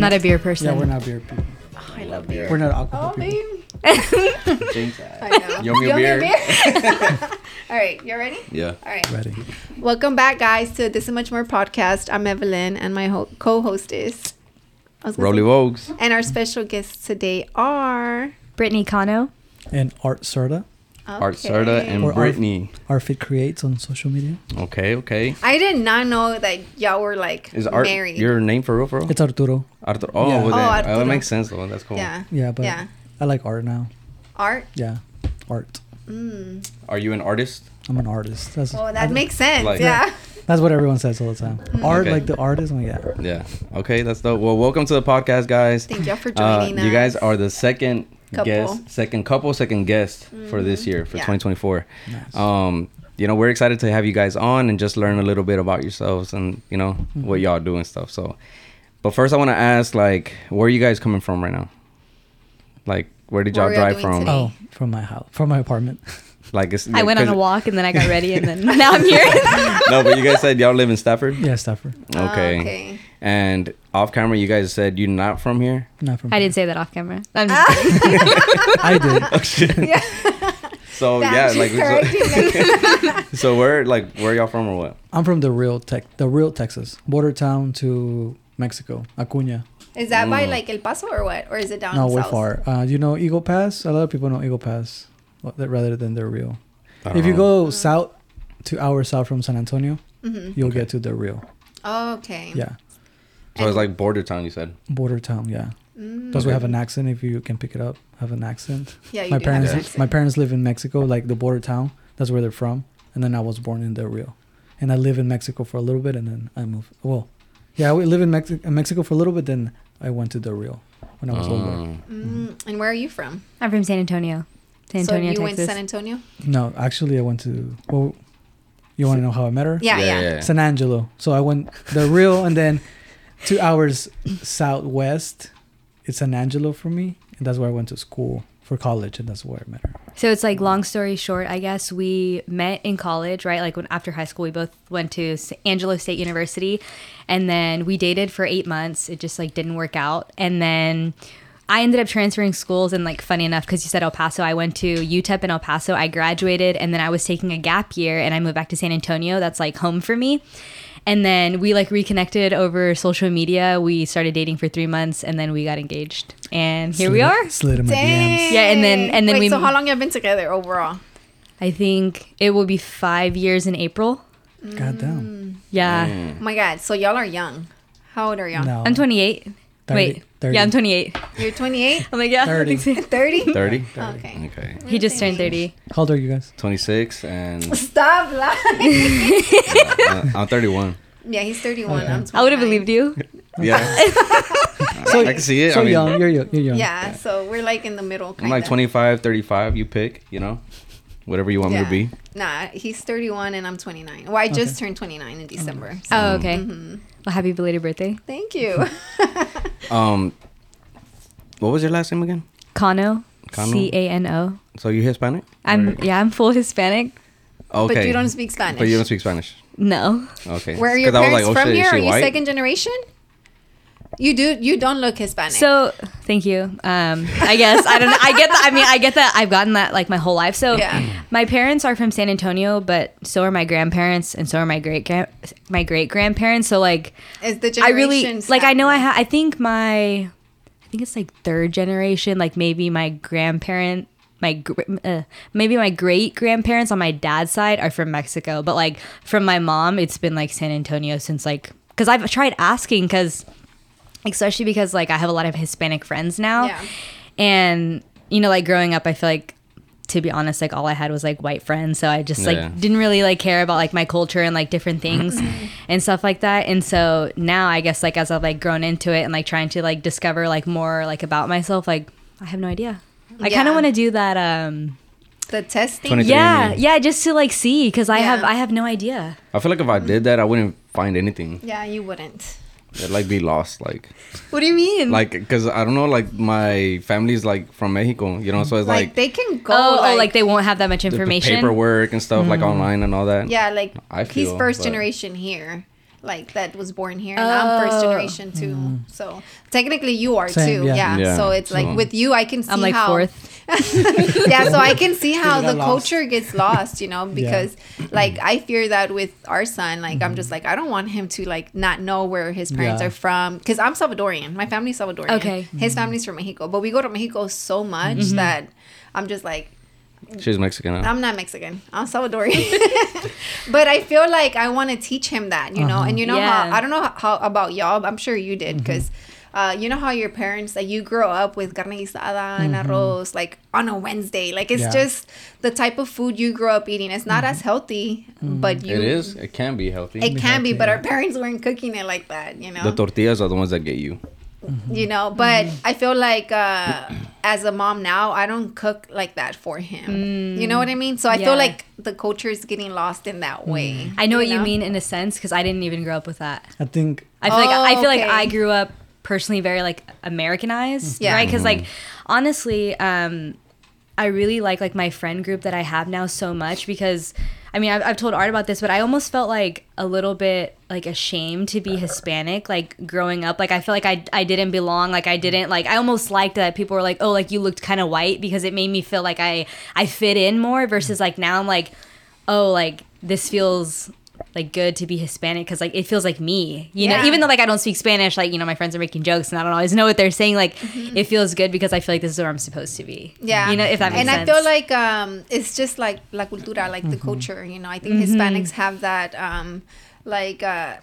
I'm not a beer person. Yeah, we're not beer people. Oh, I love beer. We're not alcohol Oh, people. babe. Jinx that. I uh, know. Yum beer. All right, you ready? Yeah. All right. Ready. Welcome back, guys, to This and Much More podcast. I'm Evelin, and my ho- co-host is I was Rollie Vogues. And our special guests today are Brittney Cano. And Art Serta. Art Serta and Or Art- Brittney. Art Fit Creates on social media. Okay, okay. I did not know that y'all were like Is Art married. your name for real, for real? It's Arturo. Arturo. Oh, Yeah. Oh, then- oh, Arturo. that makes sense though. That's cool. yeah. Yeah, but Yeah. I like art now. Art. Yeah, art. Mm. Are you an artist? I'm an artist. That's Oh, I- that makes sense. Like- yeah. that's what everyone says all the time. Art, Okay. like the artist. I'm like, yeah. Yeah. Okay, that's dope. Well, welcome to the podcast, guys. Thank y'all for Uh, joining us. you guys are the second Couple. guest, second couple, second guest for this year for Yeah. 2024. Nice. Um, you know, we're excited to have you guys on and just learn a little bit about yourselves and you know what y'all do and stuff. So, but first, I want to ask, like, where are you guys coming from right now? Like, where did y'all were y'all drive from? today? oh, from my house, from my apartment. Like, it's, I went on a walk and then I got ready and then now I'm here. No, but you guys said y'all live in Stafford. yeah, Stafford. Oh, Okay. okay. And off camera, you guys said you're not from here. Not from. I didn't say that off camera. I'm just. I did. Oh shit. Yeah. So Damn, yeah, she's like so, so where like where y'all from or what? I'm from Del Rio tech, Del Rio Texas, border town to Mexico, Acuña. Is that by Mm. like El Paso or what? Or is it down no, we're south? far. Uh, you know Eagle Pass. A lot of people know Eagle Pass, well, that- rather than Del Rio. If don't you know. go south, two hours south from San Antonio, Mm-hmm. you'll get to Del Rio. Oh, okay. Yeah, so it's like border town. You said. border town. Yeah, Mm. does we have an accent? If you can pick it up, have an accent. Yeah, you my do parents, have an accent. my parents live in Mexico, like the border town. That's where they're from. And then I was born in Del Rio, and I live in Mexico for a little bit, and then I moved. Well, yeah, we live in Mexi- in Mexico for a little bit. Then I went to Del Rio when I was older. Um, Mm. And where are you from? I'm from San Antonio. San so Antonio, you went to San Antonio? No, actually, I went to. Well, you want to know how I met her? Yeah, yeah. San Angelo. So I went Del Rio, and then two hours southwest, it's San Angelo for me, and that's where I went to school for college, and that's where I met her. So it's like long story short, I guess we met in college, right? Like when after high school, we both went to S- Angelo State University, and then we dated for eight months. It just like didn't work out, and then I ended up transferring schools. And like funny enough, because you said El Paso, I went to UTEP in El Paso. I graduated, and then I was taking a gap year, and I moved back to San Antonio. That's like home for me. And then we like reconnected over social media. We started dating for three months, and then we got engaged, and here we are. Slid in my Dang. DMs. Yeah, and then- and then Wait, we- So how long have you been together overall? I think it will be five years in April. God damn. Yeah. mm. Oh my God. So y'all are young. How old are y'all? No. I'm 28. 30, Wait. 30. Yeah, I'm 28. You're 28? I'm like, yeah. I 30. 30? 30? Okay. Okay. He just turned 30. How old are you guys? 26 and Stop lying. uh, I'm 31. yeah, he's 31. I'm 29. I would have believed you. Yeah. So, I can see it. So I mean, young. You're young. You're young. Yeah, so we're like in the middle. I'm like 25, 35. You pick, you know, whatever you want me to be. Nah, he's 31 and I'm 29. Well, I just turned 29 in December. So. Oh, okay. Mm-hmm. Well, happy belated birthday. Thank you. Um, what was your last name again? Cano. Cano? C A N O. So you Hispanic? I'm Or- yeah, I'm full Hispanic. okay. But you don't speak Spanish. But you don't speak Spanish. No. Okay. Where are your parents like, oh, from shit, here? she Are you white? second generation? You do. You don't look Hispanic. So thank you. Um, I guess I don't. know. I get that. I mean, I get that. I've gotten that like my whole life. So Yeah. my parents are from San Antonio, but so are my grandparents, and so are my great my great grandparents. So like is the generation I really like. I know I ha- I think my, I think it's like third generation. Like maybe my grandparent, my gr- uh, maybe my great grandparents on my dad's side are from Mexico, but like from my mom, it's been like San Antonio since like because I've tried asking because, especially because like I have a lot of Hispanic friends now, Yeah. and you know like growing up, I feel like. To be honest, like all I had was like white friends, so I just like Yeah. didn't really like care about like my culture and like different things and stuff like that. And so now I guess like as I've like grown into it and like trying to like discover like more like about myself, like I have no idea. I kind of want to do that. Um, the testing. yeah, andme. yeah, just to like see because I have I have no idea. I feel like if I did that, I wouldn't find anything. Yeah, you wouldn't. It'd like be lost. Like, What do you mean? like, cause I don't know. Like my family's like from Mexico, you know, so it's Like, like, they can go. oh, oh like, oh, like they won't have that much the- the information. paperwork and stuff like mm. online and all that. Yeah, like I he's first but- generation here. Like that was born here, and I'm first Oh. generation too. Hmm. So technically, you are Same, too. yeah. Yeah. Yeah, So it's like so- with you, I can see I'm like how. fourth. yeah, so I can see how the lost. culture gets lost, you know, because like I fear that with our son, like I'm hmm. just like I don't want him to like not know where his parents Yeah. are from because I'm Salvadorian. My family's Salvadorian. Okay. His hmm. family's from Mexico, but we go to Mexico so much mm-hmm. that I'm just like She's Mexican. Huh? I'm not Mexican. I'm Salvadorian. but I feel like I want to teach him that, you know. And you know Yeah. how uh-huh. I don't know how, how about y'all. but I'm sure you did mm-hmm. because. Uh, you know how your parents like you grow up with carne guisada and mm-hmm. arroz like on a Wednesday like it's Yeah. just the type of food you grow up eating it's not mm-hmm. as healthy but you it is. It can be healthy. it can be healthy, but yeah. our parents weren't cooking it like that you know the tortillas are the ones that get you. You know but i feel like uh as a mom now i don't cook like that for him you know what i mean so i Yeah. feel like the culture is getting lost in that way I know what you mean in a sense because I didn't even grow up with that. I think I feel like Oh, I feel like. I grew up personally very like Americanized, Yeah. right? Because like honestly, um, I really like like my friend group that I have now so much because I mean I've, I've told Art about this, but I almost felt like a little bit like ashamed to be Hispanic, like growing up. Like I feel like I I didn't belong. Like I didn't like I almost liked that people were like, oh, like you looked kind of white because it made me feel like I I fit in more. Versus like now I'm like, oh, like this feels like good to be Hispanic because like it feels like me, you Yeah. know. Even though like I don't speak Spanish, like you know my friends are making jokes and I don't always know what they're saying. Like Mm-hmm. it feels good because I feel like this is where I'm supposed to be. yeah you know if that makes and sense. i feel like um it's just like la cultura like the culture you know i think hispanics have that um like uh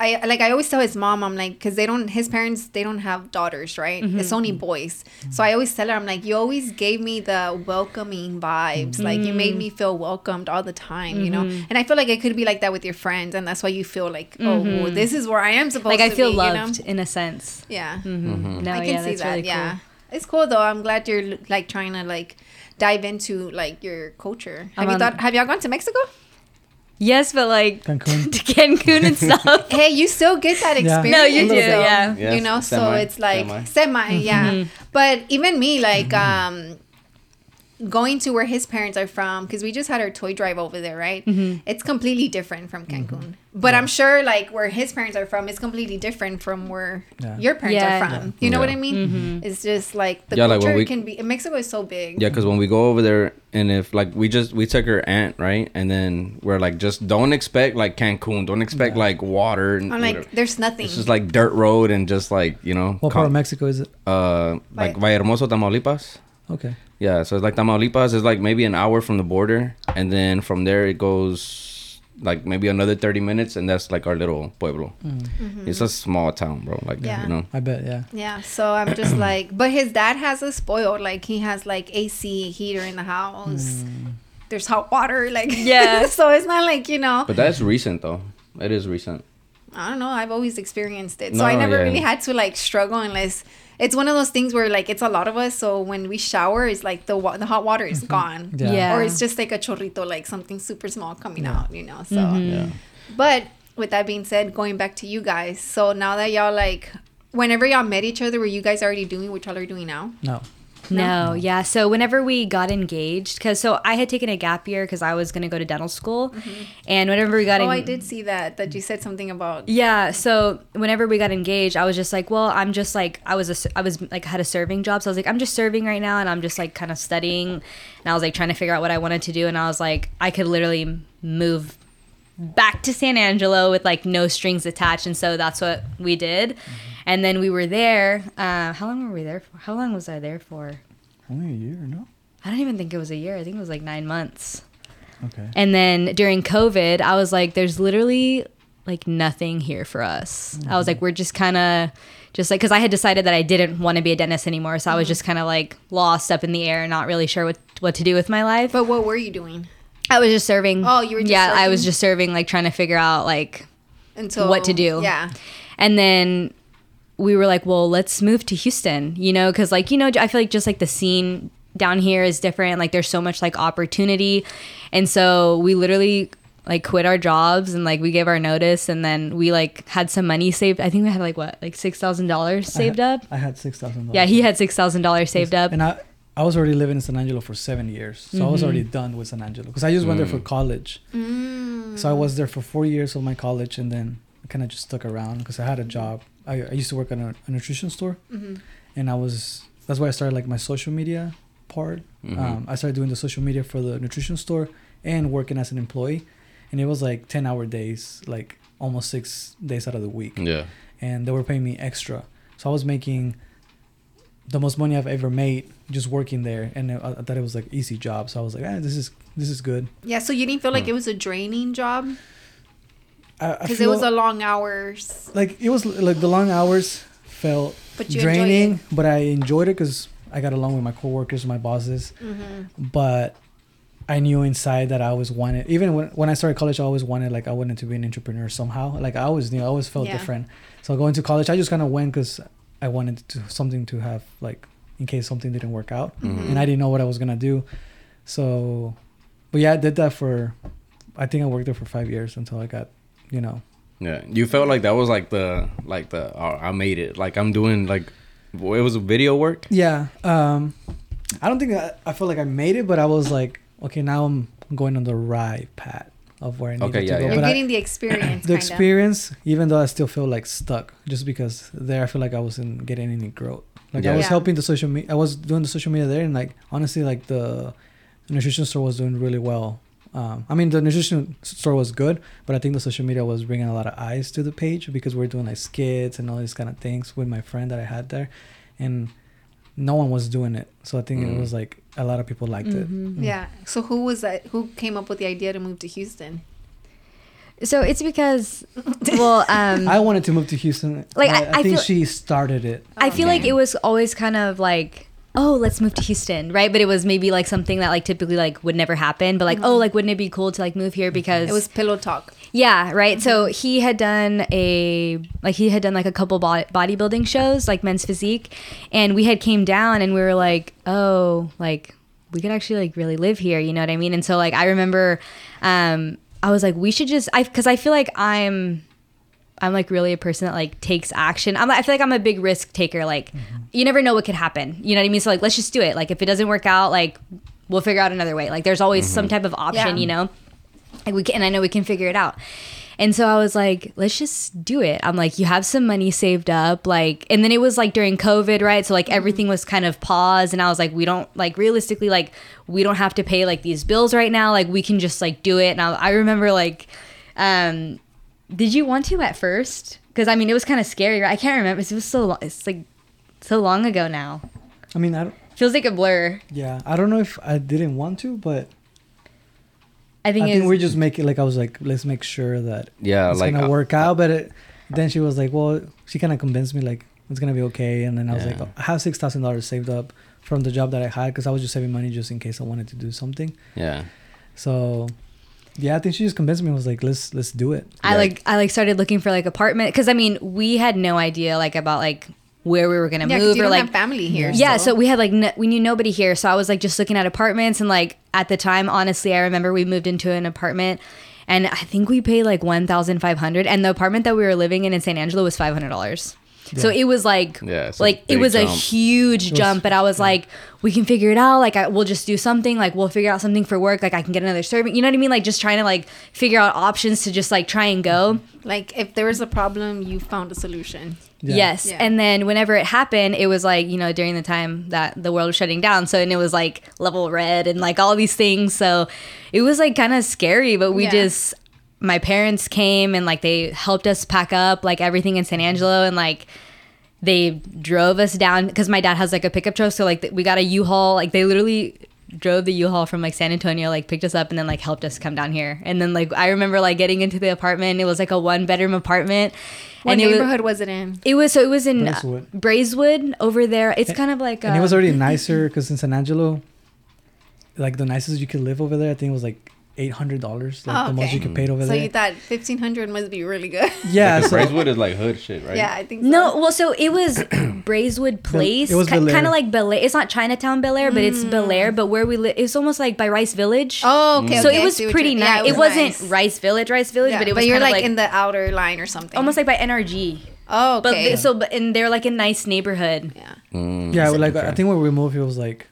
I like I always tell his mom I'm like because they don't his parents they don't have daughters right mm-hmm. it's only boys mm-hmm. so I always tell her I'm like you always gave me the welcoming vibes like you made mm-hmm. me feel welcomed all the time you know and I feel like it could be like that with your friends and that's why you feel like oh well, this is where I am supposed to be. like I feel be, loved you know? in a sense. yeah Mm-hmm. No, I can yeah, see that's that. really yeah, cool. it's cool though. I'm glad you're like trying to like dive into like your culture. Have I'm you thought? Have y'all gone to Mexico? Yes, but like Cancun. to Cancun and stuff. Hey, you still get that Yeah. experience. No, you do, yeah. Yes, you know, so it's like semi. semi, yeah. Mm-hmm. But even me, like, um, going to where his parents are from, because we just had our toy drive over there, right? Mm-hmm. It's completely different from Cancun. But I'm sure, like, where his parents are from is completely different from where Yeah. your parents Yeah. are from. You know what I mean? Mm-hmm. It's just like the Yeah, like culture we- can be. Mexico is so big. Yeah, because when we go over there, and if like we just we took her aunt right, and then we're like, just don't expect like Cancun, don't expect like water. And I'm like, whatever. there's nothing. it's just like dirt road and just like you know, What part of Mexico is it? uh, like Like- Valle Hermoso, Tamaulipas. Okay. Yeah, so it's like Tamaulipas is like maybe an hour from the border, and then from there it goes like maybe another thirty minutes, and that's like our little pueblo. It's a small town, bro. Like Mm-hmm. Yeah. you know, I bet. Yeah. Yeah, so I'm just like, but his dad has us spoiled. Like he has like AC heater in the house. There's hot water, like Yeah. so it's not like you know. but that's recent though. It is recent. I don't know. I've always experienced it, so No, I never yeah. really had to like struggle unless it's one of those things where like it's a lot of us. So when we shower, it's like the wa- the hot water is gone, Yeah. Yeah. or it's just like a chorrito, like something super small coming Yeah. out, you know. So, Mm-hmm. Yeah. but with that being said, going back to you guys, so now that y'all like, whenever y'all met each other, were you guys already doing what y'all are doing now? No. No, yeah. So whenever we got engaged, because so I had taken a gap year because I was gonna go to dental school, mm-hmm. and whenever we got Oh, en- I did see that. That you said something about. Yeah, so whenever we got engaged, I was just like, well, I'm just like I was a, I was like had a serving job, so I was like, I'm just serving right now, and I'm just like kind of studying, and I was like trying to figure out what I wanted to do, and I was like, I could literally move back to San Angelo with like no strings attached, and so that's what we did, mm-hmm. And then we were there. Uh, how long were we there for? How long was I there for? Only a year, no? I don't even think it was a year. I think it was like nine months. Okay. And then during COVID, I was like, there's literally like nothing here for us. I was like, we're just kind of just like, because I had decided that I didn't want to be a dentist anymore. So I was just kind of like lost up in the air, not really sure what, what to do with my life. But what were you doing I was just serving. Oh, you were just yeah, I was just serving, like trying to figure out like until what to do. Yeah. And then we were like, well, let's move to Houston, you know, because like, you know, I feel like just like the scene down here is different. Like there's so much like opportunity. And so we literally like quit our jobs and like we gave our notice and then we like had some money saved. I think we had like what, like $6,000 saved I up? I had six thousand dollars. Yeah, he had $6,000 saved up. And I, I was already living in San Angelo for seven years, so I was already done with San Angelo because I just went there for college. Mm. So I was there for four years of my college, and then kind of just stuck around because I had a job. I, I used to work at a, a nutrition store, Mm-hmm. and I was that's why I started like my social media part. Mhm. Um, I started doing the social media for the nutrition store and working as an employee, and it was like ten hour days, like almost six days out of the week, yeah. and they were paying me extra. So I was making the most money I've ever made just working there, and I, I thought it was like easy job. So I was like, ah, this is this is good. Yeah, so you didn't feel like Hmm. it was a draining job I- I because it was a long hours. like it was like the long hours felt But draining, but I enjoyed it because I got along with my coworkers, my bosses. Mm-hmm. But I knew inside that I always wanted, even when when I started college, I always wanted like I wanted to be an entrepreneur somehow. Like I always knew, I always felt Yeah. different. So going to college, I just kind of went because I wanted to something to have like in case something didn't work out, Mhm. and I didn't know what I was gonna do. So, but yeah, I did that for. I think I worked there for five years until I got, you know, Yeah, you felt like that was like the like the oh, I made it. Like I'm doing like it was video work. Yeah. Um, I don't think I, I feel like I made it, but I was like, okay, now I'm going on the right path of where I need Okay, to yeah, go. yeah. You're But I- getting the experience. the experience, even though I still feel like stuck, just because there I feel like I wasn't getting any growth. Like Yeah. I was Yeah. helping the social media, I was doing the social media there, and like honestly, like the nutrition store was doing really well. Um, I mean, the nutrition store was good, but I think the social media was bringing a lot of eyes to the page because we are doing like skits and all these kind of things with my friend that I had there, and no one was doing it. So I think Mm. it was like a lot of people liked it. Mhm. Mm. Yeah. So who was that? Who came up with the idea to move to Houston? So it's because, well, um, I wanted to move to Houston. Like, I- I, I think feel- she started it. I feel like it was always kind of like, oh, let's move to Houston, right? But it was maybe like something that like typically like would never happen. But like, oh, like wouldn't it be cool to like move here because Mm-hmm. It was Pillow Talk. yeah, right. So he had done a like he had done like a couple bo- bodybuilding shows, like Men's Physique, and we had came down and we were like, oh, like we could actually like really live here, you know what I mean? And so like I remember, um, I was like, we should just I because I feel like I'm. I'm like really a person that like takes action. I'm, I feel like I'm a big risk taker. Like, mm-hmm. you never know what could happen. You know what I mean? So like, let's just do it. Like, if it doesn't work out, like, we'll figure out another way. Like, there's always some mm-hmm. type of option. Yeah. You know, like we can, and I know we can figure it out. And so I was like, let's just do it. I'm like, you have some money saved up, like, and then it was like during COVID, right? So like everything mm-hmm. was kind of paused, and I was like, we don't like realistically, like, we don't have to pay like these bills right now. Like, we can just like do it. And I, I remember like, um, did you want to at first? Because I mean, it was kind of scary. Right? I can't remember. It was so long. It's like so long ago now. I mean, I don't. Feels like a blur. Yeah, I don't know if I didn't want to, but I think, I it's, think we just make it like I was like, let's make sure that Yeah, it's like gonna uh, work out. But it, then she was like, well, she kind of convinced me like it's gonna be okay. And then I was Yeah. like, oh, I have six thousand dollars saved up from the job that I had because I was just saving money just in case I wanted to do something. Yeah, So, yeah, I think she just convinced me. I was like, let's let's do it. I Yeah. like I like started looking for like apartment because I mean we had no idea like about like where we were gonna Yeah, 'cause move you or don't like have family here. yeah so we had like n- we knew nobody here so i was like just looking at apartments and like at the time honestly i remember we moved into an apartment and i think we paid like 1500 and the apartment that we were living in in san angelo was $500 so Yeah. it was like Yeah, like it big was a huge was- jump but i was yeah. like we can figure it out like I, we'll just do something like we'll figure out something for work like i can get another servant you know what i mean like just trying to like figure out options to just like try and go like if there was a problem, you found a solution. Yeah. Yes. Yeah. And then whenever it happened, it was like, you know, during the time that the world was shutting down. So, and it was like level red and like all these things. So it was like kind of scary, but we Yeah. just, my parents came and like they helped us pack up like everything in San Angelo and like, they drove us down because my dad has like a pickup truck. So like we got a U-Haul. Like they literally drove the U-Haul from like San Antonio, like picked us up and then like helped us come down here. And then like I remember like getting into the apartment. It was like a one bedroom apartment. What and it was, neighborhood was it in? it was so it was in Braeswood. Braeswood, Braeswood over there. It's kind of like and it was already nicer because in San Angelo, like the nicest you could live over there, I think it was like eight hundred dollars, like Oh, the most you could pay over So there. So you thought fifteen hundred must be really good. yeah, Because so, Braeswood is like hood shit, right? Yeah, I think so. no. Well, so it was Braeswood Place. it was kind of like Bellaire. It's not Chinatown Bellaire, but it's Bellaire. But where we live, it's almost like by Rice Village. Oh, okay. so okay, it was pretty nice. yeah, it, was not nice. Rice Village, Rice Village, Yeah, but it was you're like, like, in the outer line or something. almost like by NRG. Oh, But okay. th- so, but and they're like a nice neighborhood. yeah. Mm, yeah, like I think when we moved, it was like,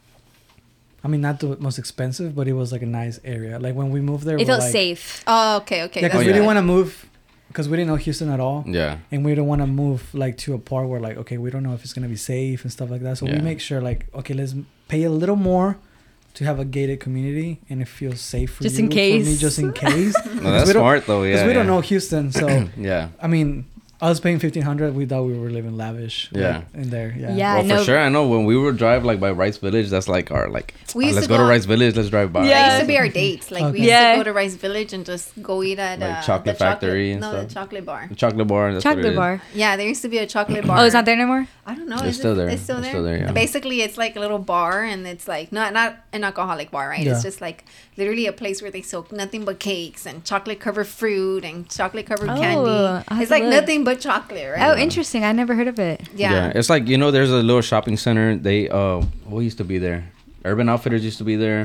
I mean, not the most expensive, but it was like a nice area. Like when we moved there, It we're felt like, safe. Oh, okay, okay. Yeah, because that's we oh, didn't want to move because we didn't know Houston at all, Yeah. and we don't want to move like to a part where like okay, we don't know if it's gonna be safe and stuff like that. So we make sure like okay, let's pay a little more to have a gated community and it feels safe for Just you, in for me, case. just in case. No, that's we don't- smart though. Yeah. Because Yeah. we don't know Houston, so Yeah. I mean, I was paying fifteen hundred. We thought we were living lavish. like, Yeah. in there. Yeah. Yeah. well, no. for sure. I know when we would drive like by Rice Village, that's like our like. We "Ah, used let's to go, to Rice Village. Let's drive by. That Yeah. used to be our dates. Like we used Yeah. to go to Rice Village and just go eat at Like uh, Chocolate the Factory and no, stuff. the chocolate bar. The chocolate bar. That's Chocolate bar. Yeah, there used to be a chocolate bar. Oh, it's not there anymore. I don't know. It's still it- there. It's still It's there. still there, yeah. Basically, it's like a little bar, and it's like not not an alcoholic bar, right? Yeah. It's just like literally a place where they soak nothing but cakes and chocolate covered fruit and chocolate covered Oh, candy. I'll It's like nothing but chocolate, right? Oh, interesting. I never heard of it. yeah. It's like you know, there's a little shopping center. They uh, what used to be there? Urban Outfitters used to be there.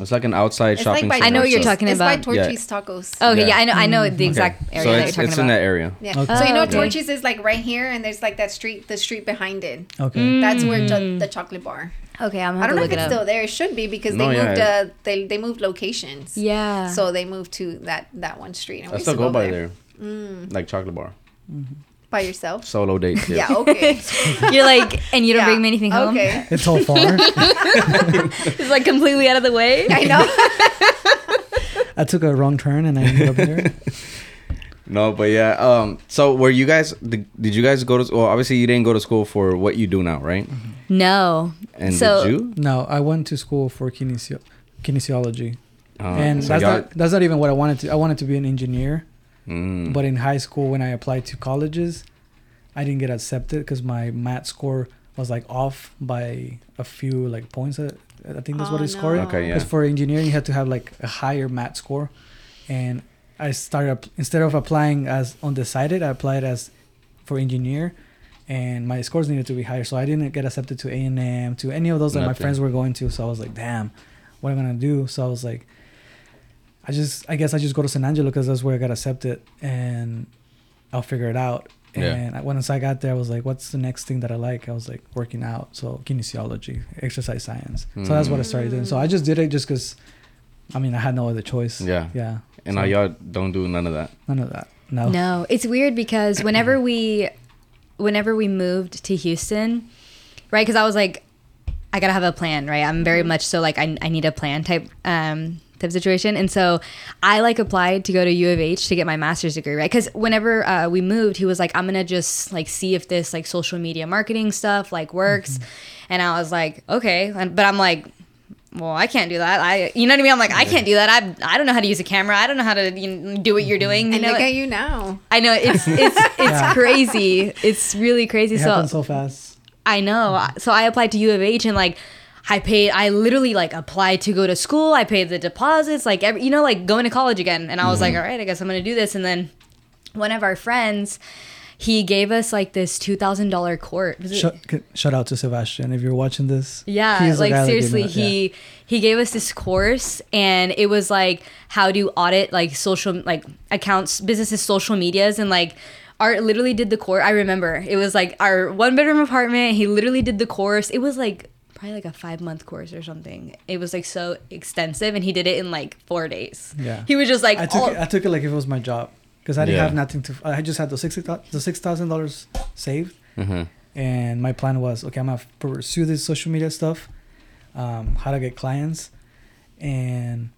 It's like an outside Mm-hmm. It's shopping like by center. I know what you're so- talking it's about. by Torchy's Tacos. Oh, okay, Yeah. yeah, I know. I know the Okay. exact area So that it's, you're talking it's about. in that area. Yeah. Okay. So you know, Oh, okay. Torchy's is like right here, and there's like that street, the street behind it. Okay. Mm. That's where cho- the chocolate bar. Okay, I'm I don't know look if it's up. still there. It should be because No, they yeah, moved. it- Uh, they they moved locations. Yeah. So they moved to that that one street. And I we still to go by there. Like chocolate bar. By yourself. Solo date. Yeah. Okay. you're like, and you don't Yeah. bring me anything home. Okay. It's all far. It's like completely out of the way. I know. I took a wrong turn and I ended up there. No, but yeah. Um. So were you guys? Did, did you guys go to? Well, obviously you didn't go to school for what you do now, right? No. And so did you? No, I went to school for kinesio- kinesiology, Uh, and so that's not that's not even what I wanted to. I wanted to be an engineer, Mm. but in high school when I applied to colleges, I didn't get accepted because my math score was like off by a few like points. uh, I think that's what Oh, it's scored. no. Okay, yeah. Because for engineering, you had to have like a higher math score, and I started app- instead of applying as undecided, I applied as for engineer, and my scores needed to be higher, so I didn't get accepted to A and M to any of those that my friends were going to. So I was like, damn, what am I gonna do? So I was like, I just I guess I just go to San Angelo because that's where I got accepted, and I'll figure it out. Yeah. And I, once I got there, I was like, "What's the next thing that I like?" I was like, "Working out." So kinesiology, exercise science. So that's what I started doing. So I just did it just because, I mean, I had no other choice. Yeah. Yeah. And So, now y'all don't do none of that. none of that. No. No, it's weird because whenever we, whenever we moved to Houston, right? Because I was like, I gotta have a plan, right? I'm very much so like I, I need a plan type um type situation, and so I like applied to go to U of H to get my master's degree, right? Because whenever uh, we moved, he was like, I'm gonna just like see if this like social media marketing stuff like works, and I was like, okay, and, but I'm like. Well, I can't do that. I, you know what I mean. I'm like, I can't do that. I, I don't know how to use a camera. I don't know how to you know, do what you're doing. You and know? look at you now. I know it's it's it's Yeah. crazy. It's really crazy. It So, happened so fast. I know. So I applied to U of H and like I paid. I literally like applied to go to school. I paid the deposits. Like every, you know, like going to college again. And I was like, mm-hmm. all right, I guess I'm gonna do this. And then one of our friends, he gave us like this two thousand dollar course. Was it- Shut, c- shout out to Sebastian if you're watching this. yeah, like guy that gave seriously, that, yeah. he he gave us this course, and it was like how to audit like social like accounts, businesses' social medias, and like Art literally did the course. I remember it was like our one bedroom apartment. He literally did the course. It was like probably like a five month course or something. It was like so extensive, and he did it in like four days. Yeah. he was just like I took all- it, I took it like if it was my job because I didn't Yeah. have nothing to. I just had the six the six thousand dollars saved, Mhm. and my plan was okay. I'm gonna pursue this social media stuff, um, how to get clients, and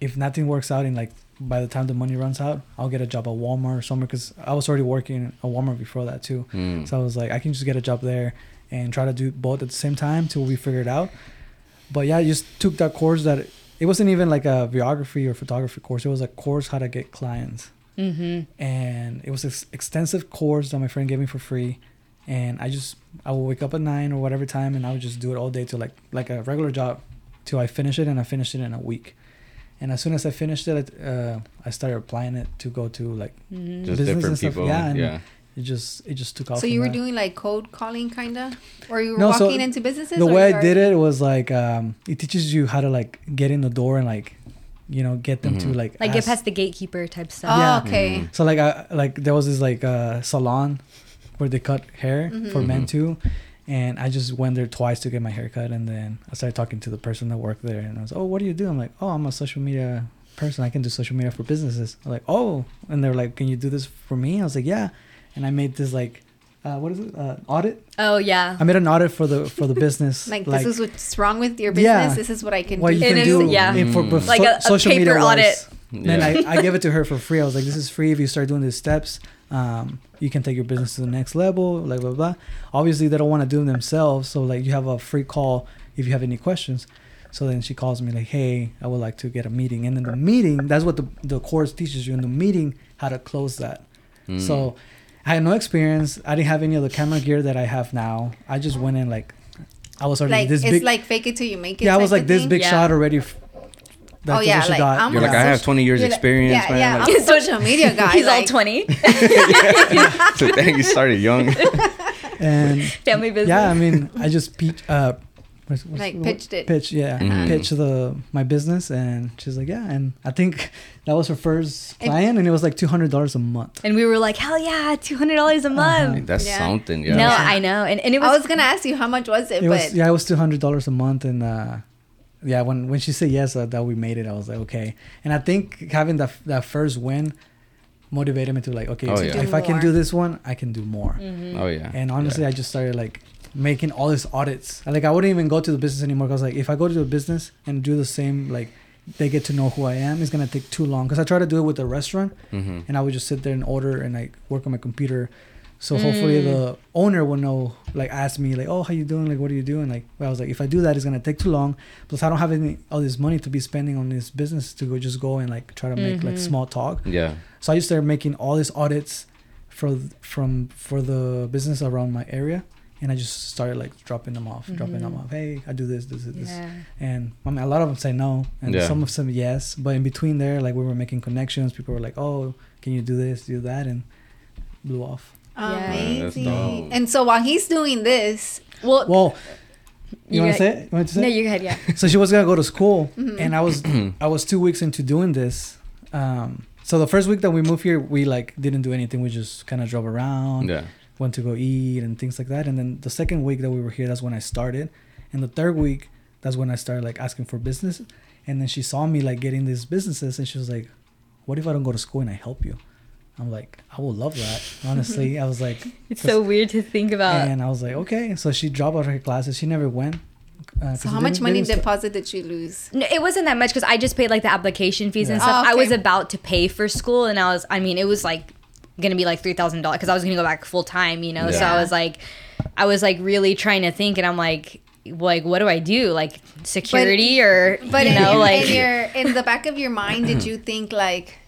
if nothing works out in like by the time the money runs out, I'll get a job at Walmart or somewhere because I was already working at Walmart before that too. Mm. So I was like, I can just get a job there and try to do both at the same time till we figure it out. But yeah, I just took that course that it wasn't even like a videography or photography course. It was a course how to get clients, Mhm. and it was an extensive course that my friend gave me for free. And I just I would wake up at nine or whatever time, and I would just do it all day till like like a regular job, till I finish it, and I finished it in a week. And as soon as I finished it, uh, I started applying it to go to like Mhm. Just Business different and stuff, people. yeah, Yeah. And it just it just took off. So you were that. doing like code calling, kinda, or you were No, so walking into businesses. the or way I are- did it was like um, it teaches you how to like get in the door and like you know get them to Mhm. like like get past the gatekeeper type Oh, stuff. Yeah. okay. Mhm. So like I like there was this like uh, salon where they cut hair for men Mhm. too, and I just went there twice to get my hair cut, and then I started talking to the person that worked there, and I was oh what do you do? I'm like oh I'm a social media person. I can do social media for businesses. I'm like, oh, and they're like, can you do this for me? I was like, yeah, and I made this like, uh, what is it? Uh, audit. Oh yeah. I made an audit for the for the business. Like, this is what's wrong with your business. Yeah. This is what I can what do. you It can is- do. yeah. in- for, for Like so- a- a social paper media audit. wise. Then I, I gave it to her for free. I was like, this is free. If you start doing these steps, um, you can take your business to the next level, like blah, blah. Obviously, they don't want to do them themselves. So, like, you have a free call if you have any questions. So then she calls me, like, hey, I would like to get a meeting. And in the meeting, that's what the, the course teaches you in the meeting, how to close that. Mm. So I had no experience. I didn't have any of the camera gear that I have now. I just went in, like, I was already like this it's big. like fake it till you make it. yeah, I was like this thing. big Yeah. shot already. f- That's Oh, yeah, what she like, got. I'm You're like, Yeah. I have 20 years You're like- experience, yeah, man. Yeah, Like, I'm a social media guy. He's all like, twenty. so dang, you started young. and Family business. yeah, I mean, I just peach, uh, what's, what's Like, the word? pitched it. Pitch, yeah, Mhm. pitch the my business, and she's like, yeah, and I think that was her first And- client, and it was like two hundred dollars a month. And we were like, hell yeah, two hundred dollars a month. Uh-huh. That's Yeah. something, yeah. No, I know, and and it was, I was gonna ask you how much was it, It but was yeah, it was two hundred dollars a month, and uh, yeah, when when she said yes uh, that we made it, I was like okay, and I think having that that first win motivated me to like okay, Oh, yeah. if I can do this one, I can do more. Mhm. Oh, yeah. And honestly, Yeah. I just started like making all these audits. Like I wouldn't even go to the business anymore. Cause like if I go to the business and do the same, like they get to know who I am, it's gonna take too long. Cause I try to do it with the restaurant, Mm-hmm. and I would just sit there and order and like work on my computer. So hopefully Mm. the owner will know, like ask me like, oh, how you doing? Like what are you doing? Like well, I was like, if I do that, it's gonna take too long. Plus I don't have any all this money to be spending on this business to go just go and like try to make like Mhm. small talk. Yeah. So I just started making all these audits for from for the business around my area, and I just started like dropping them off, dropping them Mhm. off. Hey, I do this, this, this, this. Yeah. and I mean, a lot of them say no, and Yeah. some of them yes. But in between there, like we were making connections. People were like, "Oh, can you do this, do that?" and blew off. Yeah. Amazing. dope. And so while he's doing this, Well, Well, you, You want got- to say it? You want to say? no, you go ahead. Yeah. so she was gonna go to school, Mhm. and I was I was two weeks into doing this. Um, so the first week that we moved here, we like didn't do anything. We just kind of drove around. Yeah. Went to go eat and things like that. And then the second week that we were here, that's when I started. And the third week, that's when I started like asking for business. And then she saw me like getting these businesses, and she was like, "What if I don't go to school and I help you?" I'm like, "I will love that." Honestly, I was like, It's so weird to think about. and I was like, "Okay." So she dropped out of her classes. She never went. Uh, 'cause so how much money deposit did you lose? No, it wasn't that much because I just paid like the application fees and stuff. Oh, I was about to pay for school, and I was, I mean, it was like gonna be like three thousand dollars because I was gonna go back full time, you know. So I was like, I was like really trying to think, and I'm like, like, what do I do? Like security or But you in, know, in, like in your in the back of your mind, did you think like,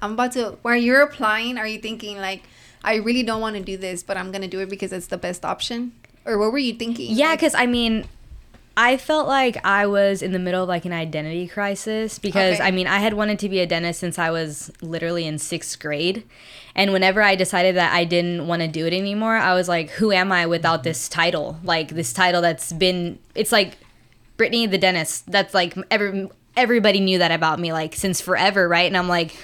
I'm about to? While you're applying, are you thinking like, I really don't want to do this, but I'm gonna do it because it's the best option? Or what were you thinking? Yeah, Like, because I mean, I felt like I was in the middle of like an identity crisis because Okay. I mean, I had wanted to be a dentist since I was literally in sixth grade. And whenever I decided that I didn't want to do it anymore, I was like, who am I without mm-hmm. this title? Like, this title that's been, it's like Brittney the dentist. That's like, every, everybody knew that about me, like, since forever, right? And I'm like,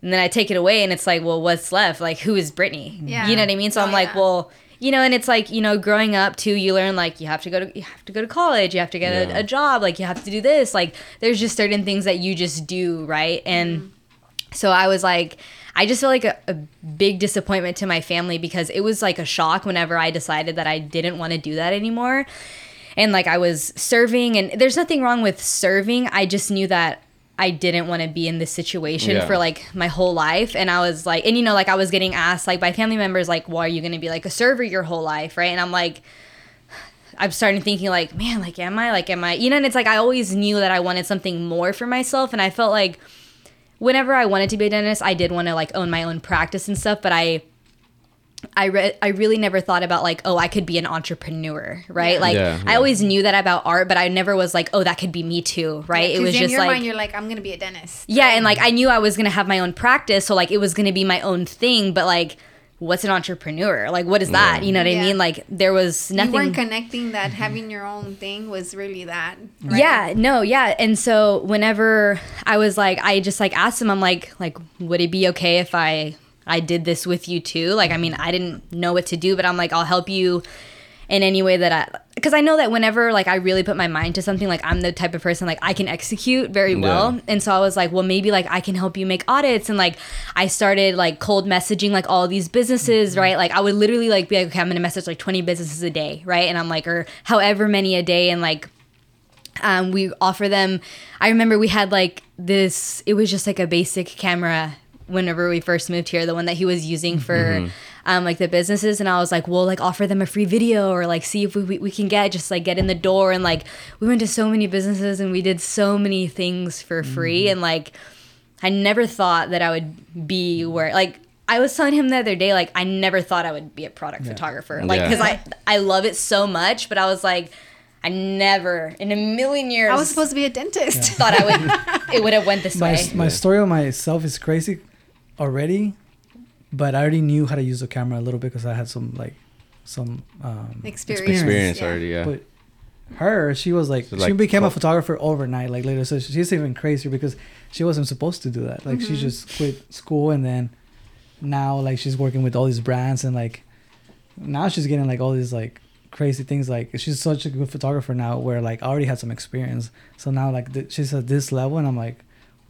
and then I take it away and it's like, well, what's left? Like, who is Brittney? Yeah. You know what I mean? So Oh, I'm like, yeah. well, you know, and it's like, you know, growing up too, you learn like you have to go to you have to go to college, you have to get Yeah. a, a job, like you have to do this. Like there's just certain things that you just do, right? And mm-hmm. so I was like, I just feel like a, a big disappointment to my family because it was like a shock whenever I decided that I didn't want to do that anymore. And like I was serving, and there's nothing wrong with serving. I just knew that I didn't want to be in this situation Yeah. for like my whole life. And I was like, and you know, like I was getting asked like by family members, like, well, are you going to be like a server your whole life? Right. And I'm like, I'm starting thinking like, man, like, am I like, am I, you know, and it's like, I always knew that I wanted something more for myself. And I felt like whenever I wanted to be a dentist, I did want to like own my own practice and stuff, but I, I re- I really never thought about like, oh, I could be an entrepreneur, right? Like, Yeah, I always knew that about art, but I never was like, oh, that could be me too, right? It was in just your like, mind, you're like, I'm gonna be a dentist. yeah, and like I knew I was gonna have my own practice, so like it was gonna be my own thing. But like, what's an entrepreneur? Like, what is that? Yeah. You know what I mean? Like, there was nothing. You weren't connecting that mm-hmm. having your own thing was really that. Right? Yeah, no, yeah. And so whenever I was like, I just like asked him, I'm like, like, would it be okay if I I did this with you too? Like, I mean, I didn't know what to do, but I'm like, I'll help you in any way that I because I know that whenever like I really put my mind to something, like I'm the type of person like I can execute very well. Yeah. And so I was like, well, maybe like I can help you make audits. And like I started like cold messaging like all these businesses, right? Like I would literally like be like, okay, I'm gonna message like 20 businesses a day, right? And I'm like, or however many a day, and like um, we offer them i remember we had like this it was just like a basic camera whenever we first moved here the one that he was using for um, like the businesses and i was like we'll like offer them a free video or like see if we, we, we can get just like get in the door and like we went to so many businesses and we did so many things for free and like i never thought that i would be where like i was telling him the other day like i never thought i would be a product photographer like Yeah. because i i love it so much but i was like I never in a million years I was supposed to be a dentist. thought I would it would have went this my way. my story on myself is crazy already, but I already knew how to use the camera a little bit because I had some like some um, Experience. Experience Yeah. already, yeah. But her, she was like, So, she like, became a photographer overnight. Like later, so she's even crazier because she wasn't supposed to do that. Like Mm-hmm. she just quit school and then now like she's working with all these brands and like now she's getting like all these like crazy things. Like she's such a good photographer now where like I already had some experience. So now like th- she's at this level and I'm like,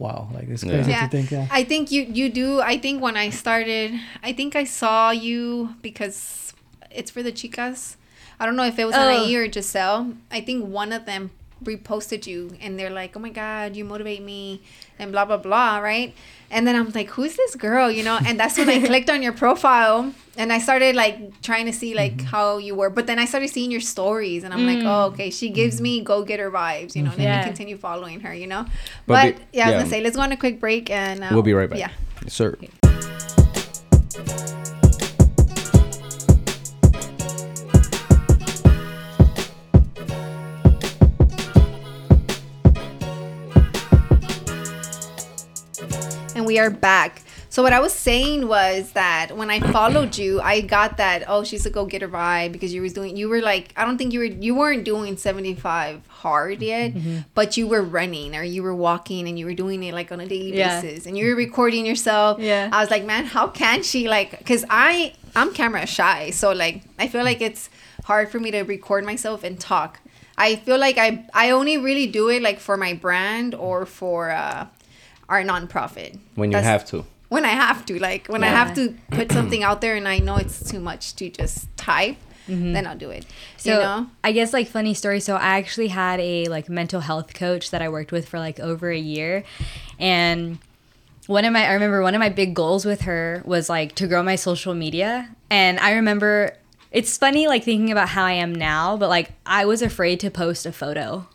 wow, like it's crazy Yeah. to think. Yeah. I think you you do. I think when I started, I think I saw you because it's for the chicas. I don't know if it was Oh. Anaí or Giselle. I think one of them reposted you and they're like, "Oh my god, you motivate me," and blah blah blah, right? And then I'm like, "Who's this girl?" You know, and that's when I clicked on your profile and I started like trying to see like mm-hmm. how you were. But then I started seeing your stories and I'm like, mm. "Oh, okay, she gives mm-hmm. me go getter vibes," you know. Let Yeah. me continue following her, you know. But But, be- yeah, I was yeah. gonna say, let's go on a quick break and uh, We'll be um, right back. Yeah. Yes, sir. and we are back. So what I was saying was that when I followed you, I got that oh she's a go getter vibe because you was doing you were like I don't think you were you weren't doing seventy five hard yet, but you were running or you were walking and you were doing it like on a daily Yeah. basis and you were recording yourself. Yeah. I was like, man, how can she like? Because I I'm camera shy, so like I feel like it's hard for me to record myself and talk. I feel like I I only really do it like for my brand or for uh, our nonprofit. When you That's- have to. when I have to, like when I have to put something out there and I know it's too much to just type, mm-hmm. then I'll do it. So you know? I guess like funny story. So I actually had a like mental health coach that I worked with for like over a year, and one of my I remember one of my big goals with her was like to grow my social media, and I remember it's funny like thinking about how I am now, but like I was afraid to post a photo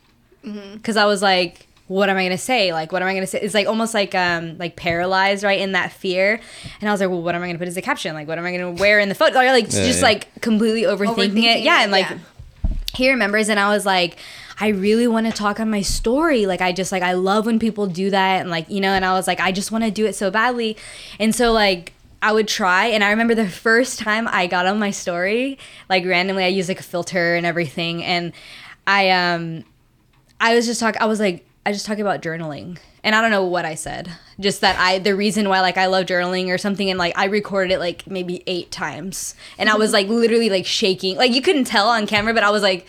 mm-hmm. because I was like. What am I gonna say? Like, what am I gonna say? It's like almost like um like paralyzed, right, in that fear. And I was like, well, what am I gonna put as a caption? Like, what am I gonna wear in the photo? Like, like Yeah, just yeah. like completely overthinking, Overthinking it. Yeah, and like yeah. he remembers and i was like i really want to talk on my story like i just like i love when people do that and like you know and i was like i just want to do it so badly and so like i would try and i remember the first time i got on my story like randomly i used like a filter and everything and i um i was just talking i was like i just talking about journaling and i don't know what i said just that i the reason why like i love journaling or something and like i recorded it like maybe eight times and i was mm-hmm. like literally like shaking like you couldn't tell on camera but i was like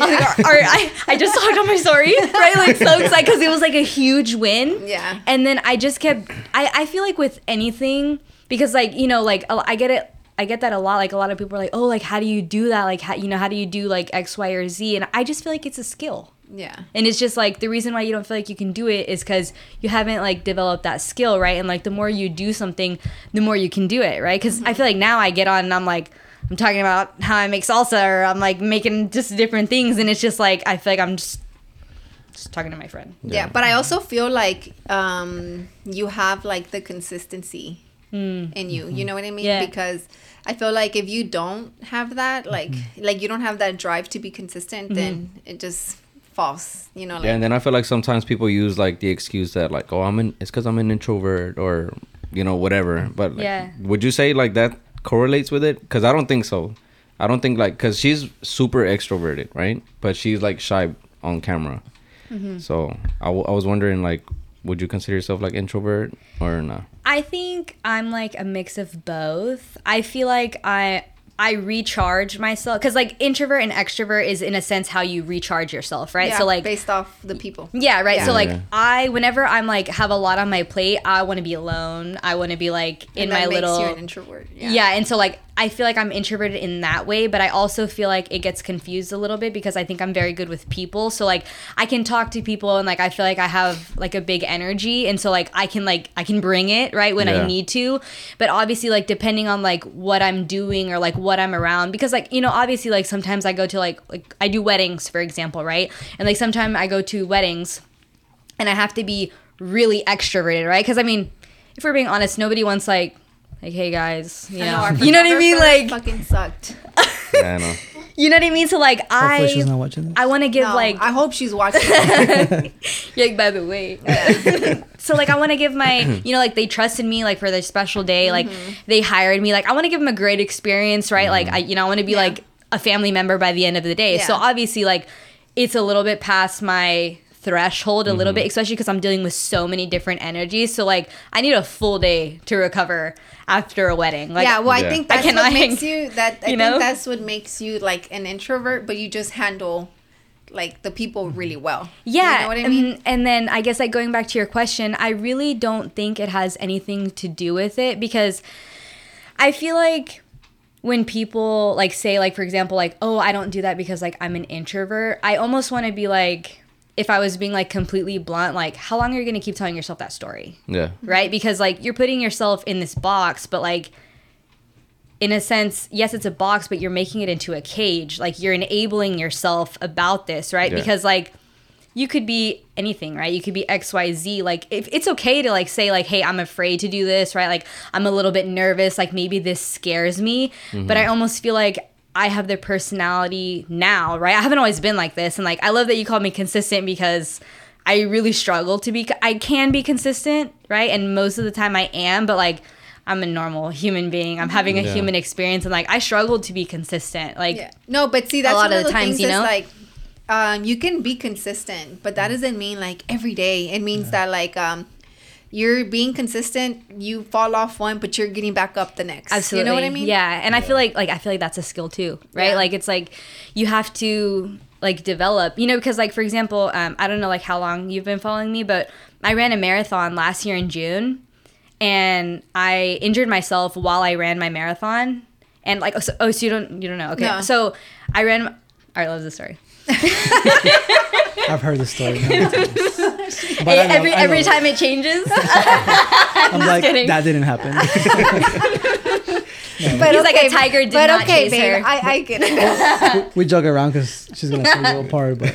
I, was like, or, or I, I just talked on my story, right? Like so excited because it was like a huge win. Yeah. And then I just kept. I, I feel like with anything because like you know like I get it. I get that a lot. Like a lot of people are like, oh, like how do you do that? Like how you know how do you do like X, Y, or Z? And I just feel like it's a skill. Yeah. And it's just like the reason why you don't feel like you can do it is because you haven't like developed that skill, right? And like the more you do something, the more you can do it, right? Because I feel like now I get on and I'm like, I'm talking about how I make salsa or I'm like making just different things. And it's just like, I feel like I'm just, just talking to my friend. Yeah. But I also feel like um, you have like the consistency mm. in you. You mm-hmm. know what I mean? Yeah. Because I feel like if you don't have that, like mm-hmm. like you don't have that drive to be consistent, mm-hmm. then it just falls. You know, like Yeah, and then I feel like sometimes people use like the excuse that like, oh, I'm an it's because I'm an introvert or you know whatever. But like, Yeah. would you say like that correlates with it? Because I don't think so. I don't think like because she's super extroverted, right? But she's like shy on camera. Mm-hmm. So I, w- I was wondering like, would you consider yourself like introvert or not? I think I'm like a mix of both. I feel like I I recharge myself because like introvert and extrovert is in a sense how you recharge yourself, right? Yeah, so like based off the people. yeah, right. Yeah. So like Yeah. I whenever I'm like have a lot on my plate, I want to be alone. I want to be like in And my makes little you an introvert. Yeah. yeah. and so like I feel like I'm introverted in that way, but I also feel like it gets confused a little bit because I think I'm very good with people. So like I can talk to people and like I feel like I have like a big energy and so like I can like I can bring it, right, when Yeah. I need to. But obviously like depending on like what I'm doing or like what I'm around because like you know obviously like sometimes I go to like like I do weddings for example, right? And like sometimes I go to weddings and I have to be really extroverted, right? Because I mean, if we're being honest, nobody wants like, like, hey guys, you I know, you know what I mean? photographer Like, fucking sucked. Yeah, I know. you know what I mean? So like, Hopefully she's I, not watching this. I want to give No, like, I hope she's watching. like by the way, so like I want to give my, you know, like they trusted me like for their special day, like Mm-hmm. they hired me, like I want to give them a great experience, right? Like I, you know, I want to be Yeah. like a family member by the end of the day. So obviously, like it's a little bit past my threshold a little bit mm-hmm. especially because i'm dealing with so many different energies so like i need a full day to recover after a wedding like yeah, well, Yeah. I think I that's cannot what makes you that. I you think that's what makes you like an introvert, but you just handle like the people mm-hmm. really well. Yeah, you know what I mean. And, and then I guess like going back to your question, I really don't think it has anything to do with it because I feel like when people like say like for example like oh I don't do that because like I'm an introvert, I almost want to be like if I was being like completely blunt like how long are you going to keep telling yourself that story? Yeah. right? Because like you're putting yourself in this box, but like in a sense, yes, it's a box, but you're making it into a cage. Like you're enabling yourself about this, right? Yeah. Because like you could be anything, right? You could be XYZ. Like if it's okay to like say like, hey, I'm afraid to do this, right? Like I'm a little bit nervous, like maybe this scares me. But mm-hmm. I almost feel like I have the personality now, right? I haven't always been like this. And like I love that you called me consistent because I really struggle to be I can be consistent, right? And most of the time I am, but like I'm a normal human being. I'm having a Yeah. human experience and like I struggle to be consistent. Like Yeah. No, but see, that's a lot one of of the the times, things you is know? like, um, you can be consistent, but that doesn't mean like every day. It means that like, um, you're being consistent. You fall off one, but you're getting back up the next. Absolutely. You know what I mean? Yeah. And I feel like like I feel like that's a skill too, right? Yeah. Like it's like you have to like develop, you know, because like for example, um, I don't know like how long you've been following me, but I ran a marathon last year in June and I injured myself while I ran my marathon. And like oh so, oh, so you don't you don't know. Okay. No. So I ran all right, love this story. I've heard the story. many times. But I know- every I know. every time it changes. I'm like kidding. that didn't happen. But He's like a tiger did but not okay, chase babe, her. I, I get it. we joke around because she's gonna say a little part, but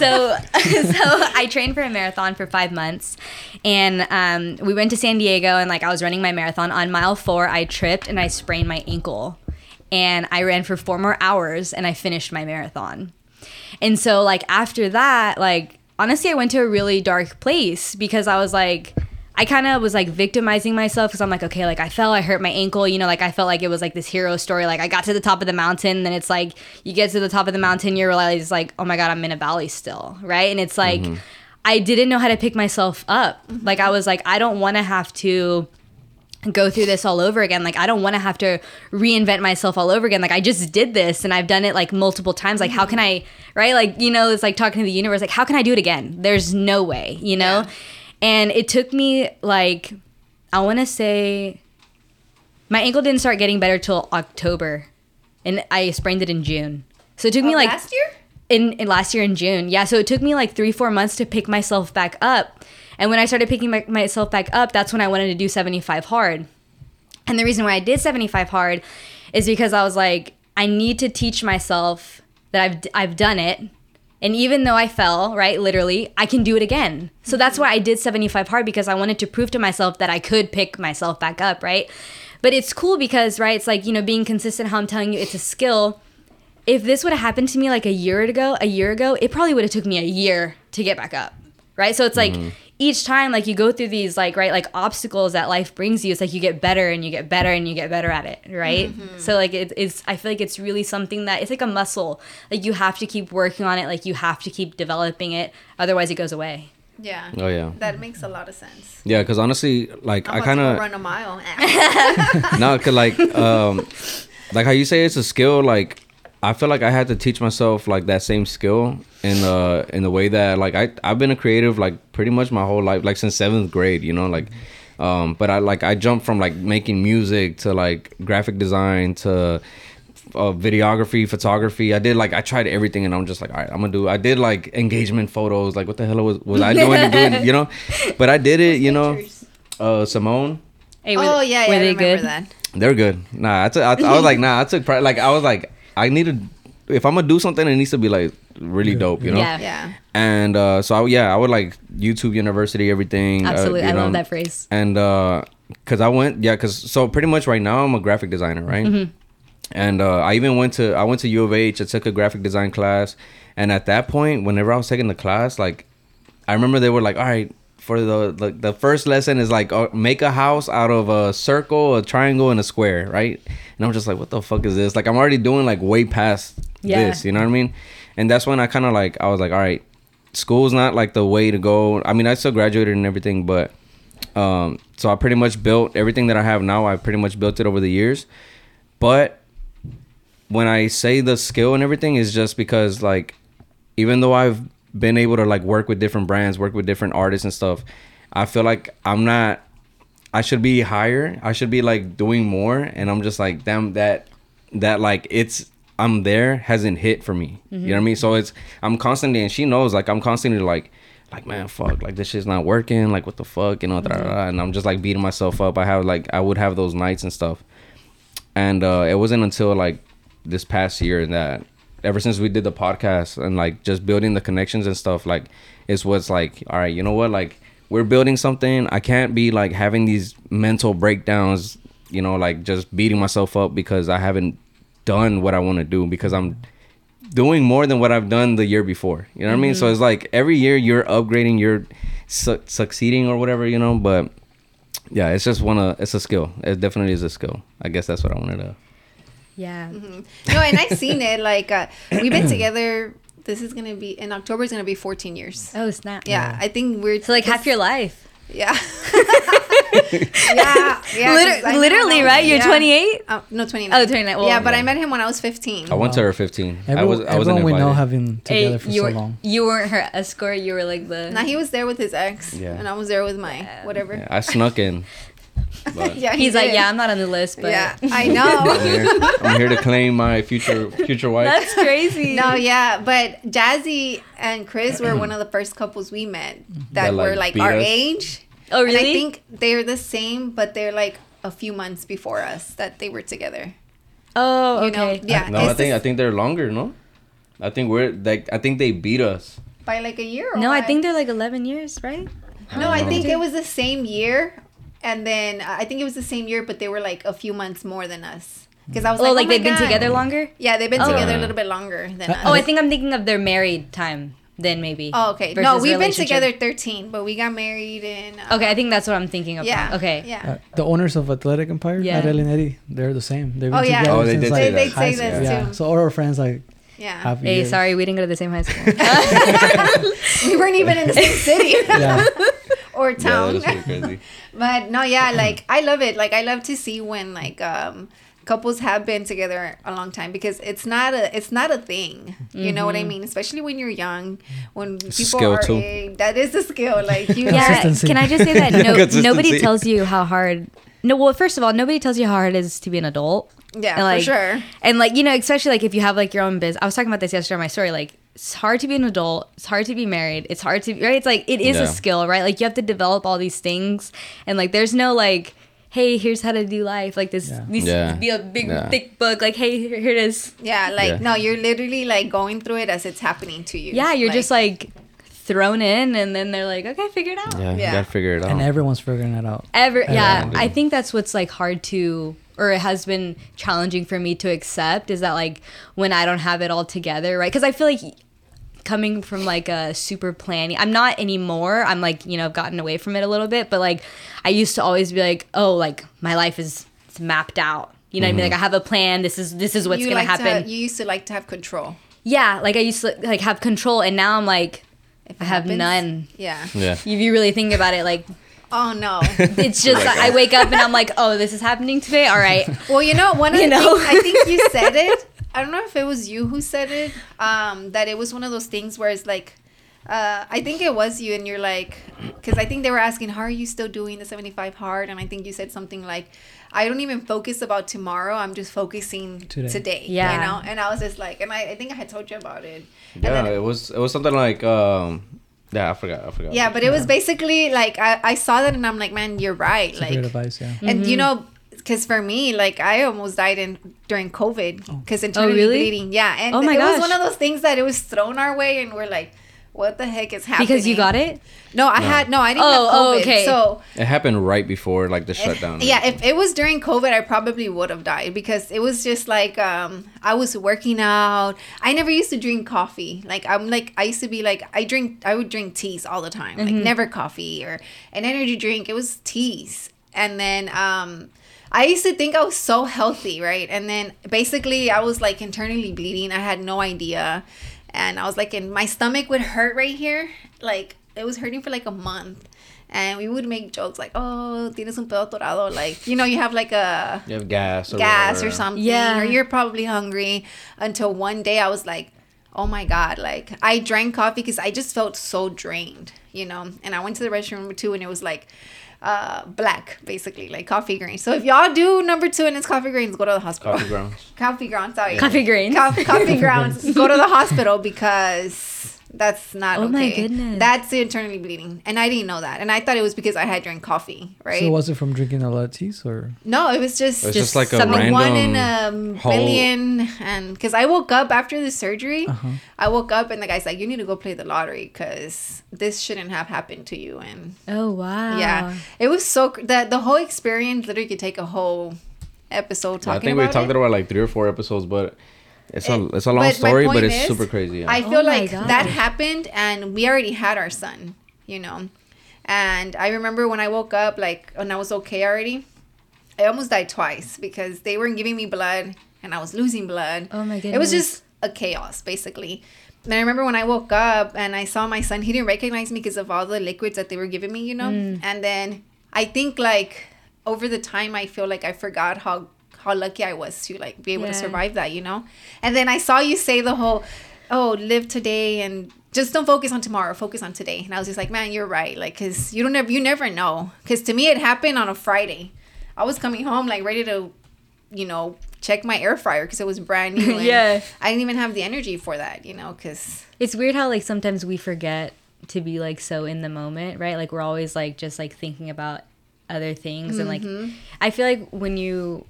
so so I trained for a marathon for five months, and um, we went to San Diego, and like I was running my marathon on mile four, I tripped and I sprained my ankle, and I ran for four more hours, and I finished my marathon, and so like after that, like honestly, I went to a really dark place because I was like. I kind of was like victimizing myself because I'm like, okay, like I fell, I hurt my ankle, you know, like I felt like it was like this hero story. Like I got to the top of the mountain, then it's like you get to the top of the mountain, you realize like, oh my god, I'm in a valley still, right? And it's like mm-hmm. I didn't know how to pick myself up. Like I was like, I don't want to have to go through this all over again. Like I don't want to have to reinvent myself all over again. Like I just did this and I've done it like multiple times. Like how can I, right? Like you know, it's like talking to the universe. Like how can I do it again? There's no way, you know. Yeah. And it took me like I want to say my ankle didn't start getting better till October, and I sprained it in June. So it took oh, me like last year? in, in last year in June. Yeah, so it took me like three, four months to pick myself back up. And when I started picking my, myself back up, that's when I wanted to do 75 hard. And the reason why I did 75 hard is because I was like, I need to teach myself that I've, I've done it. And even though I fell, right, literally, I can do it again. So that's why I did 75 hard because I wanted to prove to myself that I could pick myself back up, right? But it's cool because, right, it's like, you know, being consistent, how I'm telling you it's a skill if this would have happened to me like a year ago, a year ago, it probably would have took me a year to get back up. Right? So it's like mm-hmm. Each time like you go through these like right like obstacles that life brings you, it's like you get better and you get better and you get better at it, right? So like it, it's I feel like it's really something that it's like a muscle. Like you have to keep working on it, like you have to keep developing it, otherwise it goes away. Yeah. Oh yeah. That makes a lot of sense. Yeah, because honestly, like I'm I kind of run a mile. no, cause like um, like how you say it's a skill. Like I feel like I had to teach myself like that same skill in the in the way that like I I've been a creative like pretty much my whole life, like since seventh grade. You know, like. Um, but I like I jumped from like making music to like graphic design to uh, videography, photography. I did like I tried everything, and I'm just like, all right, I'm gonna do. I did like engagement photos. Like, what the hell was was I doing? doing you know, but I did it. You know, uh, Simone, Hey, were, oh yeah, yeah, were I they remember good? that. they're good. Nah, I took. I, I was like, nah, I took pride. Like, I was like, I need to. If I'm gonna do something, it needs to be like really dope. You know. Yeah. Yeah. And uh, so I, yeah, I would like YouTube University, everything. uh, Absolutely, you I love that phrase. and uh because i went yeah because so pretty much right now i'm a graphic designer right Mm-hmm. and uh i even went to i went to u of h i took a graphic design class and at that point whenever i was taking the class like i remember they were like all right for the the, the first lesson is like uh, make a house out of a circle a triangle and a square right and i'm just like what the fuck is this like i'm already doing like way past Yeah. this you know what i mean and that's when i kind of like i was like all right school's not like the way to go i mean i still graduated and everything but um, so I pretty much built everything that I have now. I pretty much built it over the years. But when I say the skill and everything is just because like even though I've been able to like work with different brands, work with different artists and stuff, I feel like I'm not I should be higher. I should be like doing more and I'm just like damn that that like it's I'm there hasn't hit for me. You know what I mean? So it's I'm constantly and she knows like I'm constantly like like man fuck like this shit's not working like what the fuck you know da, and I'm just like beating myself up. I have like I would have those nights and stuff. And uh it wasn't until like this past year that ever since we did the podcast and like just building the connections and stuff like it's what's like all right you know what? Like we're building something. I can't be like having these mental breakdowns you know like just beating myself up because i haven't done what i want to do because i'm doing more than what i've done the year before. You know what i mean? So mm-hmm. it's like every year you're upgrading you're su- succeeding or whatever you know? But yeah it's just one of it's a skill. It definitely is a skill. I guess that's what i wanted to Yeah. No, and I've seen it. Like uh, we've been together. This is gonna be in October. Is gonna be 14 years. Oh snap. Yeah, I think we're So like half your life. Yeah. yeah. Yeah. Liter- 'cause know literally, right? You're yeah. 28? Uh, no, 29. Oh, 29, well, yeah, but yeah. I met him when I was 15. i went to her 15 i was i wasn't everyone we know invited. have been together for you so were, long. You weren't her escort. You were like the. Now he was there with his ex, Yeah. and I was there with my whatever. Yeah, I snuck in. But Yeah, he He's like, yeah, I'm not on the list, but yeah, I I'm know. here, I'm here to claim my future future wife. that's crazy. no, yeah, but Jazzy and Chris were one of the first couples we met mm-hmm. that, That, like, were like beat our us? age. Oh And really? I think they're the same, but they're like a few months before us that they were together. Oh You know, okay. yeah. no, I think I think they're longer. No, I think we're like I think they beat us. by like a year. Or No, I think they're like 11 years, right? No, I don't think it was the same year, and then uh, I think it was the same year, but they were like a few months more than us. Because I was Oh, like, like oh my they've been together longer. Yeah, they've been Oh. together a little bit longer than Uh, us. Oh, I think I'm thinking of their married time. Then maybe. Oh, okay. No, we've been together 13, but we got married in. Uh, Okay, I think that's what I'm thinking of. Yeah. Okay. Yeah. Uh, the owners of Athletic Empire, Yeah. Adele and Eddie, they're the same. They've been Oh, yeah. together Oh, they since did like say They, they say high this school. Yeah. too. So all our friends like Yeah. half Hey, years. sorry, we didn't go to the same high school. we weren't even in the same city Yeah. Or town. that is pretty but no, yeah, like I love it. Like I love to see when like um couples have been together a long time because it's not a it's not a thing. You know what I mean? Especially when you're young, when It's people skill, are too. a- that is a skill. Like you yeah. Can I just say that no, nobody tells you how hard. No, well, first of all, nobody tells you how hard it is to be an adult. Yeah, And, like, for sure. And like you know, especially like if you have like your own business. I was talking about this yesterday on my story. Like it's hard to be an adult. It's hard to be married. It's hard to be, right. It's like it is Yeah. a skill, right? Like you have to develop all these things, and like there's no like, hey, here's how to do life. Like this, Yeah. this Yeah. be a big Yeah. thick book. Like hey, here, here it is. Yeah, like Yeah. no, you're literally like going through it as it's happening to you. Yeah, you're just like thrown in, and then they're like, okay, figure it out. Yeah, you gotta figure it out. and everyone's figuring it out. Ever, yeah, Yeah. I think that's what's like hard to, or it has been challenging for me to accept is that like when I don't have it all together, right? Because I feel like coming from like a super planning, I'm not anymore. I'm like, you know, I've gotten away from it a little bit, but like I used to always be like, oh, like my life is it's mapped out. You know what I mean? Mm-hmm. Like I have a plan. This is this is what's you gonna like happen. To, you used to like to have control. yeah, like I used to like have control, and now I'm like, If I have happens. none. Yeah. yeah. If you really think about it, like Oh no. It's just I wake up and I'm like, oh, this is happening today. All right. Well, you know, one of You the know? things, I think you said it. I don't know if it was you who said it. Um, that it was one of those things where it's like, uh, I think it was you, and you're like, because I think they were asking, how are you still doing the 75 hard? And I think you said something like, I don't even focus about tomorrow. I'm just focusing Today. today. Yeah. You know, and I was just like, and I, I think I had told you about it. Yeah, then- it was it was something like um yeah, I forgot. I forgot. yeah, but it was basically like I, I saw that and I'm like, man, you're right. It's like great advice, yeah. and you mm-hmm. know because for me like i almost died in during covid oh. because internally oh, really? bleeding yeah and Oh my it was one of those things that it was thrown our way and we're like what the heck is happening Because you got it? no i had no i didn't Oh, have oh, covid okay. so It happened right before like the shutdown. yeah if it was during covid i probably would have died because it was just like um i was working out i never used to drink coffee like i'm like i used to be like i drink i would drink teas all the time like never coffee or an energy drink it was teas and then um I used to think I was so healthy, right? And then basically I was like internally bleeding. I had no idea. And I was like, and my stomach would hurt right here. Like it was hurting for like a month. And we would make jokes like, oh, tienes un pedo atorado. Like, you know, you have like a You have gas or gas whatever. or something. Yeah. Or you're probably hungry. Until one day I was like, oh my God. Like I drank coffee because I just felt so drained, you know? And I went to the restroom too and it was like, uh, black, basically, like coffee grains. So if y'all do number two and it's coffee grains, go to the hospital. Coffee grounds. Coffee grounds, sorry. Coffee grains. Co- coffee grounds. Go to the hospital because that's not Oh okay. my goodness. That's internally bleeding, and I didn't know that, and I thought it was because I had drank coffee, right? So was it from drinking a lot of teas or? no, it was just It was Just just, like a something random one in a whole- billion, and because I woke up after the surgery, Uh-huh. I woke up and the guy's like, "You need to go play the lottery because this shouldn't have happened to you." And Oh wow. yeah, it was so cr- that the whole experience literally could take a whole episode talking I think we talked it. about like three or four episodes, but it's a it's a long but story, but it's is, super crazy. Yeah. I Oh feel my like gosh. that happened, and we already had our son, you know. And I remember when I woke up, like when I was okay already, I almost died twice because they weren't giving me blood, and I was losing blood. Oh my goodness! It was just a chaos, basically. And I remember when I woke up and I saw my son, he didn't recognize me because of all the liquids that they were giving me, you know. Mm. And then I think like over the time, I feel like I forgot how how lucky I was to like be able to survive that, you know. And then I saw you say the whole, "Oh, live today and just don't focus on tomorrow, focus on today." And I was just like, "Man, you're right." Like, cause you don't ever, you never know. Cause to me, it happened on a Friday. I was coming home like ready to, you know, check my air fryer because it was brand new. and Yeah. I didn't even have the energy for that, you know, because It's weird how like sometimes we forget to be like so in the moment, right? Like we're always like just like thinking about other things and like mm-hmm. I feel like when you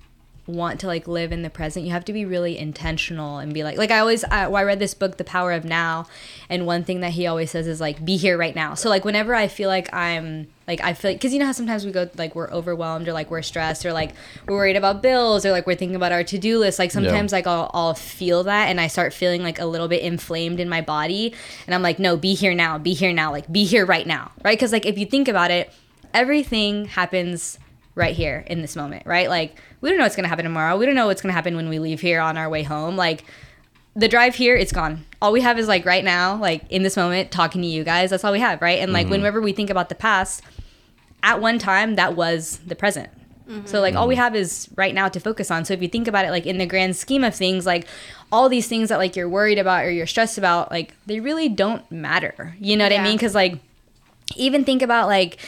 want to like live in the present, you have to be really intentional and be like like I always I, well, I read this book The Power of Now and one thing that he always says is like be here right now. So like whenever I feel like I'm like I feel like cuz you know how sometimes we go like we're overwhelmed or like we're stressed or like we're worried about bills or like we're thinking about our to-do list like sometimes like I'll, I'll feel that and I start feeling like a little bit inflamed in my body and I'm like no be here now be here now like be here right now right because like if you think about it everything happens right here in this moment right? Like we don't know what's going to happen tomorrow. We don't know what's going to happen when we leave here on our way home. Like the drive here it's gone. All we have is like right now like in this moment talking to you guys. That's all we have right? And like mm-hmm. whenever we think about the past at one time that was the present. Mm-hmm. So like all we mm-hmm. have is right now to focus on. So if you think about it like in the grand scheme of things like all these things that like you're worried about or you're stressed about like they really don't matter. You know what i mean? Because like even think about like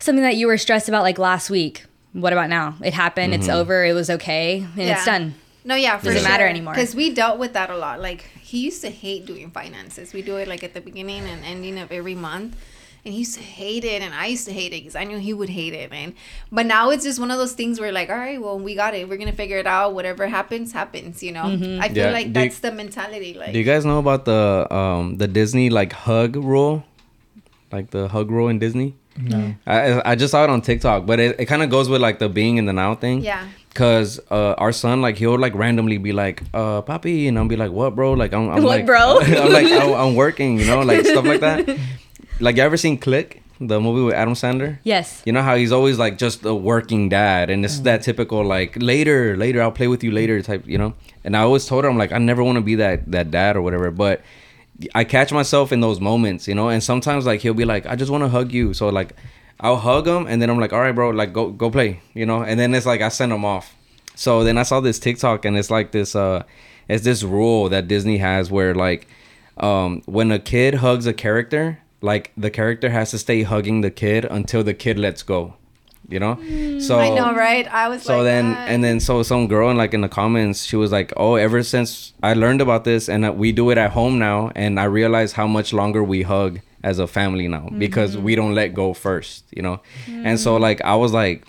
something that you were stressed about like last week what about now it happened it's over it was okay and it's done no, yeah, for Doesn't sure. matter anymore. Because we dealt with that a lot. Like he used to hate doing finances. We do it like at the beginning and ending of every month. And he used to hate it, and I used to hate it because I knew he would hate it, man. But now it's just one of those things where, like, all right, well, we got it. We're gonna figure it out. Whatever happens, happens. You know. I feel Yeah, like do you- that's the mentality. Like, Do you guys know about the um the Disney like hug rule? Like the hug rule in Disney? No. I I just saw it on TikTok, but it, it kind of goes with like the being in the now thing. yeah, Cause uh, our son like he'll like randomly be like, uh, "Papi," and I'll be like, "What, bro?" Like I'm, I'm What, like, bro? I'm like, "Oh, I'm working, you know, like stuff like that. Like, you ever seen Click, the movie with Adam Sandler? yes You know how he's always like just a working dad, and it's that typical like later, later, I'll play with you later type, you know. And I always told her, I'm like, I never want to be that that dad or whatever, but I catch myself in those moments, you know. And sometimes like he'll be like, I just want to hug you, so like. I'll hug him, and then I'm like, all right, bro, like go go play, you know. And then it's like I send him off. So then I saw this TikTok, and it's like this uh, it's this rule that Disney has where like, um, when a kid hugs a character, like the character has to stay hugging the kid until the kid lets go, you know. Mm. so I know, right? I was so like, then that. and then so some girl in like in the comments she was like oh ever since i learned about this and we do it at home now and i realize how much longer we hug as a family now because we mm-hmm. don't let go first you know and so mm. like i was like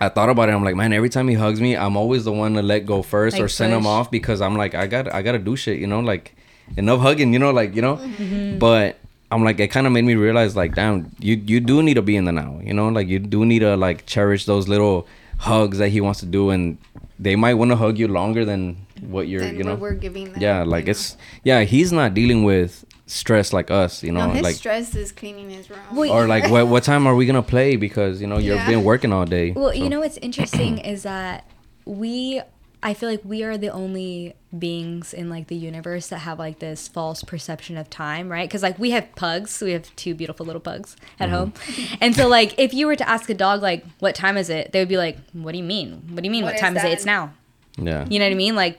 I thought about it. I'm like, man, every time he hugs me, I'm always the one to let go first Like or send him off because I'm like, I got, I gotta do shit, you know, like enough hugging, you know, like you know. Mm-hmm. But I'm like, it kind of made me realize, like, damn, you you do need to be in the now, you know, like you do need to like cherish those little hugs that he wants to do, and they might want to hug you longer than what you're, Then you know. what we're giving them. yeah, you like know? it's yeah, he's not dealing with stress like us, you know, no, his like stress is cleaning his room. Well, or like what what time are we gonna play because you know you've Yeah. been working all day. Well, so- you know what's interesting is that we I feel like we are the only beings in like the universe that have like this false perception of time, right? Cuz like we have pugs, we have two beautiful little pugs at Mm-hmm. home. And so like if you were to ask a dog like what time is it? They would be like, "What do you mean? What do you mean What what, is time is, that?" it? It's now." yeah. You know what I mean? Like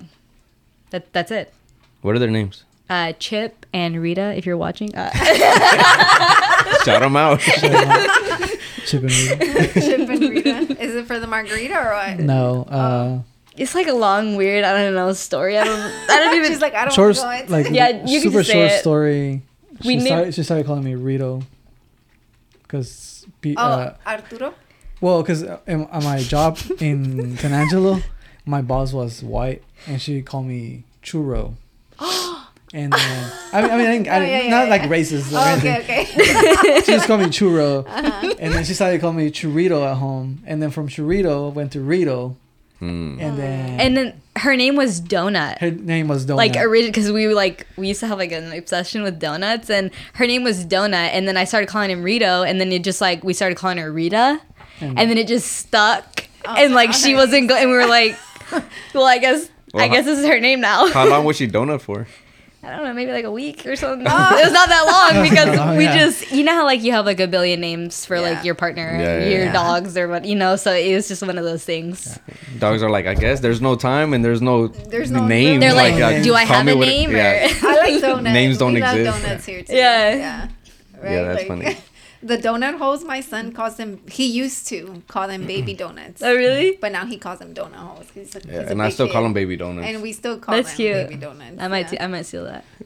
that that's it. What are their names? Uh Chip and Rita if you're watching. Uh, Shout them out. Chip and Rita. Chip and Rita. Is it for the margarita or what? No, uh, it's like a long weird, I don't know, story. I don't I don't even She's like, I don't short, want to go like Yeah, you can super just short it. story. We she, knew- started, she started calling me Rito, because Oh, uh, Arturo? well, because on my job in San Angelo, my boss was white, and she called me churro. and then, I mean, I mean, I, think- I, Oh, yeah, yeah, not yeah. like racist or Oh, anything. okay, okay. she just called me churro, Uh-huh. and then she started calling me churrito at home, and then from churrito went to Rito, Hmm. and then and then her name was Donut. her name was Donut. like original because we were like we used to have like an obsession with donuts and her name was donut and then i started calling him rito and then it just like we started calling her rita And- and then it just stuck Oh, and like no, she wasn't go- and we were like well i guess Well, i guess this is her name now How long was she donut for? I don't know maybe like a week or something Oh. it was not that long because Oh, we yeah. just you know how like you have like a billion names for Yeah. like your partner Yeah, yeah, your yeah. dogs or what you know so it was just one of those things Dogs are like, I guess there's no time and there's no There's no- name. they're like, Like, uh, do i have a what- name yeah. or I like donuts. Names don't we exist. donuts here too. Yeah. Yeah. Yeah, that's funny. The donut holes, my son calls them. He used to call them baby donuts. oh really But now he calls them donut holes. He's a, Yeah, he's and I big still call them baby donuts. And we still call That's them cute. baby donuts. i might yeah. I might steal that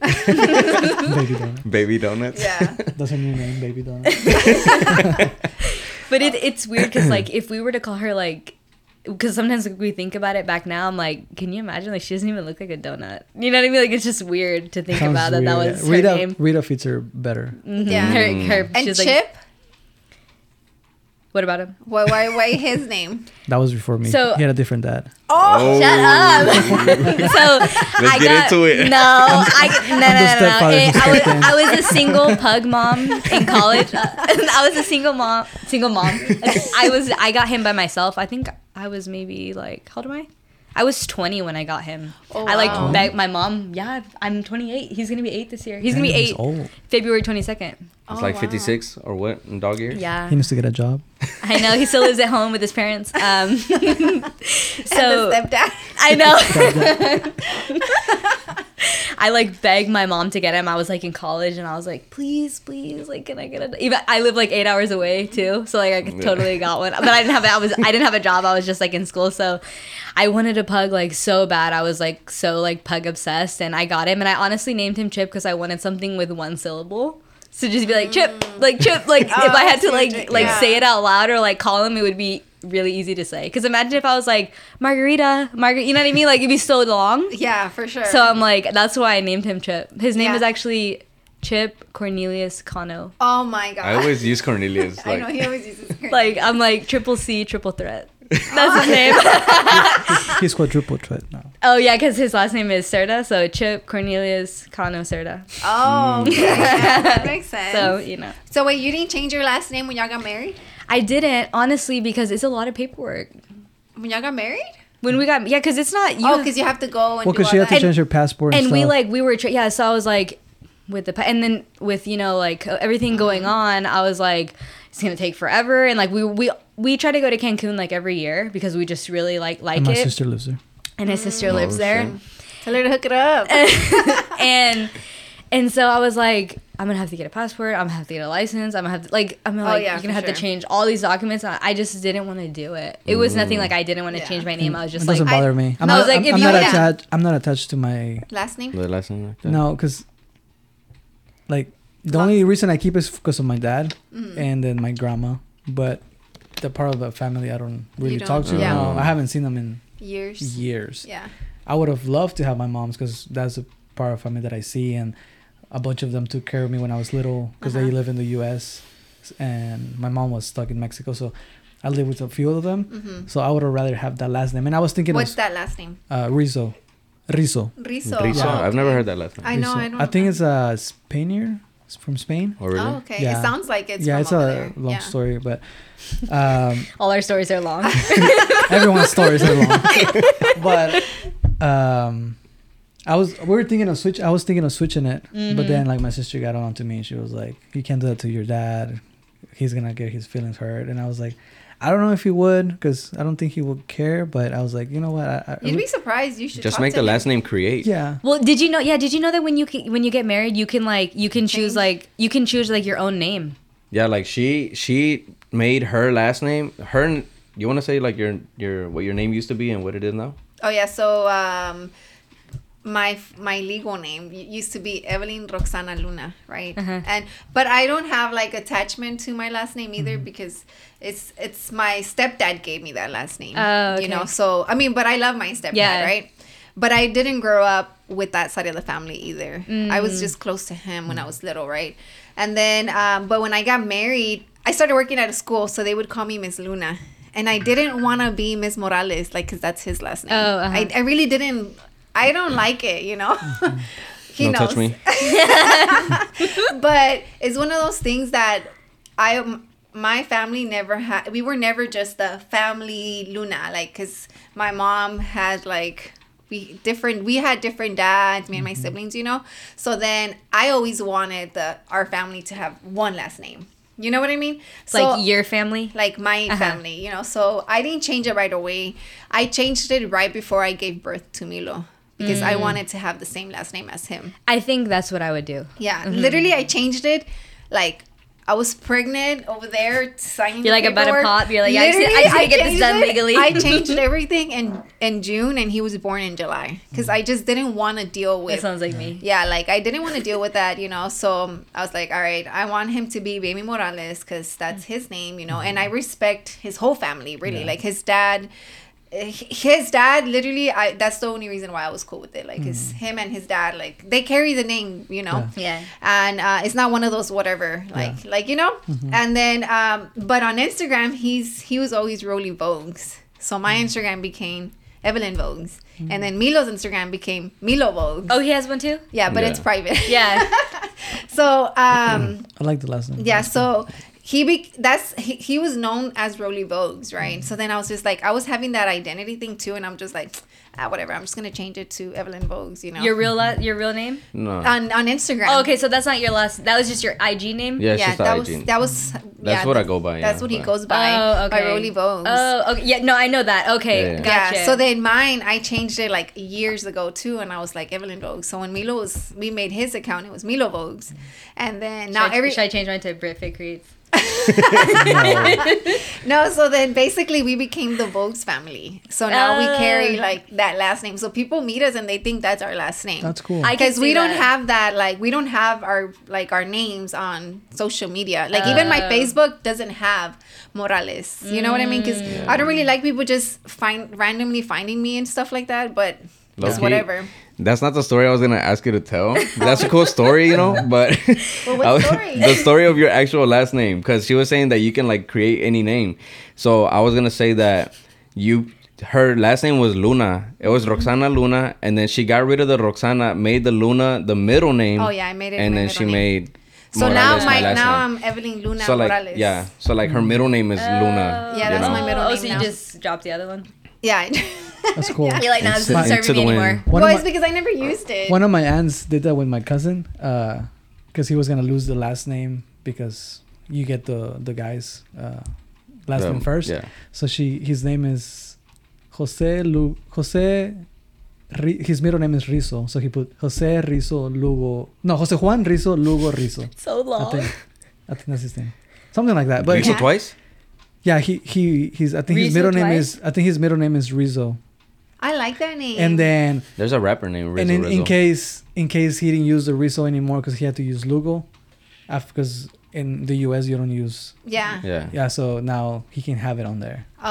baby donuts. baby donuts. yeah. That's her new name, Baby Donut. But it, it's weird because like if we were to call her like, because sometimes like, we think about it back now, I'm like, can you imagine like she doesn't even look like a donut? You know what I mean? Like it's just weird to think Sounds about that. That was yeah. her Rita, name. Rita fits her better. Mhm. Yeah. Her, her, And she's Chip, like, what about him? why, why, why his name? That was before me. So- he had a different dad. Oh, Shut up. so I get got, into it. No, I no no no. no. stepfather Eh, I was. I was a single pug mom in college. I was a single mom, single mom. I was I got him by myself. I think I was maybe like how old am I? I was 20 when I got him. Oh, I like wow. begged my mom. Yeah, I'm 28. He's gonna be eight this year. He's gonna be Damn, he's eight old. February 22nd. It's Oh, like wow. 56 or what in dog years? Yeah, He needs to get a job. I know. He still lives at home with his parents. Um, so the stepdad. I know. I like begged my mom to get him. I was like in college and I was like, please, please, like, can I get a? Even I live like eight hours away too, so like I could Yeah. totally got one. But I didn't have. I was. I didn't have a job. I was just like in school, so I wanted a pug like so bad. I was like so like pug obsessed, and I got him. And I honestly named him Chip because I wanted something with one syllable. So just be like Chip, like Chip, like Oh, if I had to mm. like like yeah. say it out loud or like call him, it would be really easy to say. Because imagine if I was like Margarita, Margaret, you know what I mean? Like it'd be so long. Yeah, for sure. So I'm like, that's why I named him Chip. His name Yeah. is actually Chip Cornelius Cano. oh my god. I always use Cornelius. I know he always uses. Like I'm like triple C, triple threat. That's his name. He's quadruple threat now. oh yeah, because his last name is Serta, so Chip Cornelius Cano Serta. Oh, okay. yeah, that makes sense. So So, you know, so wait, you didn't change your last name when y'all got married? I didn't honestly because it's a lot of paperwork. When y'all got married? When we got yeah, because it's not you. oh, because you have to go and Well, because all she had to that. change her passport and, and we stuff. like we were tra- yeah so i was like with the pa- and then with you know like everything going Mm-hmm. on i was like it's gonna take forever. And like we we we try to go to Cancun like every year because we just really like like and my it. sister lives there. and his sister Oh, lives there. shit. Tell her to hook it up. and and so I was like, I'm gonna have to get a passport. I'm gonna have to get a license. I'm gonna have to like I'm gonna, Oh, like yeah, you're gonna have sure. to change all these documents. I I just didn't want to do it. It was nothing like I didn't want to Yeah. change my name. I was it just like, doesn't I- bother me. I'm No, I not, was like, I'm, if I'm you- not yeah. attached. I'm not attached to my Last name? The last name like no, because like the only reason I keep is because of my dad Mm-hmm. and then my grandma. But the part of the family I don't really don't- talk to. yeah. No, I haven't seen them in Years. years. Yeah. I would have loved to have my mom's because that's a part of family that I see, and a bunch of them took care of me when I was little because they Uh-huh. live in the U.S. and my mom was stuck in Mexico, so I live with a few of them. hmm So I would have rather have that last name, and I was thinking What's of that last name? uh, Rizzo, Rizzo. Rizo. Rizzo. Yeah. I've never heard that last name. I know. Rizzo. I don't. I think it's a Spaniard. It's from Spain. oh, really? Oh, okay. Yeah. It sounds like it's yeah, from it's over a there. long yeah. story, but um, all our stories are long. everyone's stories are long. but um, I was we were thinking of switch. I was thinking of switching it, but then like my sister got on to me and she was like, "You can't do that to your dad. He's gonna get his feelings hurt." And I was like, "I don't know if he would, because I don't think he would care." But I was like, you know what? I, I, You'd be surprised. You should Just talk make to the him. last name create. yeah. well, did you know? Yeah, did you know that when you ca- when you get married, you can like you can choose like you can choose like your own name. Yeah, like she she made her last name. Her you want to say like your your what your name used to be and what it is now? Oh yeah. So um, my my legal name used to be Evelin Roxana Luna, right? Uh-huh. And but I don't have like attachment to my last name either because it's it's my stepdad gave me that last name. Oh, okay. You know. So I mean, but I love my stepdad, Yeah. right? But I didn't grow up with that side of the family either. I Mm. was just close to him when I was little, right? And then, um, but when I got married, I started working at a school, so they would call me Miss Luna. And I didn't want to be Miss Morales, like, because that's his last name. Oh, uh-huh. I, I really didn't. I don't like it, you know. he Don't knows. touch me. but it's one of those things that I my family never had. We were never just the family Luna, like because my mom had like we different. We had different dads, me and my siblings, you know. So then I always wanted the our family to have one last name. You know what I mean? It's like your family. like my Uh-huh. family, you know. So I didn't change it right away. I changed it right before I gave birth to Milo because Mm. I wanted to have the same last name as him. I think that's what I would do. Yeah, Mm-hmm. literally, I changed it. Like, I was pregnant over there signing. You're like about to pop, you're like, I just- I just gotta get this done it. legally. I changed everything in in June, and he was born in July because I just didn't want to deal That with. sounds like me. Yeah, like I didn't want to deal with that, you know. So um, I was like, all right, I want him to be Baby Morales because that's his name, you know. And I respect his whole family, really. Like his dad, his dad, literally, I that's the only reason why I was cool with it. Like his him and his dad, like they carry the name, you know. Yeah. And uh, it's not one of those whatever, like like you know. And then, um, but on Instagram, he's he was always Rollie Vogues. So my Instagram became Evelin Vogues, and then Milo's Instagram became Milo Vogues. Oh, he has one too. Yeah, but Yeah. it's private. Yeah. so um I like the last name. yeah, so he be that's he, he was known as Rollie Vogues, right? So then I was just like I was having that identity thing too, and I'm just like, ah, whatever. I'm just gonna change it to Evelin Vogues, you know. Your real la- your real name? No. on on Instagram. Oh, okay, so that's not your last. That was just your IG name. yeah, yeah, just the that was that was. That's yeah, what I that- go by, That's yeah, what he goes by. Oh, okay. By Rollie Vogues. Oh, okay. Yeah, no, I know that. Okay, Yeah, yeah. gotcha. Yeah. So then mine, I changed it like years ago too, and I was like Evelin Vogues. So when Milo was, we made his account, it was Milo Vogues, and then should, now I, every should I change mine to Brit Fit Creates? no. So then basically we became the Vogues family. So now we carry Oh. like that last name. So people meet us and they think that's our last name. That's cool. I can because we don't that. have that like we don't have our like our names on social media like even my Oh. facebook doesn't have morales you know what i mean because mm. i don't really like people just find randomly finding me and stuff like that but it's Low-key, whatever That's not the story I was gonna ask you to tell. That's a cool story, you know. But Well, what story? the story of your actual last name, because she was saying that you can like create any name. So I was gonna say that you, her last name was Luna. It was Roxana Luna, and then she got rid of the Roxana, made the Luna the middle name. Oh, yeah, I made it And my then she name. made. so Morales now my, last now name. i'm evelin luna so like morales yeah, so like her middle name is Luna. Oh. Yeah, that's know? my middle Oh, name so you now. just dropped the other one? yeah That's cool. You're like, nah, this Into- isn't into serving me anymore. One well of it's because i never used it one of my aunts did that with my cousin, because he was gonna lose the last name because you get the the guy's uh, last Um, name first. Yeah. So she his name is Jose Lu Jose. Ri- his middle name is Rizo, so he put Jose Rizo Lugo. No, Jose Juan Rizo Lugo Rizo. So long. I long. think, I think that's his name, something like that. But Rizzo Yeah. twice. yeah, he he he's. I think his Rizzo middle name is. I think his middle name is Rizzo. I like that name. And then There's a rapper named Rizzo. and in, in case in case he didn't use the Rizzo anymore because he had to use Lugo, because in the U.S. you don't use. yeah. Yeah. Yeah, so now he can have it on there. Oh,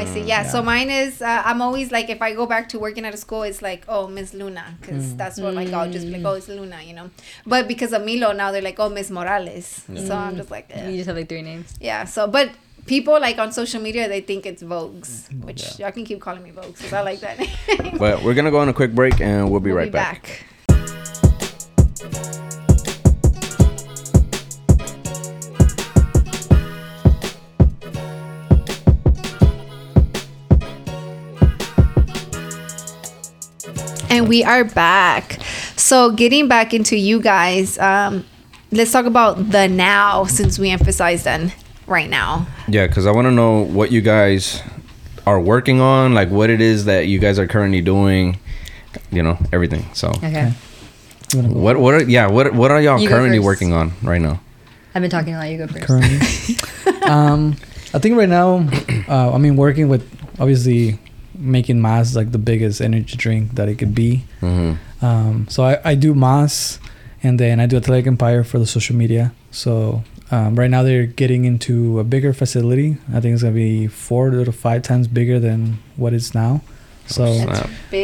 I see. Yeah. Yeah. So mine is. Uh, I'm always like, if I go back to working at a school, it's like, oh, Miss Luna, because that's what like I'll just be like, oh, it's Luna, you know. But because of Milo, now they're like, oh, Miss Morales. So I'm just like, eh. You just have like three names. yeah. So, but people like on social media, they think it's Vogues, which Yeah. y'all can keep calling me Vogues because I like that name. But we're gonna go on a quick break and we'll be We'll right back. And we are back. So getting back into you guys, um, let's talk about the now since we emphasized then right now. Yeah, because I want to know what you guys are working on, like what it is that you guys are currently doing. You know, everything. So, Okay. You what what are yeah what what are y'all You currently working on right now? I've been talking a lot. You go first. currently? um, I think right now, uh, I mean, working with obviously making Mas like the biggest energy drink that it could be. Mm-hmm. Um, so I, I do Mas, and then I do Athletic Empire for the social media. So um, right now they're getting into a bigger facility. I think it's gonna be four to five times bigger than what it's now. So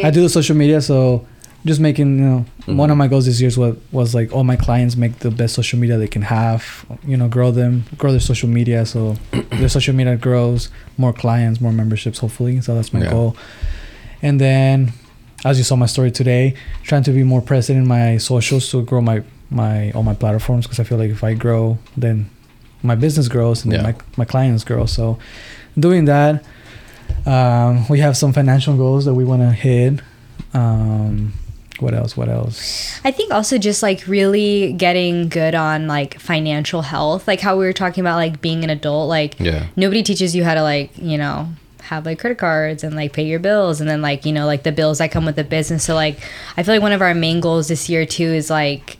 I do the social media. So just making you know Mhm. one of my goals this year was was like all my clients make the best social media they can have. You know, grow them, grow their social media. So their social media grows, more clients, more memberships, hopefully. So that's my Yeah. goal. And then, as you saw my story today, trying to be more present in my socials to grow my my all my platforms because I feel like if I grow, then my business grows and Yeah. my my clients grow. So doing that, um, we have some financial goals that we want to hit. Um, what else? What else? I think also just like really getting good on like financial health, like how we were talking about like being an adult. Like Yeah. nobody teaches you how to like you know have like credit cards and like pay your bills and then like you know like the bills that come with the business. So like I feel like one of our main goals this year too is like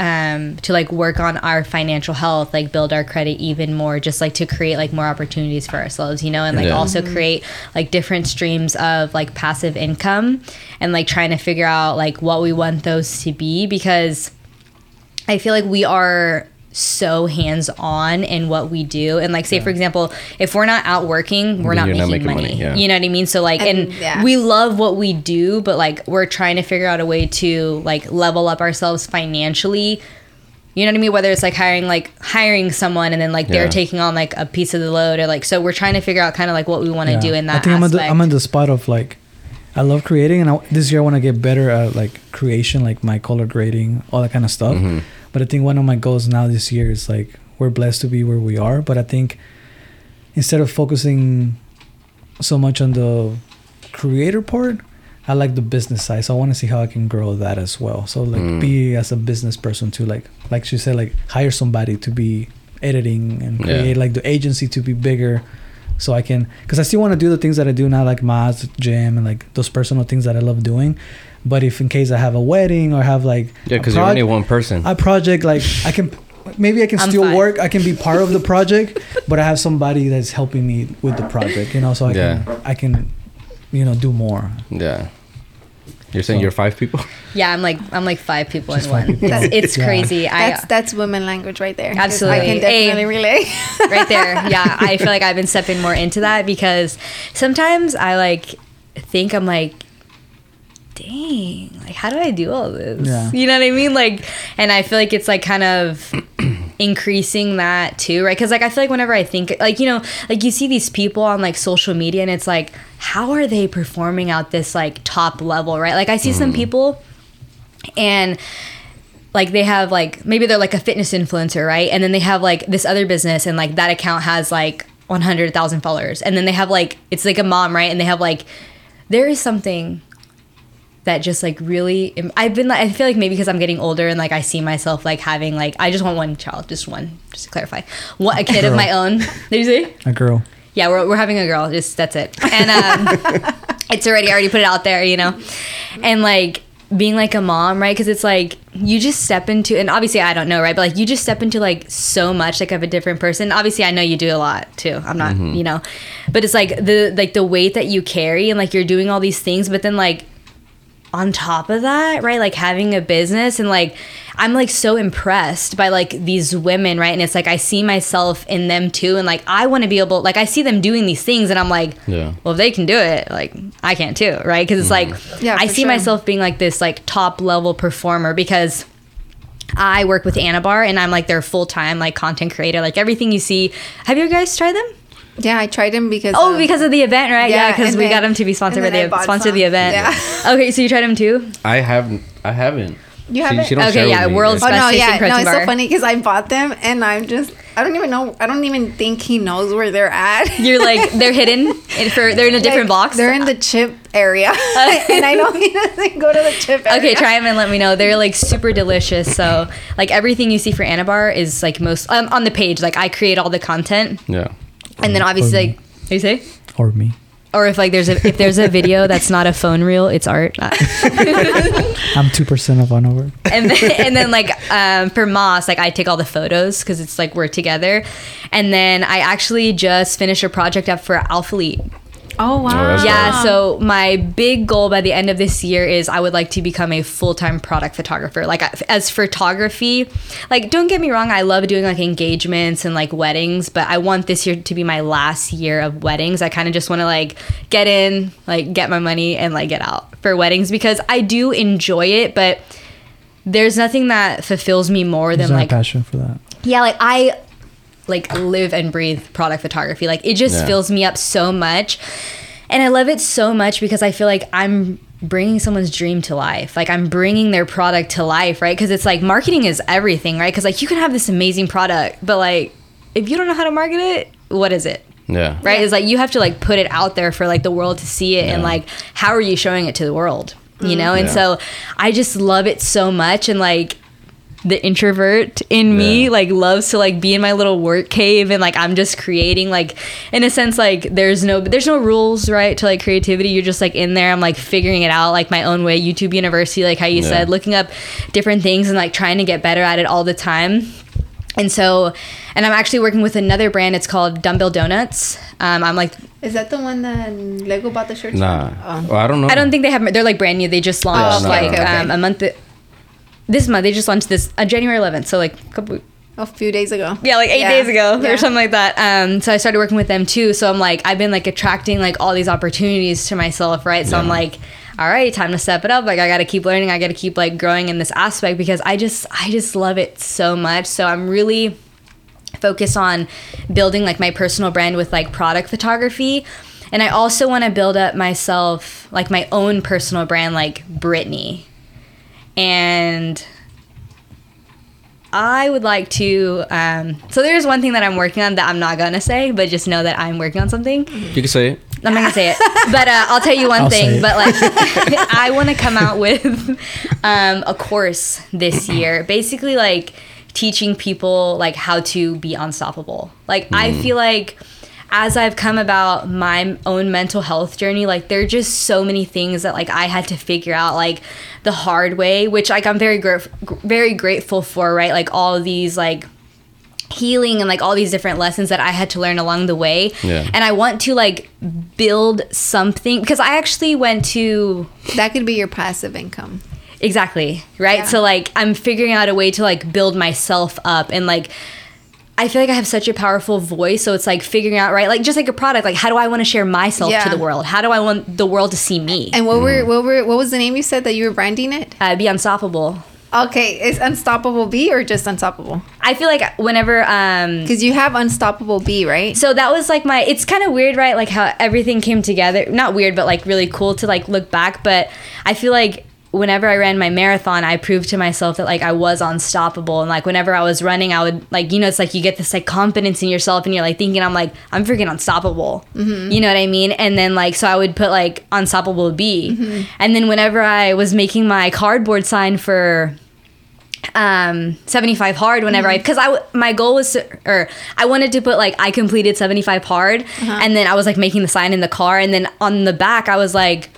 um to like work on our financial health like build our credit even more just like to create like more opportunities for ourselves you know and like Yeah. also create like different streams of like passive income and like trying to figure out like what we want those to be because I feel like we are so hands on in what we do. And like say for example, if we're not out working, we're not you're making, not making money. money, yeah. You know what I mean? So like and, And, yeah. we love what we do, but like we're trying to figure out a way to like level up ourselves financially. You know what I mean? Whether it's like hiring like hiring someone and then like they're Yeah. taking on like a piece of the load or like so we're trying to figure out kind of like what we want to Yeah. do in that I think I'm at, the. I'm at the spot of like, I love creating, and I, this year I want to get better at like creation, like my color grading, all that kind of stuff. Mhm. But I think one of my goals now this year is like we're blessed to be where we are, but I think instead of focusing so much on the creator part, I like the business side. So I want to see how I can grow that as well. So like Mm. be as a business person too. like like she said like hire somebody to be editing and Yeah. create like the agency to be bigger so I can because I still want to do the things that I do now like Mas, gym and like those personal things that I love doing. But if in case I have a wedding or have like Yeah, a because you're only one person. a project like I can maybe I can I'm still fine. work. I can be part of the project, but I have somebody that's helping me with the project. You know, so I Yeah. can I can you know do more. yeah. You're saying So- you're five people? yeah, I'm like I'm like five people Just in five one. people. It's, it's Yeah. crazy. I That's that's women language right there. Absolutely. I can Hey. definitely relate. right there. Yeah, I feel like I've been stepping more into that because sometimes I like think I'm like, dang, like how do I do all this? Yeah. You know what I mean? Like, and I feel like it's like kind of increasing that too, right? Because like I feel like whenever I think like you know like you see these people on like social media and it's like how are they performing out this like top level, right? Like I see some mm. people and like they have like maybe they're like a fitness influencer, right? And then they have like this other business and like that account has like 100,000 followers. And then they have like it's like a mom, right? And they have like there is something that just like really I've been like I feel like maybe because I'm getting older and like I see myself like having like I just want one child, just one, just to clarify. What a kid of my own. Did you say? A girl. Yeah, we're, we're having a girl. Just that's it. And um, it's already I already put it out there, you know. And like being like a mom, right? Because it's like you just step into, and obviously I don't know, right? But like you just step into like so much like of a different person. Obviously I know you do a lot too. I'm not, you know, but it's like the like the weight that you carry, and like you're doing all these things, but then like on top of that, right? Like having a business and like I'm like so impressed by like these women, right? And it's like I see myself in them too and like I want to be able like I see them doing these things and I'm like, Yeah. well, if they can do it, like I can too, right? Cuz it's mm-hmm. like Yeah, I see sure. myself being like this like top level performer because I work with Anabar and I'm like their full-time like content creator. Like everything you see. Have you guys tried them? Yeah, I tried them because. Oh, of- because of the event, right? Yeah, Yeah, because and we then- got them to be sponsored by and then I the bought sponsor the event. Yeah. Okay, so you tried them too? I haven't. I haven't. You haven't? She, don't Okay, share with yeah, me. world's Oh no, yeah, no, it's bar. so funny because I bought them and I'm just I don't even know I don't even think he knows where they're at. You're like they're hidden in for they're in a different Like, box. They're in the chip area, and I know he doesn't go to the chip area. Okay, try them and let me know. They're like super delicious. So like everything you see for Anabar is like most um, on the page. Like I create all the content, Yeah. And then obviously like what do you say. Or me. Or if like there's a if there's a video that's not a phone reel, it's art. I'm two percent of on over. and then, and then like um, for Mas, like I take all the photos because it's like we're together. And then I actually just finished a project up for Alpha Elite. Oh, oh wow. that's Yeah, so my big goal by the end of this year is I would like to become a full-time product photographer. Like uh, as photography, like don't get me wrong, I love doing like engagements and like weddings, but I want this year to be my last year of weddings. I kind of just want to like get in, like get my money and like get out for weddings because I do enjoy it, but there's nothing that fulfills me more There's than not like passion for that. yeah like i like live and breathe product photography. Like it just Yeah. fills me up so much. And i love it so much because i feel like i'm bringing someone's dream to life. Like i'm bringing their product to life right? Because it's like marketing is everything right? Because like you can have this amazing product but like if you don't know how to market it what is it? Yeah. right? It's like you have to like put it out there for like the world to see it and like how are you showing it to the world you know? And Yeah. so i just love it so much and like the introvert in me Yeah. like loves to like be in my little work cave and like i'm just creating like in a sense like there's no there's no rules right to like creativity you're just like in there i'm like figuring it out like my own way youtube university like how you Yeah. said looking up different things and like trying to get better at it all the time and so and i'm actually working with another brand it's called dumbbell donuts um, i'm like Is that the one that Lego bought the shirts? Nah. from? Oh. Well, I don't know. I don't think they have. They're like brand new. They just launched Oh, okay, like okay, okay. Um, a month. This month they just launched this uh, January 11th. So like a couple. A few days ago. Yeah, like eight Yeah, days ago yeah. or something like that. Um, so I started working with them too. So I'm like, I've been like attracting like all these opportunities to myself, right? So I'm like, all right, time to step it up. Like I got to keep learning. I got to keep like growing in this aspect because I just, I just love it so much. So I'm really focused on building like my personal brand with like product photography. And I also want to build up myself like my own personal brand like Brittney. And I would like to um so there's one thing that I'm working on that I'm not gonna say, but just know that I'm working on something. You can say it. I'm not gonna say it, but uh, I'll tell you one I'll thing. But like, I want to come out with um, a course this year, basically like teaching people like how to be unstoppable. Like I feel like as I've come about my own mental health journey, like there are just so many things that like I had to figure out like the hard way, which like I'm very gr- very grateful for. Right, like all of these like healing and like all these different lessons that I had to learn along the way. Yeah. And I want to like build something because I actually went to That could be your passive income. exactly, right? Yeah. So like I'm figuring out a way to like build myself up and like I feel like I have such a powerful voice, so it's like figuring out right, like just like a product, like how do I want to share myself Yeah. to the world? How do I want the world to see me? And what were what were what was the name you said that you were branding it? Uh, be unstoppable. Okay, is Unstoppable B or just Unstoppable? I feel like whenever um Because you have Unstoppable B, right? so that was like my it's kind of weird right like how everything came together not weird but like really cool to like look back but i feel like whenever I ran my marathon, I proved to myself that like I was unstoppable. And like whenever I was running, I would like you know it's like you get this like confidence in yourself, and you're like thinking I'm like I'm freaking unstoppable. Mm-hmm. You know what I mean? And then like so I would put like unstoppable B, mm-hmm. and then whenever I was making my cardboard sign for um 75 hard whenever i mm-hmm. because i my goal was to, or i wanted to put like i completed 75 hard uh-huh. and then i was like making the sign in the car and then on the back i was like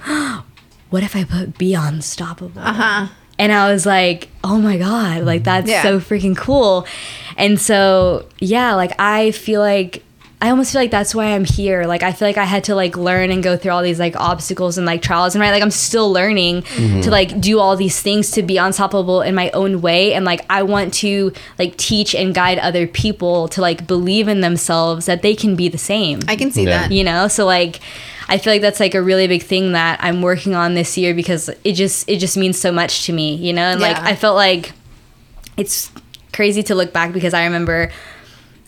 what if i put be unstoppable Uh-huh. and i was like oh my god like that's Yeah. so freaking cool and so yeah like i feel like I almost feel like that's why I'm here. Like I feel like I had to like learn and go through all these like obstacles and like trials and right like I'm still learning to like do all these things to be unstoppable in my own way and like I want to like teach and guide other people to like believe in themselves that they can be the same. I can see Yeah. that. you know? So like I feel like that's like a really big thing that I'm working on this year because it just it just means so much to me, you know? And like I felt like it's crazy to look back because I remember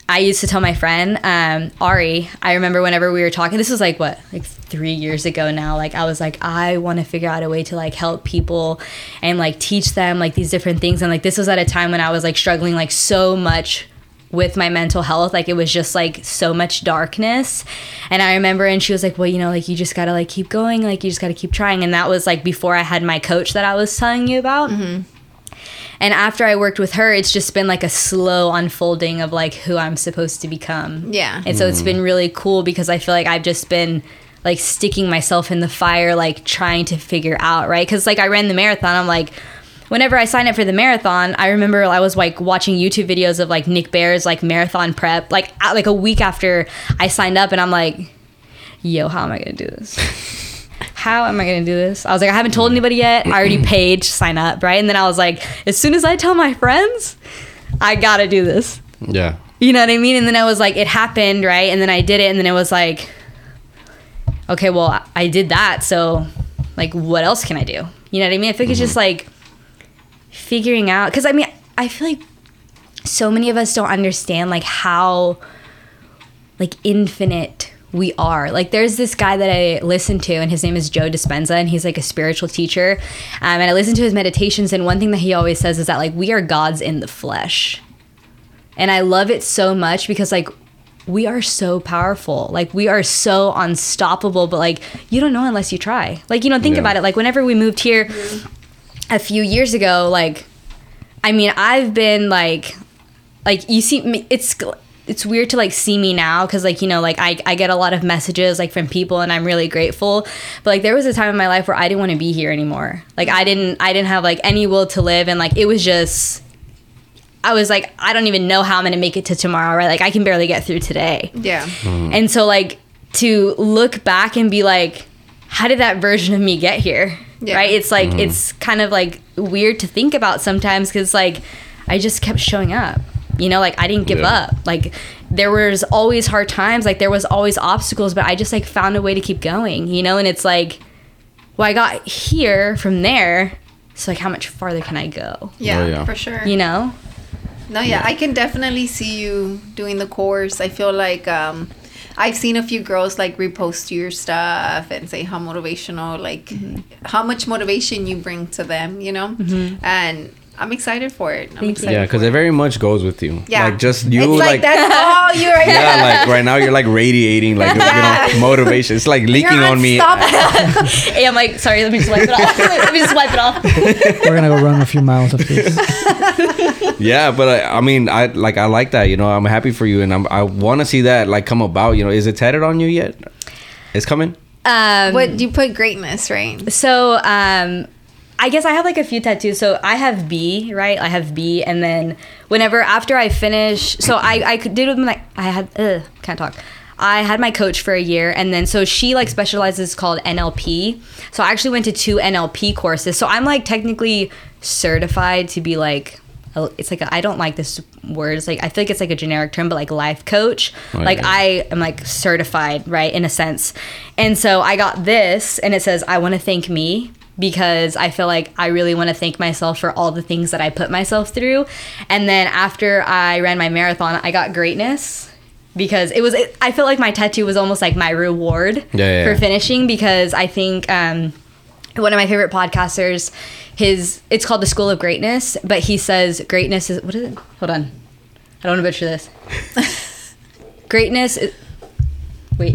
I used to tell my friend um, Ari. I remember whenever we were talking. This was like what, like three years ago now. Like I was like, I want to figure out a way to like help people and like teach them like these different things. And like this was at a time when I was like struggling like so much with my mental health like it was just like so much darkness and i remember and she was like well you know like you just gotta like keep going like you just gotta keep trying and that was like before i had my coach that i was telling you about mm-hmm. and after I worked with her, it's just been like a slow unfolding of like who I'm supposed to become. Yeah. And so it's mm. been really cool because I feel like I've just been like sticking myself in the fire, like trying to figure out, right? Because like I ran the marathon, I'm like, whenever I signed up for the marathon, I remember I was like watching YouTube videos of like Nick Bare's like marathon prep, like at, like a week after I signed up, and I'm like, yo, how am I gonna do this? how am I gonna do this? I was like, I haven't told anybody yet. I already paid to sign up, right? And then I was like, as soon as I tell my friends, I gotta do this. Yeah. You know what I mean? And then I was like, it happened, right? And then I did it, and then it was like, okay, well, I- I did that, so like, what else can I do? You know what I mean? I think it's just mm-hmm. like figuring out, because I mean, I feel like so many of us don't understand like how like infinite we are. Like there's this guy that I listen to and his name is Joe Dispenza and he's like a spiritual teacher. Um, and I listen to his meditations and one thing that he always says is that like we are gods in the flesh. And I love it so much because like we are so powerful. Like we are so unstoppable, but like you don't know unless you try. Like you don't think Yeah. about it. Like whenever we moved here a few years ago, like I mean, I've been like like you see me it's it's weird to like see me now because like you know like I, I get a lot of messages like from people and i'm really grateful. But like there was a time in my life where i didn't want to be here anymore. Like i didn't i didn't have like any will to live and like it was just i was like i don't even know how i'm gonna make it to tomorrow right? Like i can barely get through today. Yeah. Hmm. and so like to look back and be like how did that version of me get here Yeah. right it's like it's kind of like weird to think about sometimes because like i just kept showing up you know like i didn't give Yeah. up like there was always hard times like there was always obstacles but i just like found a way to keep going you know and it's like well i got here from there so like how much farther can i go Yeah, Oh, yeah. for sure. you know No, yeah, I can definitely see you doing the course. I feel like um, I've seen a few girls like repost your stuff and say how motivational, like Mm-hmm. how much motivation you bring to them, you know. And I'm excited for it. I'm excited. Yeah, because for it very much goes with you. Yeah. Like just you it's like, like, that's all you are. yeah, like right now you're like radiating like you know motivation. It's like leaking You're on me. unstoppable. hey i'm like sorry let me just wipe it off let me just wipe it off We're gonna go run a few miles after this. Yeah, but I, I mean, I like I like that. You know, I'm happy for you, and I'm, I want to see that like come about. You know, is it tatted on you yet? It's coming. um What you put greatness, right? So, um, I guess I have like a few tattoos. So I have B, right? I have B, and then whenever after I finish, so I I could did with my I had ugh, can't talk. I had my coach for a year, and then so she like specializes called NLP. So I actually went to two NLP courses. So I'm like technically certified to be like. It's like I I don't like this word. It's like I feel like it's like a generic term, but like life coach. Oh, like yeah. I am like certified, right, in a sense. And so I got this, and it says, I want to thank me because I feel like I really want to thank myself for all the things that I put myself through. And then after I ran my marathon, I got greatness because it was, it, I felt like my tattoo was almost like my reward Yeah, yeah, for yeah. finishing because I think, um, one of my favorite podcasters. His it's called the School of Greatness, but he says greatness is what is it? Hold on, I don't want to butcher this. greatness. Is, wait,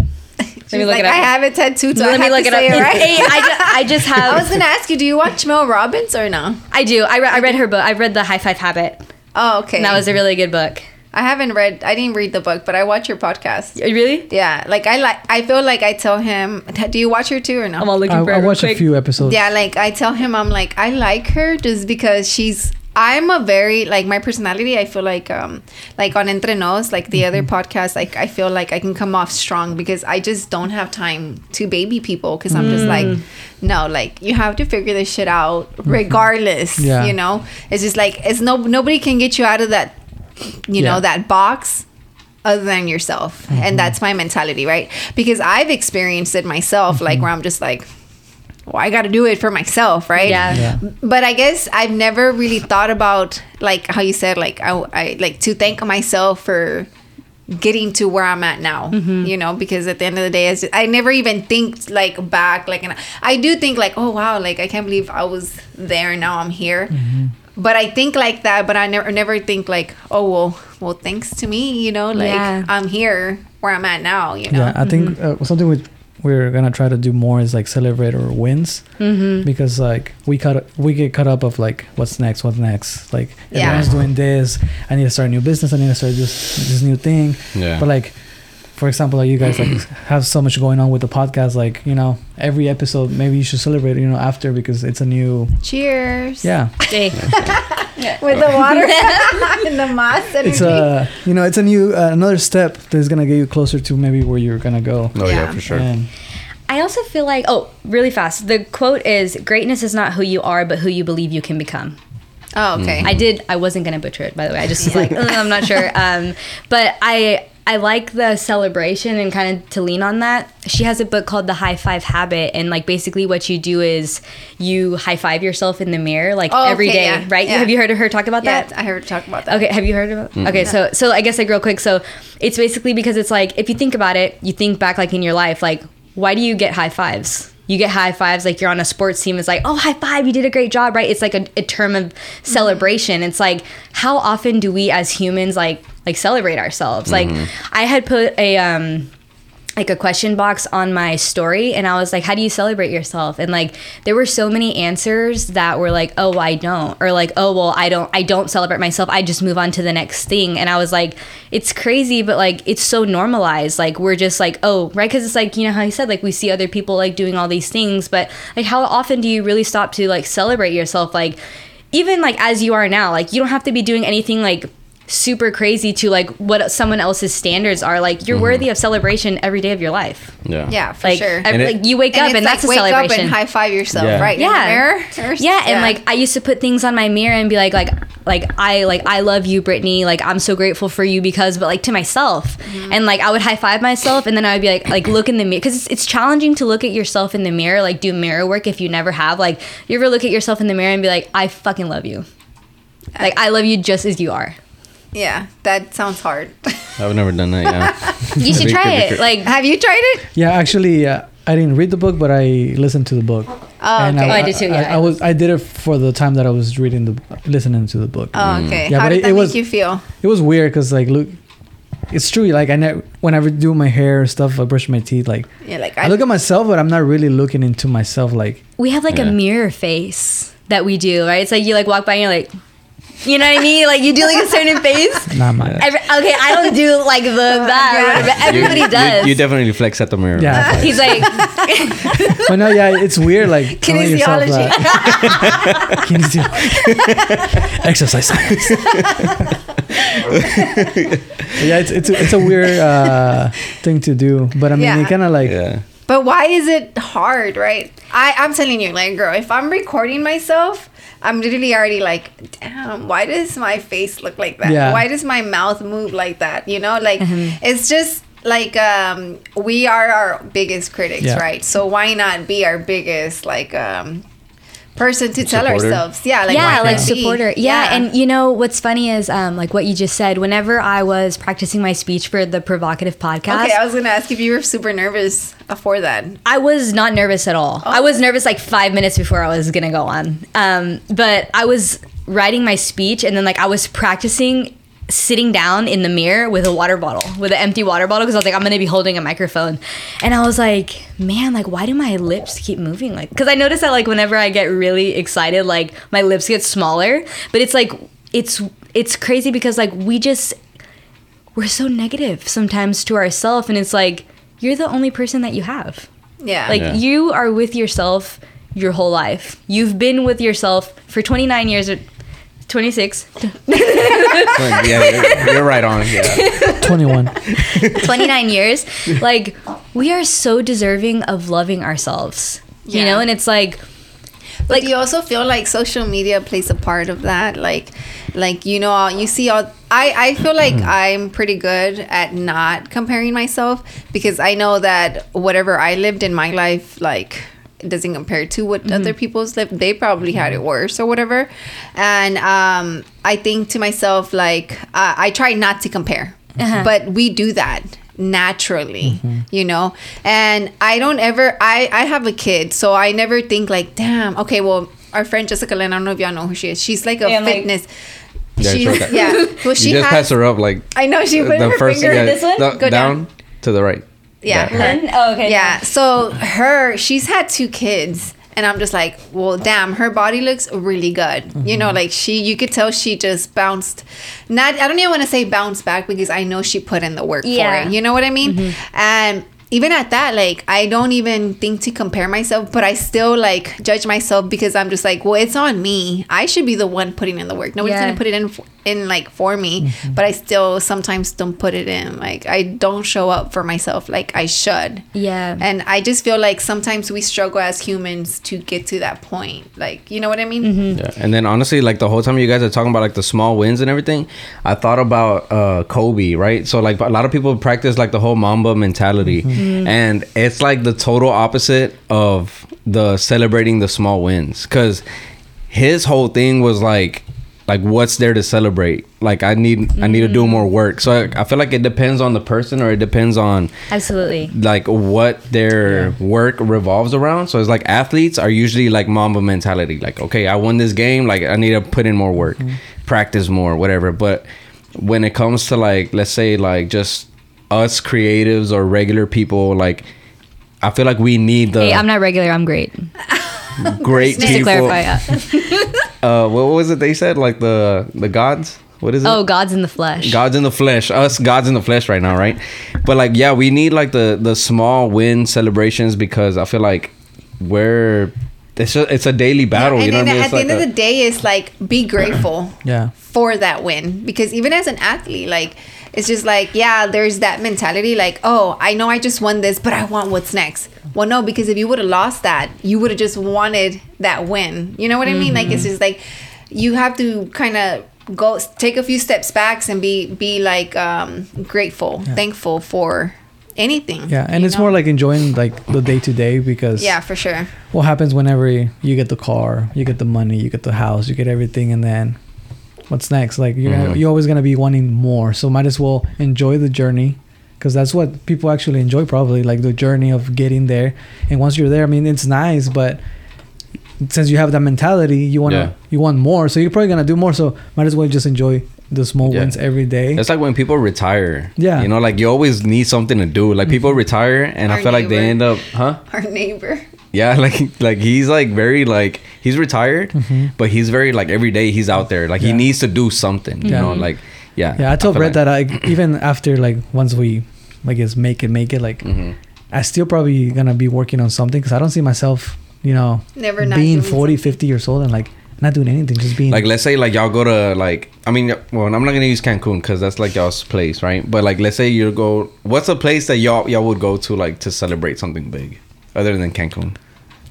let She's me look like, it up. I have a tattoo. so let I me look to it up. say it right. I, ju- I just have. I was gonna ask you, do you watch Mel Robbins or no? I do. I, re- I read her book. I read the High Five Habit. Oh, okay. And that was a really good book. I haven't read. I didn't read the book, but I watch your podcast. Really? Yeah, like I like. I feel like I tell him. Do you watch her too or no? I'm all looking I, for. it I real watched a few episodes. Yeah, like I tell him I'm like I like her just because she's I'm a very like my personality I feel like um like on Entre Nos like the other mm-hmm. podcast like I feel like I can come off strong because I just don't have time to baby people because I'm just like mm. no like you have to figure this shit out mm-hmm. regardless Yeah. you know? It's just like it's no nobody can get you out of that you Yeah. know that box other than yourself. And mm-hmm. that's my mentality right? Because I've experienced it myself like where I'm just like well, I got to do it for myself, right? Yeah. Yeah. But I guess I've never really thought about like how you said, like I, I like to thank myself for getting to where I'm at now. Mm-hmm. You know, because at the end of the day, it's I never even think like back, like, and I do think like, oh wow, like I can't believe I was there now I'm here. Mm-hmm. But I think like that, but I never never think like, oh well, well thanks to me, you know, like Yeah. I'm here where I'm at now. You know. Yeah, I think mm-hmm. uh, something we we're gonna try to do more is like celebrate our wins Mm-hmm. because like we cut we get caught up of like what's next, what's next. Like Yeah. everyone's doing this. I need to start a new business. I need to start this this new thing. Yeah. But like, for example, like you guys like have so much going on with the podcast. Like you know, every episode maybe you should celebrate. You know, after because it's a new Cheers. yeah. Hey. With the water and the moss energy. It's a you know it's a new uh, another step that's gonna get you closer to maybe where you're gonna go. oh yeah, Yeah. for sure. And I also feel like, oh, really fast. The quote is greatness is not who you are, but who you believe you can become. Oh, okay. I did, I wasn't going to butcher it, by the way. I just was like, I'm not sure. Um, but I, I like the celebration and kind of to lean on that. She has a book called The High Five Habit. And like basically what you do is you high five yourself in the mirror like Oh, every okay, day, yeah, right? yeah. Have you heard of her talk about yeah, that? I heard her talk about that. Okay, have you heard about? Mm-hmm. Okay, so so I guess like real quick. So it's basically because it's like if you think about it, you think back like in your life, like why do you get high fives? You get high fives like you're on a sports team. It's like oh high five, you did a great job, right? It's like a, a term of celebration. It's like how often do we as humans like like celebrate ourselves? Like I had put a um like a question box on my story and I was like, How do you celebrate yourself? And like there were so many answers that were like, Oh, I don't or like, oh well I don't I don't celebrate myself. I just move on to the next thing. And I was like, it's crazy, but like it's so normalized. Like we're just like, oh, right, because it's like, you know how you said, like we see other people like doing all these things, but like how often do you really stop to like celebrate yourself? Like even like as you are now, like you don't have to be doing anything like super crazy to like what someone else's standards are like you're worthy of celebration every day of your life Yeah. Yeah, for like, sure. ev- And it- like you wake up it's and that's a wake celebration up and high five yourself, Yeah. right? yeah In the mirror. or- yeah and like i used to put things on my mirror and be like like like i like i love you brittney like i'm so grateful for you because but like to myself Mm-hmm. and like i would high five myself and then i would be like like look in the mirror because it's, it's challenging to look at yourself in the mirror like do mirror work if you never have like you ever look at yourself in the mirror and be like i fucking love you like i love you just as you are yeah, that sounds hard. I've never done that. Yeah. you should try it like Have you tried it? Yeah, actually, uh, I didn't read the book, but I listened to the book. Oh, And okay. Oh, I did too, I, yeah. I, was I did it for the time that I was reading the listening to the book. Oh, okay. Yeah, How but did it- that it make was- you feel? It was weird because like look, it's true. Like I never whenever I do my hair stuff, I brush my teeth. Like Yeah, like I, look at myself, but I'm not really looking into myself. Like we have like Yeah. a mirror face that we do right it's like you like walk by and you're like you know what i mean like you do like a certain face not my. Every, okay, I don't do like the that, or but everybody You- you- does. You, definitely flex at the mirror. Yeah. He's like, but no, yeah, it's weird. Like telling yourself Kinesiology. Kinesi- Exercise science. yeah, it's it's a, it's a weird uh, thing to do, but I mean, Yeah. it kind of like Yeah. But why is it hard, right? I, I'm telling you, like, girl, if I'm recording myself, I'm literally already like, damn, why does my face look like that? Yeah. Why does my mouth move like that? You know, like, Mm-hmm. it's just like, um, we are our biggest critics, Yeah. right? So why not be our biggest, like, um, person to tell Supporter. ourselves. Yeah, like yeah, like not supporter. Yeah. and you know what's funny is um, like what you just said. Whenever I was practicing my speech for the provocative podcast, okay, I was gonna ask if you were super nervous before that. I was not nervous at all. Oh. I was nervous like five minutes before I was gonna go on. Um, but I was writing my speech and then like I was practicing sitting down in the mirror with a water bottle, with an empty water bottle, because I was like, I'm gonna be holding a microphone. And I was like, man, like why do my lips keep moving? Like, because I noticed that like whenever I get really excited, like my lips get smaller. But it's like it's it's crazy because like we just we're so negative sometimes to ourselves and it's like you're the only person that you have Yeah, like Yeah. you are with yourself your whole life. You've been with yourself for 29 years or 26, yeah, you're, you're right on. Yeah. 21. 29 years. Like we are so deserving of loving ourselves. You know, and it's like But like do you also feel like social media plays a part of that? Like, like you know, you see all. I I feel like mm-hmm. I'm pretty good at not comparing myself because I know that whatever I lived in my life, like it doesn't compare to what other people's lived. They probably had it worse or whatever. And um, I think to myself like uh, I try not to compare, Uh-huh. but we do that naturally you know and i don't ever i i have a kid so i never think like damn okay well our friend jessica lynn i don't know if y'all know who she is she's like a Yeah, I'm like- fitness Yeah, she's, sure. yeah well she you just has pass her up like i know she put the her first finger yeah, this one? the- Go down, down. to the right. Yeah That. Lynn? Oh, okay. yeah so her she's had two kids and i'm just like well damn her body looks really good you know mm-hmm. like she you could tell she just bounced not i don't even want to say bounce back because i know she put in the work Yeah. for it you know what i mean mm-hmm. and even at that like i don't even think to compare myself but i still like judge myself because i'm just like well it's on me i should be the one putting in the work nobody's Yeah. gonna put it in f- in like for me but i still sometimes don't put it in like i don't show up for myself like i should Yeah. and I just feel like sometimes we struggle as humans to get to that point. Like, you know what I mean? Mm-hmm. Yeah, and then honestly, like the whole time you guys are talking about like the small wins and everything, I thought about uh Kobe, right? So like a lot of people practice like the whole Mamba mentality, Mm-hmm. Mm. and it's like the total opposite of the celebrating the small wins, because his whole thing was like like what's there to celebrate like i need i need to do mm. more work so I, I feel like it depends on the person or it depends on Absolutely. like what their work revolves around. So it's like athletes are usually like Mamba mentality. Like, okay, I won this game. Like, I need to put in more work, mm. practice more, whatever. But when it comes to like, let's say like just us creatives or regular people, like, I feel like we need the Hey, I'm not regular. I'm great. great Just to people. clarify. Yeah. Uh, what was it they said? Like the the gods. What is it? Oh, God's in the flesh. God's in the flesh. Us gods in the flesh right now, right? But like, yeah, we need like the the small win celebrations because I feel like we're it's a, it's a daily battle. and you know what I mean? at It's the like end of the day, it's like be grateful Yeah. for that win. Because even as an athlete, like, it's just like, yeah, there's that mentality like, oh, I know I just won this, but I want what's next. Well, no, because if you would have lost that, you would have just wanted that win. You know what I mean? Like, Mm-hmm. it's just like, you have to kind of go take a few steps back and be be like um grateful thankful for anything Yeah, and it's know? more like enjoying like the day to day because yeah for sure what happens whenever you get the car, you get the money, you get the house, you get everything, and then what's next? Like you're Mhm. you're always gonna be wanting more. So might as well enjoy the journey, because that's what people actually enjoy. Probably like the journey of getting there. And once you're there, I mean, it's nice, but since you have that mentality, you wanna Yeah. you want more. So you're probably gonna do more. So might as well just enjoy the small Yeah. wins every day. It's like when people retire. Yeah. Mm-hmm. You know, like you always need something to do. Like people retire and I Our feel like they end up, huh? our neighbor Yeah, like like he's like very like he's retired, Mhm. but he's very like every day he's out there. Like he needs to do something. You Yeah. know, like yeah. Yeah, I told feel Brett like- that I even after like once we, like guess make it, make it like Mhm. I still probably gonna be working on something because I don't see myself, you know, never being doing 40, something. 50 years old and like not doing anything, just being Like let's say like y'all go to like I mean well I'm not gonna use Cancun because that's like y'all's place right but like let's say you go what's a place that y'all y'all would go to like to celebrate something big other than Cancun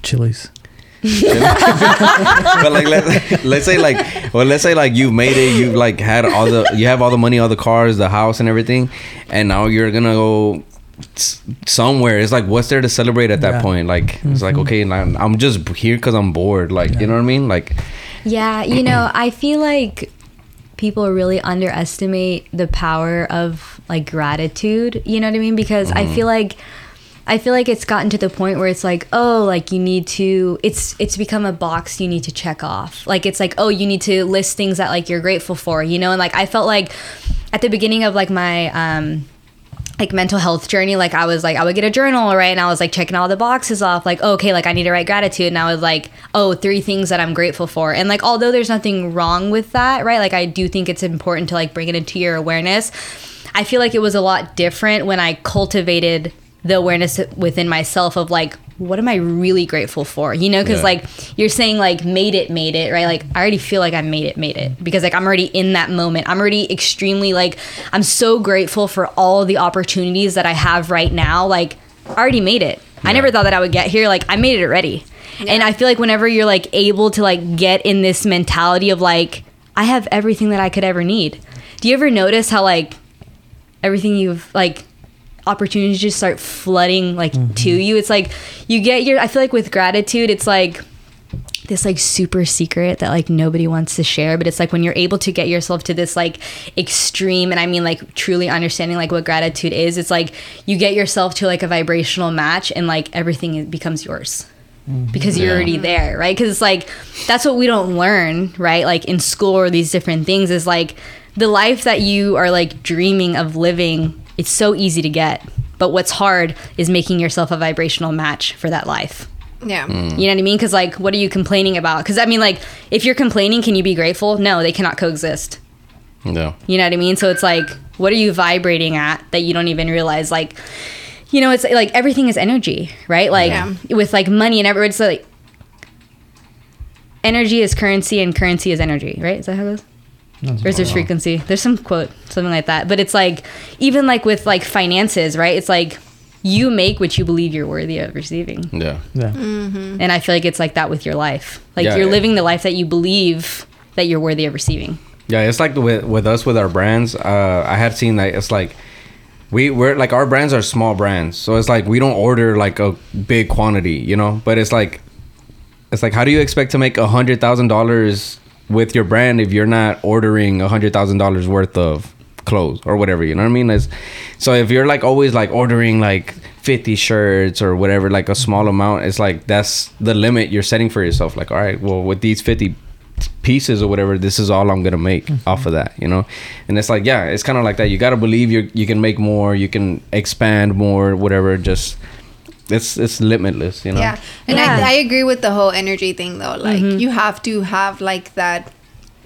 Chili's. but like let, let's say like well let's say like you've made it you've like had all the you have all the money all the cars the house and everything and now you're gonna go somewhere. It's like, what's there to celebrate at that Yeah. point? Like, it's like, Mhm. okay, I'm, I'm just here because I'm bored. Like, you know what I mean? Like, Yeah, you know, I feel like people really underestimate the power of like gratitude, you know what I mean? Because I feel like I feel like it's gotten to the point where it's like, oh, like you need to it's it's become a box you need to check off. Like it's like, oh, you need to list things that like you're grateful for, you know? And like I felt like at the beginning of like my um like mental health journey like i was like i would get a journal right? And i was like checking all the boxes off like okay like i need to write gratitude. And i was like oh three things that i'm grateful for. And like although there's nothing wrong with that right? Like i do think it's important to like bring it into your awareness. I feel like it was a lot different when i cultivated the awareness within myself of like what am i really grateful for? You know because Yeah. like you're saying like made it made it right? Like i already feel like i made it made it because like i'm already in that moment. I'm already extremely like i'm so grateful for all the opportunities that i have right now. Like i already made it. I never thought that i would get here. Like i made it already. And i feel like whenever you're like able to like get in this mentality of like i have everything that i could ever need. Do you ever notice how like everything you've like opportunities just start flooding like mm-hmm. to you. It's like you get your i feel like with gratitude it's like this like super secret that like nobody wants to share but it's like when you're able to get yourself to this like extreme and i mean like truly understanding like what gratitude is it's like you get yourself to like a vibrational match and like everything becomes yours. Mm-hmm. Because you're Yeah. already there right? Because it's like that's what we don't learn right? Like in school or these different things is like the life that you are like dreaming of living it's so easy to get but what's hard is making yourself a vibrational match for that life Yeah. Hmm. you know what I mean? Because like, what are you complaining about? Because I mean, like, if you're complaining, can you be grateful? No, they cannot coexist. yeah. You know what I mean? So it's like, what are you vibrating at that you don't even realize? Like, you know, it's like everything is energy, right? Like Yeah. with like money and everything, it's like energy is currency and currency is energy, right? Is that how it goes? That's Or is there's frequency? There's some quote, something like that. But it's like, even like with like finances, right? It's like you make what you believe you're worthy of receiving. Yeah. Yeah. Mm-hmm. And I feel like it's like that with your life. Like Yeah, you're yeah. living the life that you believe that you're worthy of receiving. Yeah, it's like with with us with our brands. Uh, I had seen that it's like we we're like our brands are small brands, so it's like we don't order like a big quantity, you know. But it's like it's like how do you expect to make a hundred thousand dollars with your brand if you're not ordering a hundred thousand dollars worth of clothes or whatever? You know what I mean? It's, so if you're like always like ordering like fifty shirts or whatever, like a small amount, it's like that's the limit you're setting for yourself. Like, all right, well with these fifty pieces or whatever this is all i'm gonna make mm-hmm. off of that you know and it's like yeah it's kind of like that you gotta believe you you can make more you can expand more whatever just it's it's limitless you know Yeah. And Yeah. I, I agree with the whole energy thing though. Like mm-hmm. you have to have like that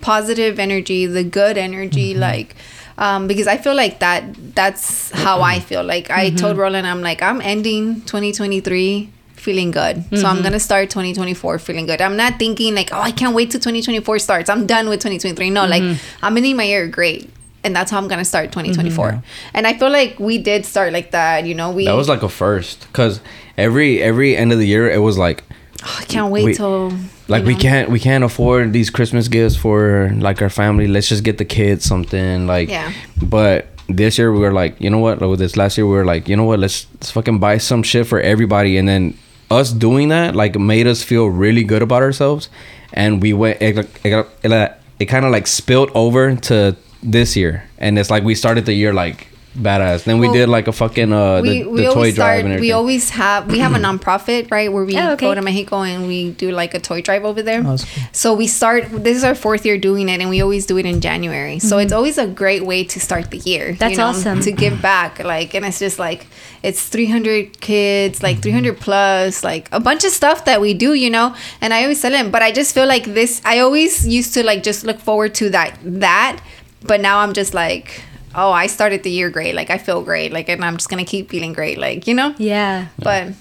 positive energy, the good energy, mm-hmm. like um, because I feel like that that's how I mm-hmm. feel. Like I told Roland I'm like, I'm ending twenty twenty three feeling good. So I'm gonna start 2024 feeling good. I'm not thinking like, oh, I can't wait till 2024 starts. I'm done with 2023. No, like I'm ending my year great. And that's how I'm gonna start mm-hmm. 2024. And I feel like we did start like that, you know. We that was like a first because every every end of the year it was like "Oh, I can't wait we- till like you we can't we can't afford these christmas gifts for like our family. Let's just get the kids something like Yeah. but this year we were like you know what? Like with this last year we were like you know what? Let's, let's fucking buy some shit for everybody. And then us doing that like made us feel really good about ourselves. And we went it, it, it, it kind of like spilled over to this year and it's like we started the year like badass then we did like a fucking uh we, the, we the toy always drive start and we always have we have a nonprofit right where we Oh, okay. go to mexico and we do like a toy drive over there Oh, cool. so we start this is our fourth year doing it and we always do it in january so it's always a great way to start the year Mm-hmm. That's awesome. to give back like and it's just like it's 300 kids like 300 plus like a bunch of stuff that we do you know and i always tell them but i just feel like this i always used to like just look forward to that that but now i'm just like oh i started the year great. Like i feel great. Like and i'm just gonna keep feeling great like you know? Yeah. but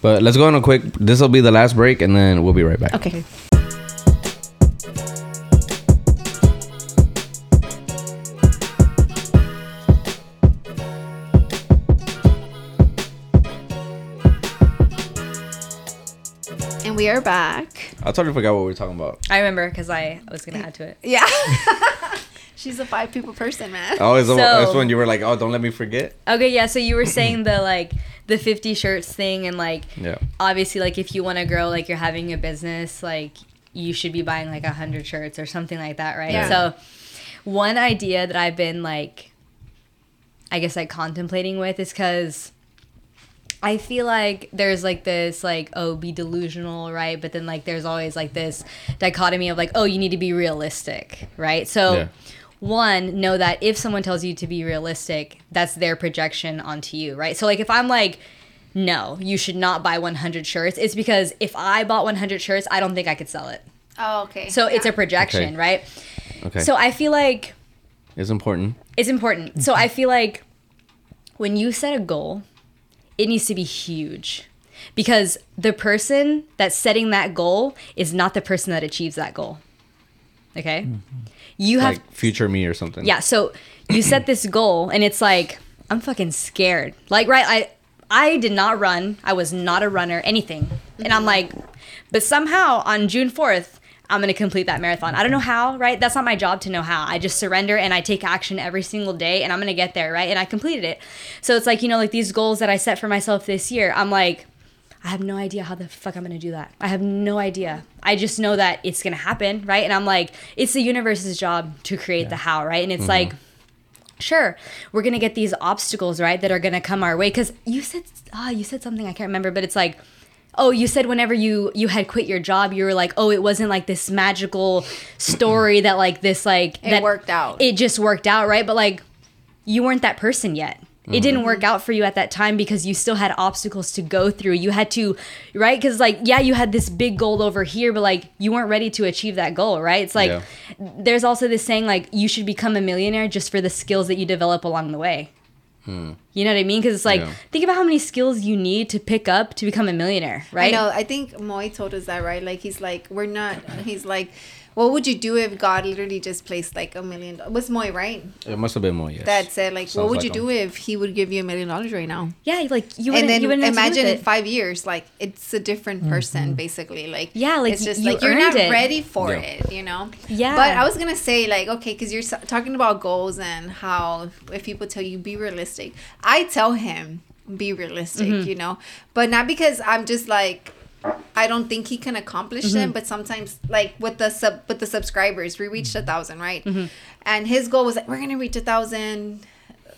but let's go on a quick this will be the last break and then we'll be right back. Okay. And we are back. I totally forgot what we were talking about. I remember because I was going to add to it. yeah She's a five people person, man. Oh, is the- So- that's when you were like, oh, don't let me forget. Okay, yeah. So you were saying the like the fifty shirts thing, and like Yeah. obviously, like if you want to grow, like you're having a business, like you should be buying like a hundred shirts or something like that, right? Yeah. So one idea that I've been like, I guess like contemplating with is because. I feel like there's like this like oh be delusional right but then like there's always like this dichotomy of like oh you need to be realistic right so Yeah. One know that if someone tells you to be realistic that's their projection onto you right so like if i'm like no you should not buy 100 shirts it's because if i bought 100 shirts i don't think i could sell it Oh, okay. so it's a projection Okay. right Okay. so i feel like it's important. it's important so i feel like when you set a goal it needs to be huge because the person that's setting that goal is not the person that achieves that goal okay mm-hmm. You have like future me or something. yeah, so you set this goal and it's like I'm fucking scared. Like right I I did not run. I was not a runner, anything. And I'm like but somehow on June 4th I'm going to complete that marathon. I don't know how, right? That's not my job to know how. I just surrender and I take action every single day and I'm going to get there, right? And I completed it. So it's like, you know, like these goals that I set for myself this year. I'm like I have no idea how the fuck I'm gonna do that. I have no idea. I just know that it's gonna happen, right? And I'm like, it's the universe's job to create the how, right? And it's like, sure, we're gonna get these obstacles, right, that are gonna come our way. Because you said, ah, you said something I can't remember, but it's like, oh, you said whenever you you had quit your job, you were like, oh, it wasn't like this magical story that like this like It that worked out. It just worked out, right? But like, you weren't that person yet. It didn't work out for you at that time because you still had obstacles to go through. You had to, right? Because, like, yeah, you had this big goal over here, but like, you weren't ready to achieve that goal, right? It's like, Yeah. there's also this saying, like, you should become a millionaire just for the skills that you develop along the way. Hmm. You know what I mean? Because it's like, Yeah. think about how many skills you need to pick up to become a millionaire, right? I know. I think Moy told us that, right? Like he's like, we're not. He's like, what would you do if God literally just placed like a million? It was Moy, right? It must have been more. Yes. That said, like, Sounds what would like you do if He would give you a million dollars right now? Yeah, like, you wouldn't, and then you wouldn't imagine in five years, like it's a different person, basically. Like Yeah, like, it's just you like you're not it. ready for Yeah. it, you know. Yeah. But I was gonna say like, okay, because you're talking about goals and how if people tell you be realistic, I tell him be realistic, Mm-hmm. you know, but not because I'm just like. I don't think he can accomplish Mm-hmm. them, but sometimes, like with the sub, with the subscribers, we reached a thousand, right? Mm-hmm. And his goal was like, we're gonna reach a thousand,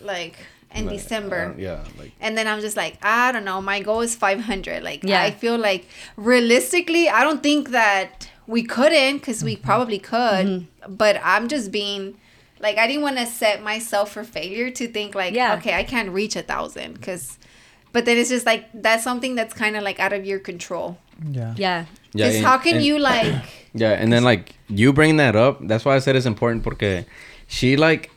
like in Like, December. uh, yeah. Like And then I'm just like, I don't know. My goal is 500. Like, Yeah. I feel like realistically, I don't think that we couldn't because we Mm-hmm. probably could. But I'm just being like, I didn't want to set myself for failure to think like, Yeah. okay, I can't reach a thousand because. But then it's just like that's something that's kind of like out of your control. Yeah. yeah. yeah. Because and- how can and- you like? Yeah, and then like you bring that up. That's why I said it's important because she like sh-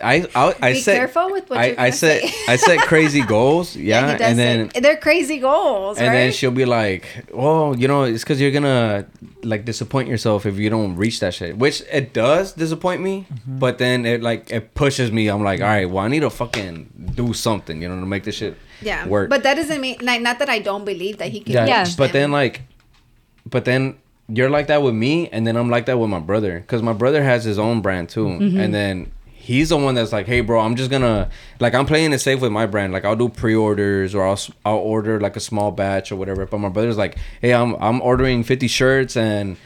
I I, I Be set careful with what I you're I gonna set say. I set crazy goals. Yeah, he does and then say- they're crazy goals, and right? then she'll be like, "Oh, you know, it's because you're gonna like disappoint yourself if you don't reach that shit." Which it does disappoint me, Mm-hmm. but then it like it pushes me. I'm like, "All right, well, I need to fucking do something, you know, to make this shit yeah, work." but that doesn't mean like not that I don't believe that he can. yeah, Yeah. but then like, but then you're like that with me, and then I'm like that with my brother, because my brother has his own brand too, Mm-hmm. and then. He's the one that's like, hey, bro, I'm just gonna like I'm playing it safe with my brand. Like I'll do pre-orders or I'll I'll order like a small batch or whatever. But my brother's like, hey, I'm I'm ordering 50 shirts and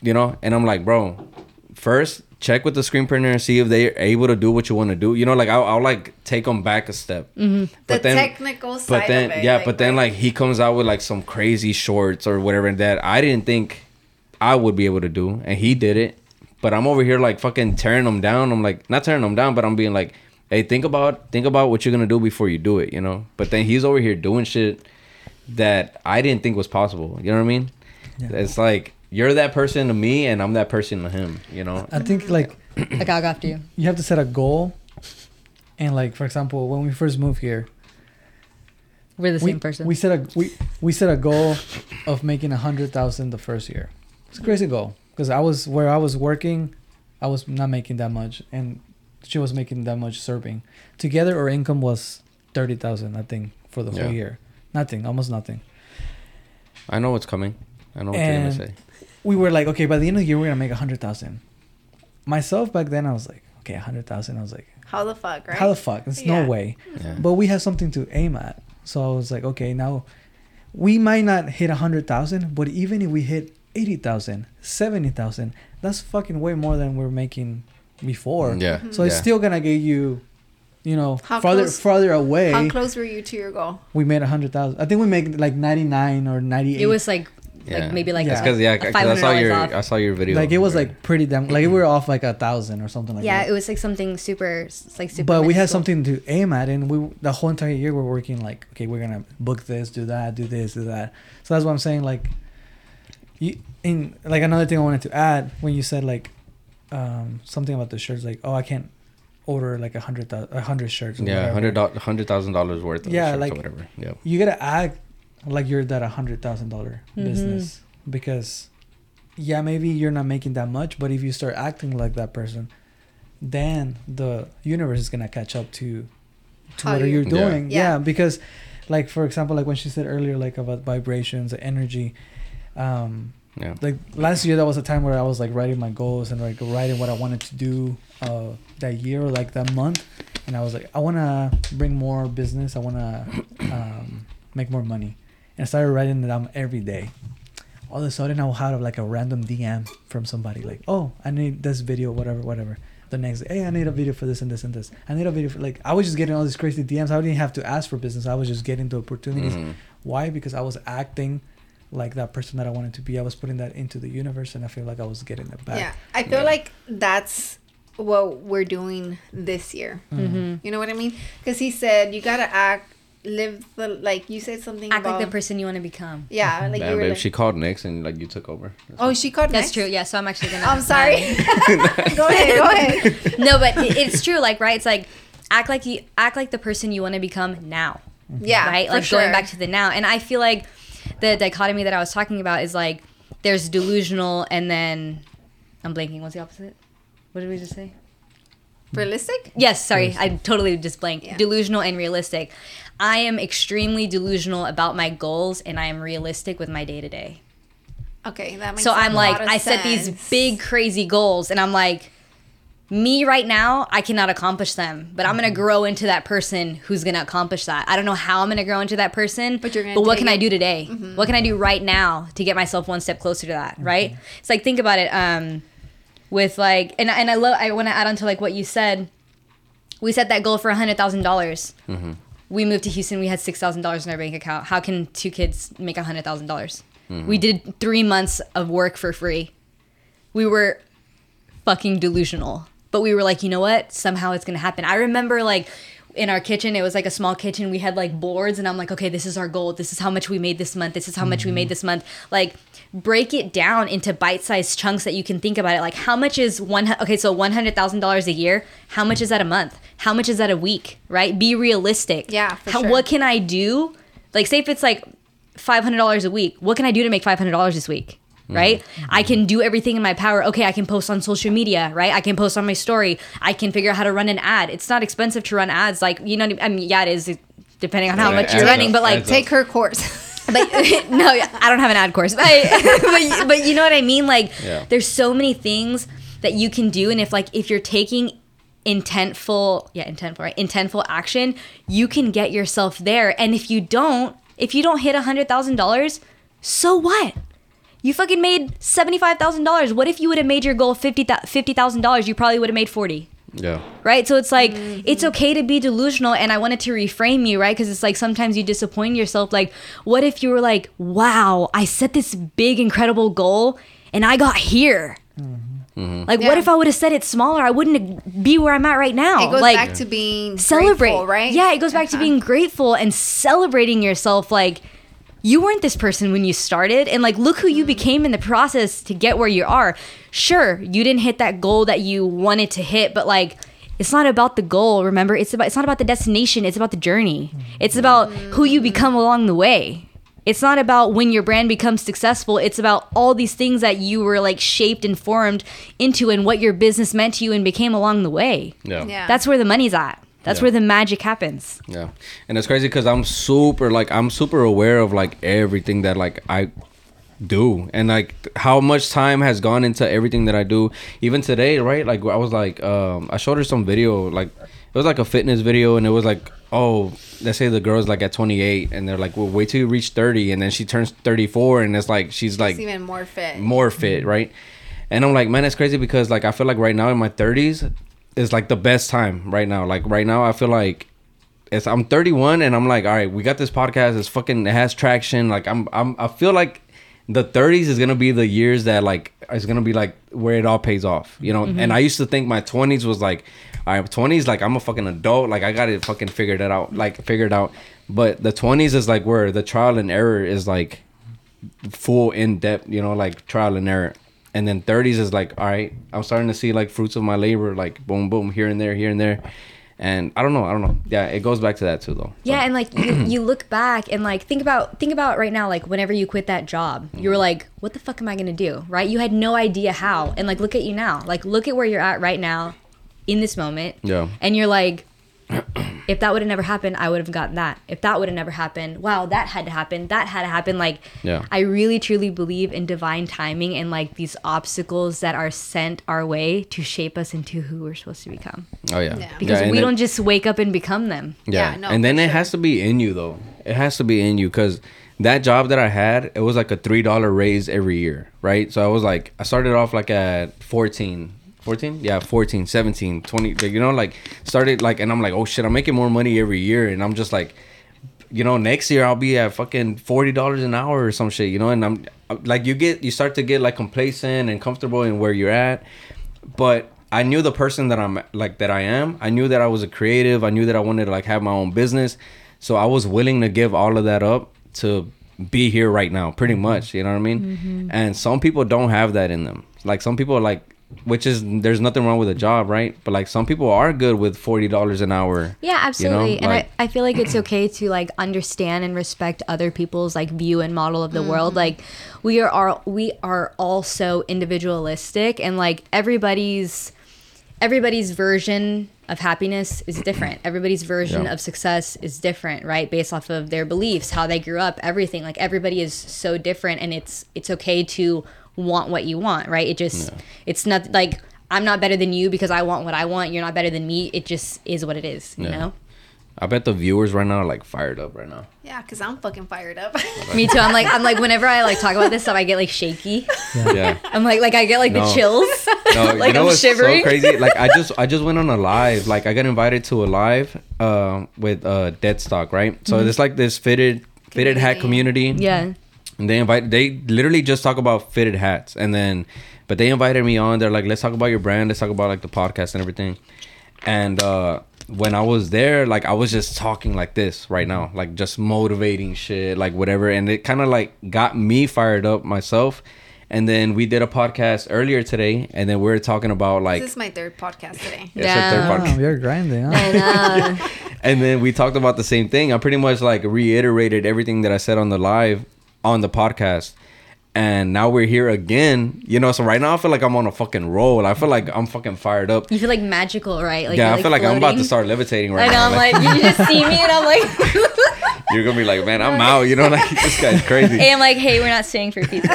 you know, and I'm like, bro, first check with the screen printer and see if they're able to do what you want to do. You know, like I'll, I'll like take them back a step. Mm-hmm. the But then- technical side But then it, yeah, but then like he comes out with like some crazy shorts or whatever that I didn't think I would be able to do, and he did it. But I'm over here like fucking tearing them down. I'm like not tearing them down, but I'm being like, hey, think about think about what you're gonna do before you do it, you know. But then he's over here doing shit that I didn't think was possible. You know what I mean? Yeah. It's like you're that person to me, and I'm that person to him. You know? I think like Like, I'll go after you. you have to set a goal, and like for example, when we first moved here, We're the we, same person. we set a we we set a goal of making a hundred thousand the first year. It's a crazy goal because I was where I was working, I was not making that much, and she was making that much serving. Together, our income was thirty thousand, I think, for the Yeah. whole year. Nothing, almost nothing. I know what's coming. I know what you're gonna say. We were like, okay, by the end of the year, we're gonna make a hundred thousand. myself back then, I was like, okay, a hundred thousand. I was like, How the fuck, right? how the fuck? There's Yeah. no way. Yeah. But we have something to aim at. So I was like, okay, now we might not hit a hundred thousand, but even if we hit eighty thousand, seventy thousand, that's fucking way more than we're making before. Yeah. Mm-hmm. So it's yeah. still gonna get you, you know, How farther close- farther away. How close were you to your goal? we made a hundred thousand. I think we made like ninety nine or ninety eight. It was like Yeah. like maybe like Yeah. That's because yeah, because I saw your off. I saw your video. like it was like pretty damn like we were off like a thousand or something like yeah, that. it was like something super like super. but we had something to aim at, and we the whole entire year we're working like okay, we're gonna book this, do that, do this, do that. So that's what I'm saying. Like, you in like another thing I wanted to add when you said like um something about the shirts, like oh I can't order like a hundred a hundred shirts. Or yeah, whatever. hundred dollars, hundred thousand dollars worth. Of Yeah, shirts like- or whatever. Yeah. You gotta act like you're that a hundred thousand dollar Mhm. business because yeah maybe you're not making that much, but if you start acting like that person, then the universe is gonna catch up to to How what you- you're Yeah. doing. Yeah. Yeah. because like for example, like when she said earlier, like about vibrations, energy. Um, Yeah. like last year, that was a time where I was like writing my goals and like writing what I wanted to do uh, that year or like that month, and I was like, I want to bring more business. I want to um, make more money, and I started writing it down every day. All of a sudden, I will have like a random DM from somebody like, "Oh, I need this video, whatever, whatever." The next day, hey, I need a video for this and this and this. I need a video for like I was just getting all these crazy DMs. I didn't have to ask for business. I was just getting the opportunities. Mhm. Why? Because I was acting like that person that I wanted to be. I was putting that into the universe, and I feel like I was getting it back. Yeah, I feel Yeah. like that's what we're doing this year. Mhm. You know what I mean? Because he said you gotta act, live the like. You said something act about like the person you want to become. Yeah, like Yeah, you were. babe, Like, she called next and like you took over. oh, she called. That's next? true. Yeah, so I'm actually gonna. I'm sorry. go ahead. Go ahead. no, but it- it's true. Like, right? It's like act like you act like the person you want to become now. Yeah, right? for Like sure. going back to the now. And I feel like the dichotomy that I was talking about is like there's delusional and then I'm blanking. What's the opposite? What did we just say? realistic. Yes, sorry. I totally just blanked. Yeah. Delusional and realistic. I am extremely delusional about my goals and I am realistic with my day to day. Okay, that makes So I'm a like, of I set these big crazy goals, and I'm like, me right now, I cannot accomplish them, but I'm Mm-hmm. gonna grow into that person who's gonna accomplish that. I don't know how I'm gonna grow into that person, But you're But what can I do today? Mm-hmm. What can I do right now to get myself one step closer to that? Right? It's like think about it. Um, with like, and and I love. I want to add on to like what you said. We set that goal for a hundred thousand dollars. Mm-hmm. We moved to Houston. We had six thousand dollars in our bank account. How can two kids make a hundred thousand dollars? Mm-hmm. We did three months of work for free. We were fucking delusional, but we were like, you know what? Somehow it's gonna happen. I remember like in our kitchen, it was like a small kitchen. We had like boards, and I'm like, okay, this is our goal. This is how much we made this month. This is how much we made mm-hmm. this month. Like break it down into bite-sized chunks that you can think about it. Like how much is one? Okay, so one hundred thousand dollars a year. How much is that a month? How much is that a week? Right? Be realistic. Yeah, for How, sure. What can I do? Like, say if it's like five hundred dollars a week. What can I do to make five hundred dollars this week? Mm-hmm. Right? I can do everything in my power. Okay, I can post on social media, right? I can post on my story. I can figure out how to run an ad. It's not expensive to run ads. Like, you know, I mean, yeah, it is depending on how Yeah, much you're running, up, but like, adds up. Take her course. but no, I don't have an ad course. But, but, but you know what I mean? Like, Yeah. there's so many things that you can do, and if like if you're taking intentful, yeah, intentful, right? Intentful action, you can get yourself there. And if you don't, if you don't hit a hundred thousand dollars, so what? You fucking made seventy five thousand dollars. What if you would have made your goal fifty thousand dollars? You probably would have made forty Yeah. right? So it's like it's okay to be delusional, and I wanted to reframe you, right? Because it's like sometimes you disappoint yourself. Like, what if you were like, "Wow, I set this big, incredible goal, and I got here." Like, what if I would have set it smaller? I wouldn't be where I'm at right now. it goes like, back to being celebrate, grateful, right? Yeah, it goes back to Uh-huh. being grateful and celebrating yourself. Like, you weren't this person when you started, and like, look who you mm. became in the process to get where you are. Sure, you didn't hit that goal that you wanted to hit, but like. It's not about the goal, remember? It's about it's not about the destination, it's about the journey. Mm-hmm. It's about who you mm-hmm. become along the way. It's not about when your brand becomes successful. It's about all these things that you were like shaped and formed into and what your business meant to you and became along the way. Yeah. Yeah. That's where the money's at. That's Yeah. where the magic happens. Yeah, and it's crazy because I'm super like I'm super aware of like everything that like I do and like how much time has gone into everything that I do. Even today, right? Like I was like, um, I showed her some video, like it was like a fitness video, and it was like, oh, let's say the girl's like at 28, and they're like, well, wait till you reach 30, and then she turns 34, and it's like she's like It's even more fit. more fit, right? And I'm like, man, it's crazy because like I feel like right now in my 30s is like the best time right now. Like right now, I feel like it's I'm 31 and I'm like, all right, we got this podcast. It's fucking it has traction. Like I'm I'm I feel like the 30s is gonna be the years that like it's gonna be like where it all pays off, you know. And mm-hmm. I used to think my 20s was like, all right, 20s like I'm a fucking adult, like I got it fucking figured it out, like figured out. But the 20s is like where the trial and error is like full in depth, you know, like trial and error. And then 30s is like, all right, I'm starting to see like fruits of my labor, like boom, boom, here and there, here and there. And I don't know, I don't know. Yeah, it goes back to that too, though. Yeah, and like you, you look back and like think about think about right now, like whenever you quit that job, you were like, what the fuck am I gonna do? Right? You had no idea how. And like look at you now. Like look at where you're at right now in this moment. Yeah. And you're like, if that would have never happened, I would have gotten that. If that would have never happened, wow, that had to happen. That had to happen. Like, Yeah. I really truly believe in divine timing and like these obstacles that are sent our way to shape us into who we're supposed to become. Oh yeah, Yeah. Because Yeah, we it- don't just wake up and become them. Yeah, Yeah, no, and then for it has to be in you though. It has to be in you because that job that I had, it was like a three dollar raise every year, right? So I was like, I started off like at 14. 14 yeah 14 17 20 like, you know like started like and i'm like oh shit i'm making more money every year and i'm just like you know next year i'll be at fucking $40 an hour or some shit you know and i'm like you get you start to get like complacent and comfortable in where you're at but I knew the person that I'm like that I am. I knew that I was a creative. I knew that I wanted to like have my own business. So I was willing to give all of that up to be here right now, pretty mm-hmm. much. You know what I mean? Mm-hmm. And some people don't have that in them. Like some people are like which is there's nothing wrong with a job, right? But like some people are good with forty dollars an hour. Yeah, absolutely. and like- I, I feel like it's okay to like understand and respect other people's like view and model of the mm-hmm. world. Like we are, all we are all so individualistic and like everybody's everybody's version of happiness is different. Everybody's version Yeah. of success is different, right? Based off of their beliefs, how they grew up, everything. Like everybody is so different and it's it's okay to want what you want, right? It just it's not like I'm not better than you because I want what I want. You're not better than me. It just is what it is, you Yeah. know? I bet the viewers right now are like fired up right now. Yeah, because I'm fucking fired up. Me too. I'm like I'm like whenever I like talk about this stuff, I get like shaky. Yeah. I'm like like I get like No. the chills. No, Like, you know I'm what's shivering. so crazy? Like I just I just went on a live. Like I got invited to a live uh, with uh, Deadstock, right? So Mm-hmm. it's like this fitted fitted hat community. Yeah. And they invite they literally just talk about fitted hats and then but they invited me on. They're like, let's talk about your brand, let's talk about like the podcast and everything. And uh when I was there, like I was just talking like this right now, like just motivating shit, like whatever. And it kind of like got me fired up myself. And then we did a podcast earlier today, and then we were talking about like this is my third podcast today. It's our third podcast. Wow, you're grinding, huh? I know. and then we talked about the same thing. I pretty much like reiterated everything that I said on the live on the podcast. And now we're here again, you know. So right now I feel like I'm on a fucking roll. I feel like I'm fucking fired up. You feel like magical, right? Like yeah, you're, I feel like I'm about to start levitating right I know. now. I'm like, you just see me, and I'm like, you're gonna be like, man, I'm out. You know, like this guy's crazy. hey, I'm like, hey, we're not staying for pizza.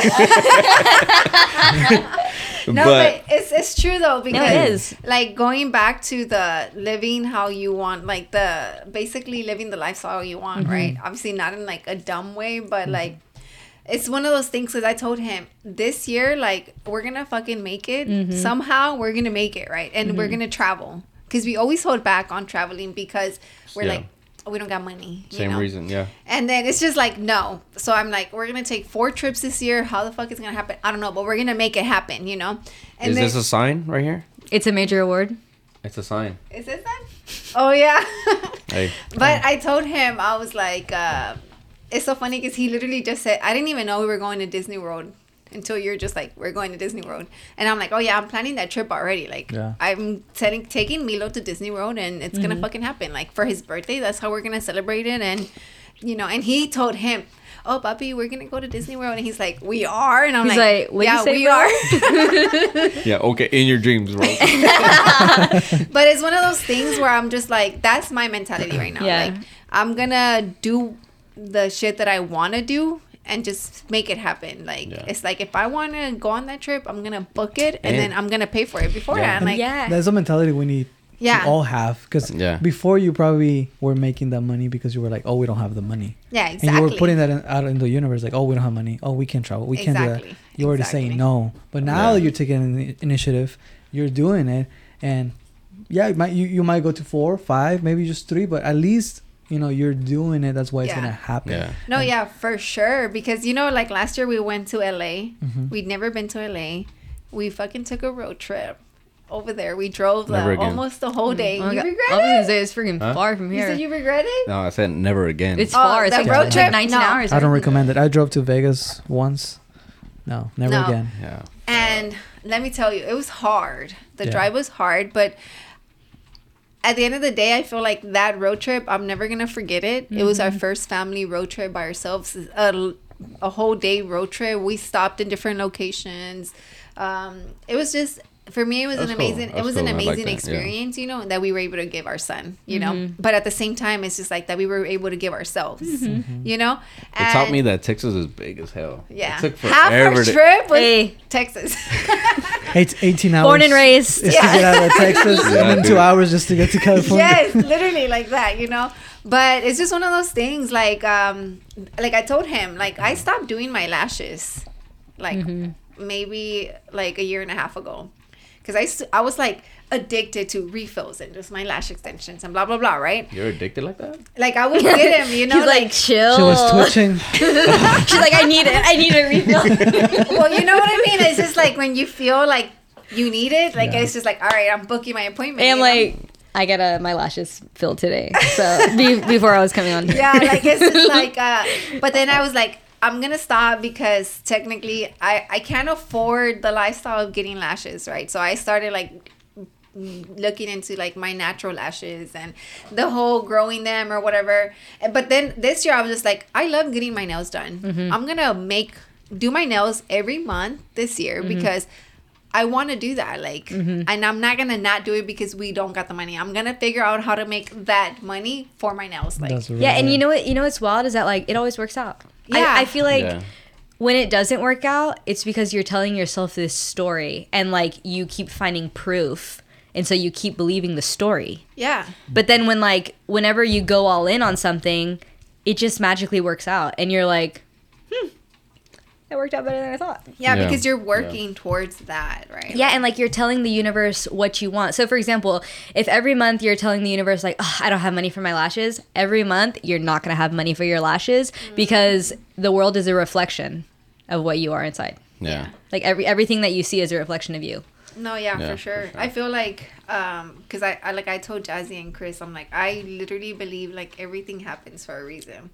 No, but, but, it's it's true though because it is. like going back to the living how you want, like the basically living the lifestyle you want, Mm-hmm. right? Obviously not in like a dumb way, but like it's one of those things because I told him this year, like we're gonna fucking make it Mm-hmm. somehow. We're gonna make it, right? And we're gonna travel because we always hold back on traveling because we're Yeah. like "Oh, we don't got money. you same know? reason, yeah. And then it's just like no. So I'm like, we're gonna take four trips this year. How the fuck is it gonna happen? I don't know, but we're gonna make it happen. You know. And Is then, this a sign right here? it's a major award. It's a sign. is this that? Oh yeah. Hey, but I told him I was like, uh, it's so funny because he literally just said I didn't even know we were going to Disney World until you're just like we're going to Disney World, and I'm like, oh yeah, I'm planning that trip already. Like Yeah. I'm setting taking Milo to Disney World, and it's gonna mm-hmm. fucking happen. Like for his birthday, that's how we're gonna celebrate it, and you know, and he told him. Oh, puppy, we're gonna go to Disney World, and he's like, "We are," and I'm He's like, like, "Yeah, we bro?" are." yeah, okay, in your dreams, bro. but it's one of those things where I'm just like, that's my mentality right now. Yeah. Like, I'm gonna do the shit that I want to do, and just make it happen. Like Yeah. it's like if I want to go on that trip, I'm gonna book it and, And- then I'm gonna pay for it beforehand. Like yeah. That's a mentality we need Yeah. to all have. Because Yeah. before you probably were making that money because you were like, oh, we don't have the money. yeah, exactly. And you were putting that in, out in the universe, like, oh, we don't have money. Oh, we can't travel. We can't do Exactly. that. You're already Exactly. saying no. But now Yeah. you're taking an initiative. You're doing it, and yeah, you might you, you might go to four, five, maybe just three, but at least you know you're doing it. That's why it's gonna happen. Yeah. No, yeah, for sure. Because you know, like last year we went to LA. Mhm. We'd never been to LA. We fucking took a road trip over there. We drove Never the, almost the whole day. Oh my you God. regret I was it? gonna say it's freaking Huh? far from here You said you regret it? No, I said never again. it's Oh, far. It's that like, road trip? 19 No. hours. I don't recommend it. I drove to Vegas once. No, never No. again. yeah. And let me tell you, it was hard. The Yeah. drive was hard, but at the end of the day, I feel like that road trip, I'm never gonna forget it. It was our first family road trip by ourselves, a, a whole day road trip. We stopped in different locations. Um, it was just for me, it was That's an cool. amazing. It That's was cool. an I like amazing yeah. experience, you know, that we were able to give our son, you know. Mm-hmm. But at the same time, it's just like that we were able to give ourselves, mm-hmm. you know. It taught me that Texas is big as hell. Yeah, It took half our to- trip was Hey. Texas. Eight, 18 hours. Born and raised. Is to get out of Texas, Yeah, and then dude. two hours just to get to California. yes, literally like that, you know. But it's just one of those things. Like, um, like I told him, like I mm-hmm. stopped doing my lashes, like maybe like a year and a half ago, because I st- I was like addicted to refills and just my lash extensions and blah blah blah, right? You're addicted like that? Like I would get him, you know, She's like, chill. She was twitching. She's like, I need it. I need a refill. well, you know what I mean. It's just like when you feel like you need it, like Yeah. it's just like, all right, I'm booking my appointment. and I'm know? like, I got a, my lashes filled today. So be, before I was coming on. here. yeah like it's just like uh but then i was like i'm gonna stop because technically i i can't afford the lifestyle of getting lashes right so i started like looking into like my natural lashes and the whole growing them or whatever but then this year i was just like i love getting my nails done mm-hmm. i'm gonna make do my nails every month this year mm-hmm. because I want to do that, like, mm-hmm. and I'm not gonna not do it because we don't got the money. I'm gonna figure out how to make that money for my nails, like, That's Yeah, and you know what? You know what's wild is that like it always works out. Yeah. I, I feel like Yeah. when it doesn't work out, it's because you're telling yourself this story and like you keep finding proof, and so you keep believing the story. yeah, But then when like whenever you go all in on something, it just magically works out, and you're like, it worked out better than I thought. yeah, Yeah. because you're working towards that, right? Yeah, and like you're telling the universe what you want. So, for example, if every month you're telling the universe, like, "Ugh, I don't have money for my lashes, every month you're not going to have money for your lashes because the world is a reflection of what you are inside. Yeah. Like every everything that you see is a reflection of you. No, yeah, Yeah, for, for sure. sure. I feel like, um, because I, I like I told Jazzy and Chris, I'm like I literally believe like everything happens for a reason.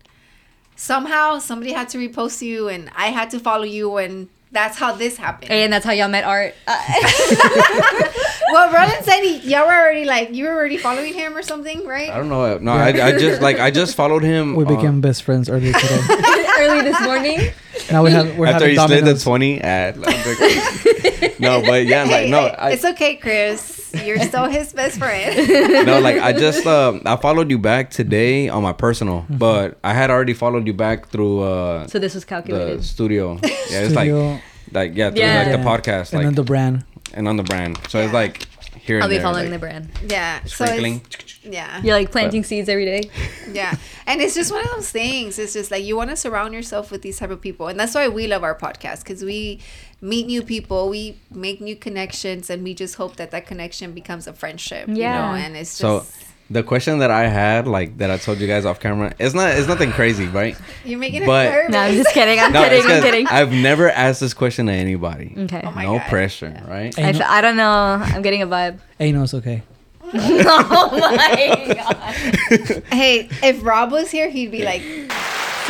Somehow somebody had to repost you, and I had to follow you, and that's how this happened. And that's how y'all met Art. Uh, well, Roland said he, y'all were already like you were already following him or something, right? I don't know. No, I, I just like I just followed him. We on- became best friends earlier today. early this morning. now we have we're after having he slid the Domino's. twenty at. no, but yeah, like no, hey, I, it's okay, Chris. You're still his best friend. no, like I just um I followed you back today on my personal, Mm-hmm. but I had already followed you back through uh So this was the calculated. studio. Yeah, it's like Studio, like yeah, through Yeah. like the Yeah. podcast, and like then the brand. and on the brand. So it's like here I'll be there, following like, the brand. yeah. So sprinkling. it's, yeah. You're like planting seeds every day. Yeah. And it's just one of those things. It's just like you want to surround yourself with these type of people. And that's why we love our podcast because we meet new people, we make new connections, and we just hope that that connection becomes a friendship. You Yeah. know, and it's just. So the question that I had, like that I told you guys off camera, it's not it's nothing crazy, right? you're making but- it nervous. No, I'm just kidding. I'm No, kidding. I'm 'cause kidding. I've never asked this question to anybody. Okay. Oh my no God. pressure, right? Hey, I, no, f- I don't know. I'm getting a vibe. hey, no, it's okay. oh my god. Hey, if Rob was here, he'd be like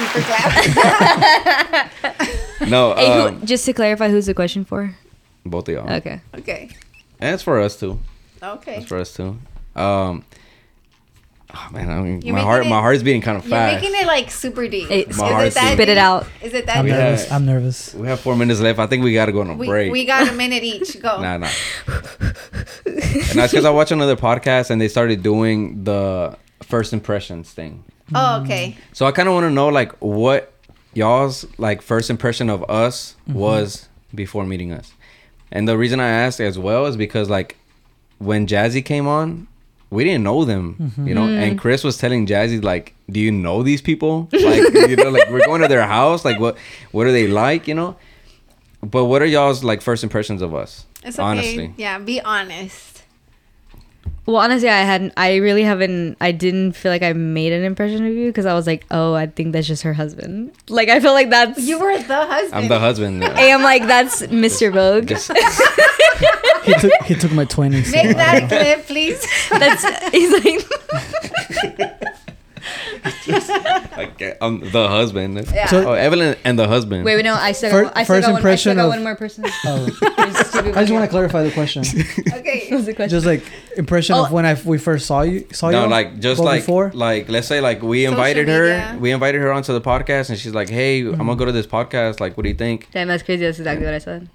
super glad. No, Hey, um, who, just to clarify, who's the question for? both of y'all. Okay. okay. And it's for us too. Okay. It's for us too. Um, oh man, I mean, You're my heart, it- my heart's beating kind of fast. You're making it like super deep. Hey, Is My it heart's that beating. Spit it out. Is it that I'm deep? nervous. I'm nervous. we have four minutes left. I think we got to go on a We, break. we got a minute each. Go. Nah, nah. and that's because I watched another podcast and they started doing the first impressions thing. Oh, okay. So I kind of want to know like what y'all's like first impression of us Mm-hmm. was before meeting us, and the reason I asked as well is because like when Jazzy came on, we didn't know them, Mm-hmm. you know, and Chris was telling Jazzy like, "Do you know these people? Like, you know, like we're going to their house. Like, what what are they like? You know." But what are y'all's like first impressions of us? It's okay. Honestly, Yeah, be honest. Well, honestly, I hadn't. I really haven't. I didn't feel like I made an impression of you because I was like, oh, I think that's just her husband. Like, I feel like that's. You were the husband. I'm the husband. And I am like that's Mr. Vogue. Just, He took he took my twenties. Make I that don't clip, please. That's he's like. like uh, I'm the husband. Yeah. So- oh, Evelin and the husband. Wait, wait, no, I still Fir- I first got, one, I still impression got of- one more person. Oh, There's two people I just want to clarify the question. okay. What was the question? Just like impression Oh. of when I we first saw you saw you. no, like just like before. like let's say like we Social invited her, we invited her onto the podcast, and she's like, "Hey, I'm gonna go to this podcast. Like, what do you think? Damn, that's crazy. That's exactly what I said.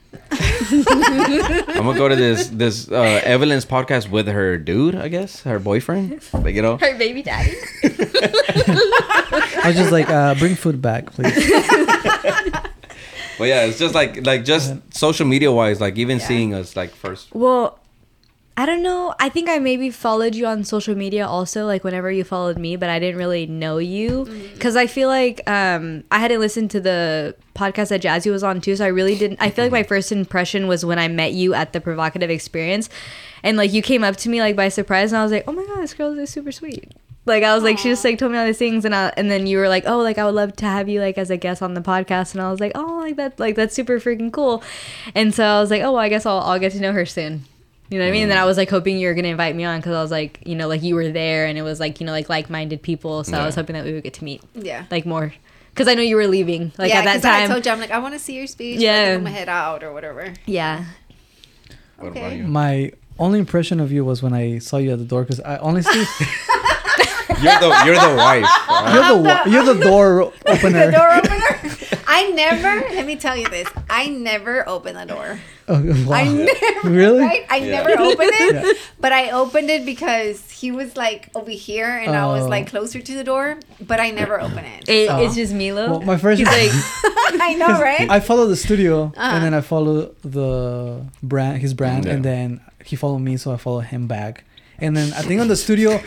I'm gonna go to this this uh, Evelin's podcast with her dude, I guess, her boyfriend. Like, you know, Her baby daddy. I was just like, uh, bring food back, please. but yeah, it's just like like just social media wise, like even Yeah. seeing us like first. Well, I don't know. I think I maybe followed you on social media also, like whenever you followed me, but I didn't really know you because I feel like um, I hadn't listened to the podcast that Jazzy was on too, so I really didn't. I feel like my first impression was when I met you at the provocative experience, and like you came up to me like by surprise, and I was like, oh my god, this girl is super sweet. Like I was like, she just like told me all these things, and I, and then you were like, oh, like I would love to have you like as a guest on the podcast, and I was like, oh, like that, like that's super freaking cool, and so I was like, oh, well, I guess I'll I'll get to know her soon. You know what I mean? And then mm. I was like hoping you were gonna invite me on because I was like, you know, like you were there and it was like, you know, like like-minded people. So I was hoping that we would get to meet Yeah. like more because I know you were leaving like yeah, at that 'cause I told you, I'm like, I want to see your speech. Yeah. Yeah. I'm going to head out or whatever. yeah. What Okay. about you? My only impression of you was when I saw you at the door because I honestly You're the you're the wife. right? you're the wa- you're the door opener. The door opener. I never, let me tell you this. I never open the door. Oh, wow. I never, Really? right? I Yeah. never opened it, Yeah. but I opened it because he was like over here and I was Oh. like closer to the door, but I never open it. It, so- It's just Milo. Well, my first He's like, I know, right? I follow the studio Uh-huh. and then I follow the brand, his brand, Yeah. and then he followed me, so I follow him back. And then I think on the studio,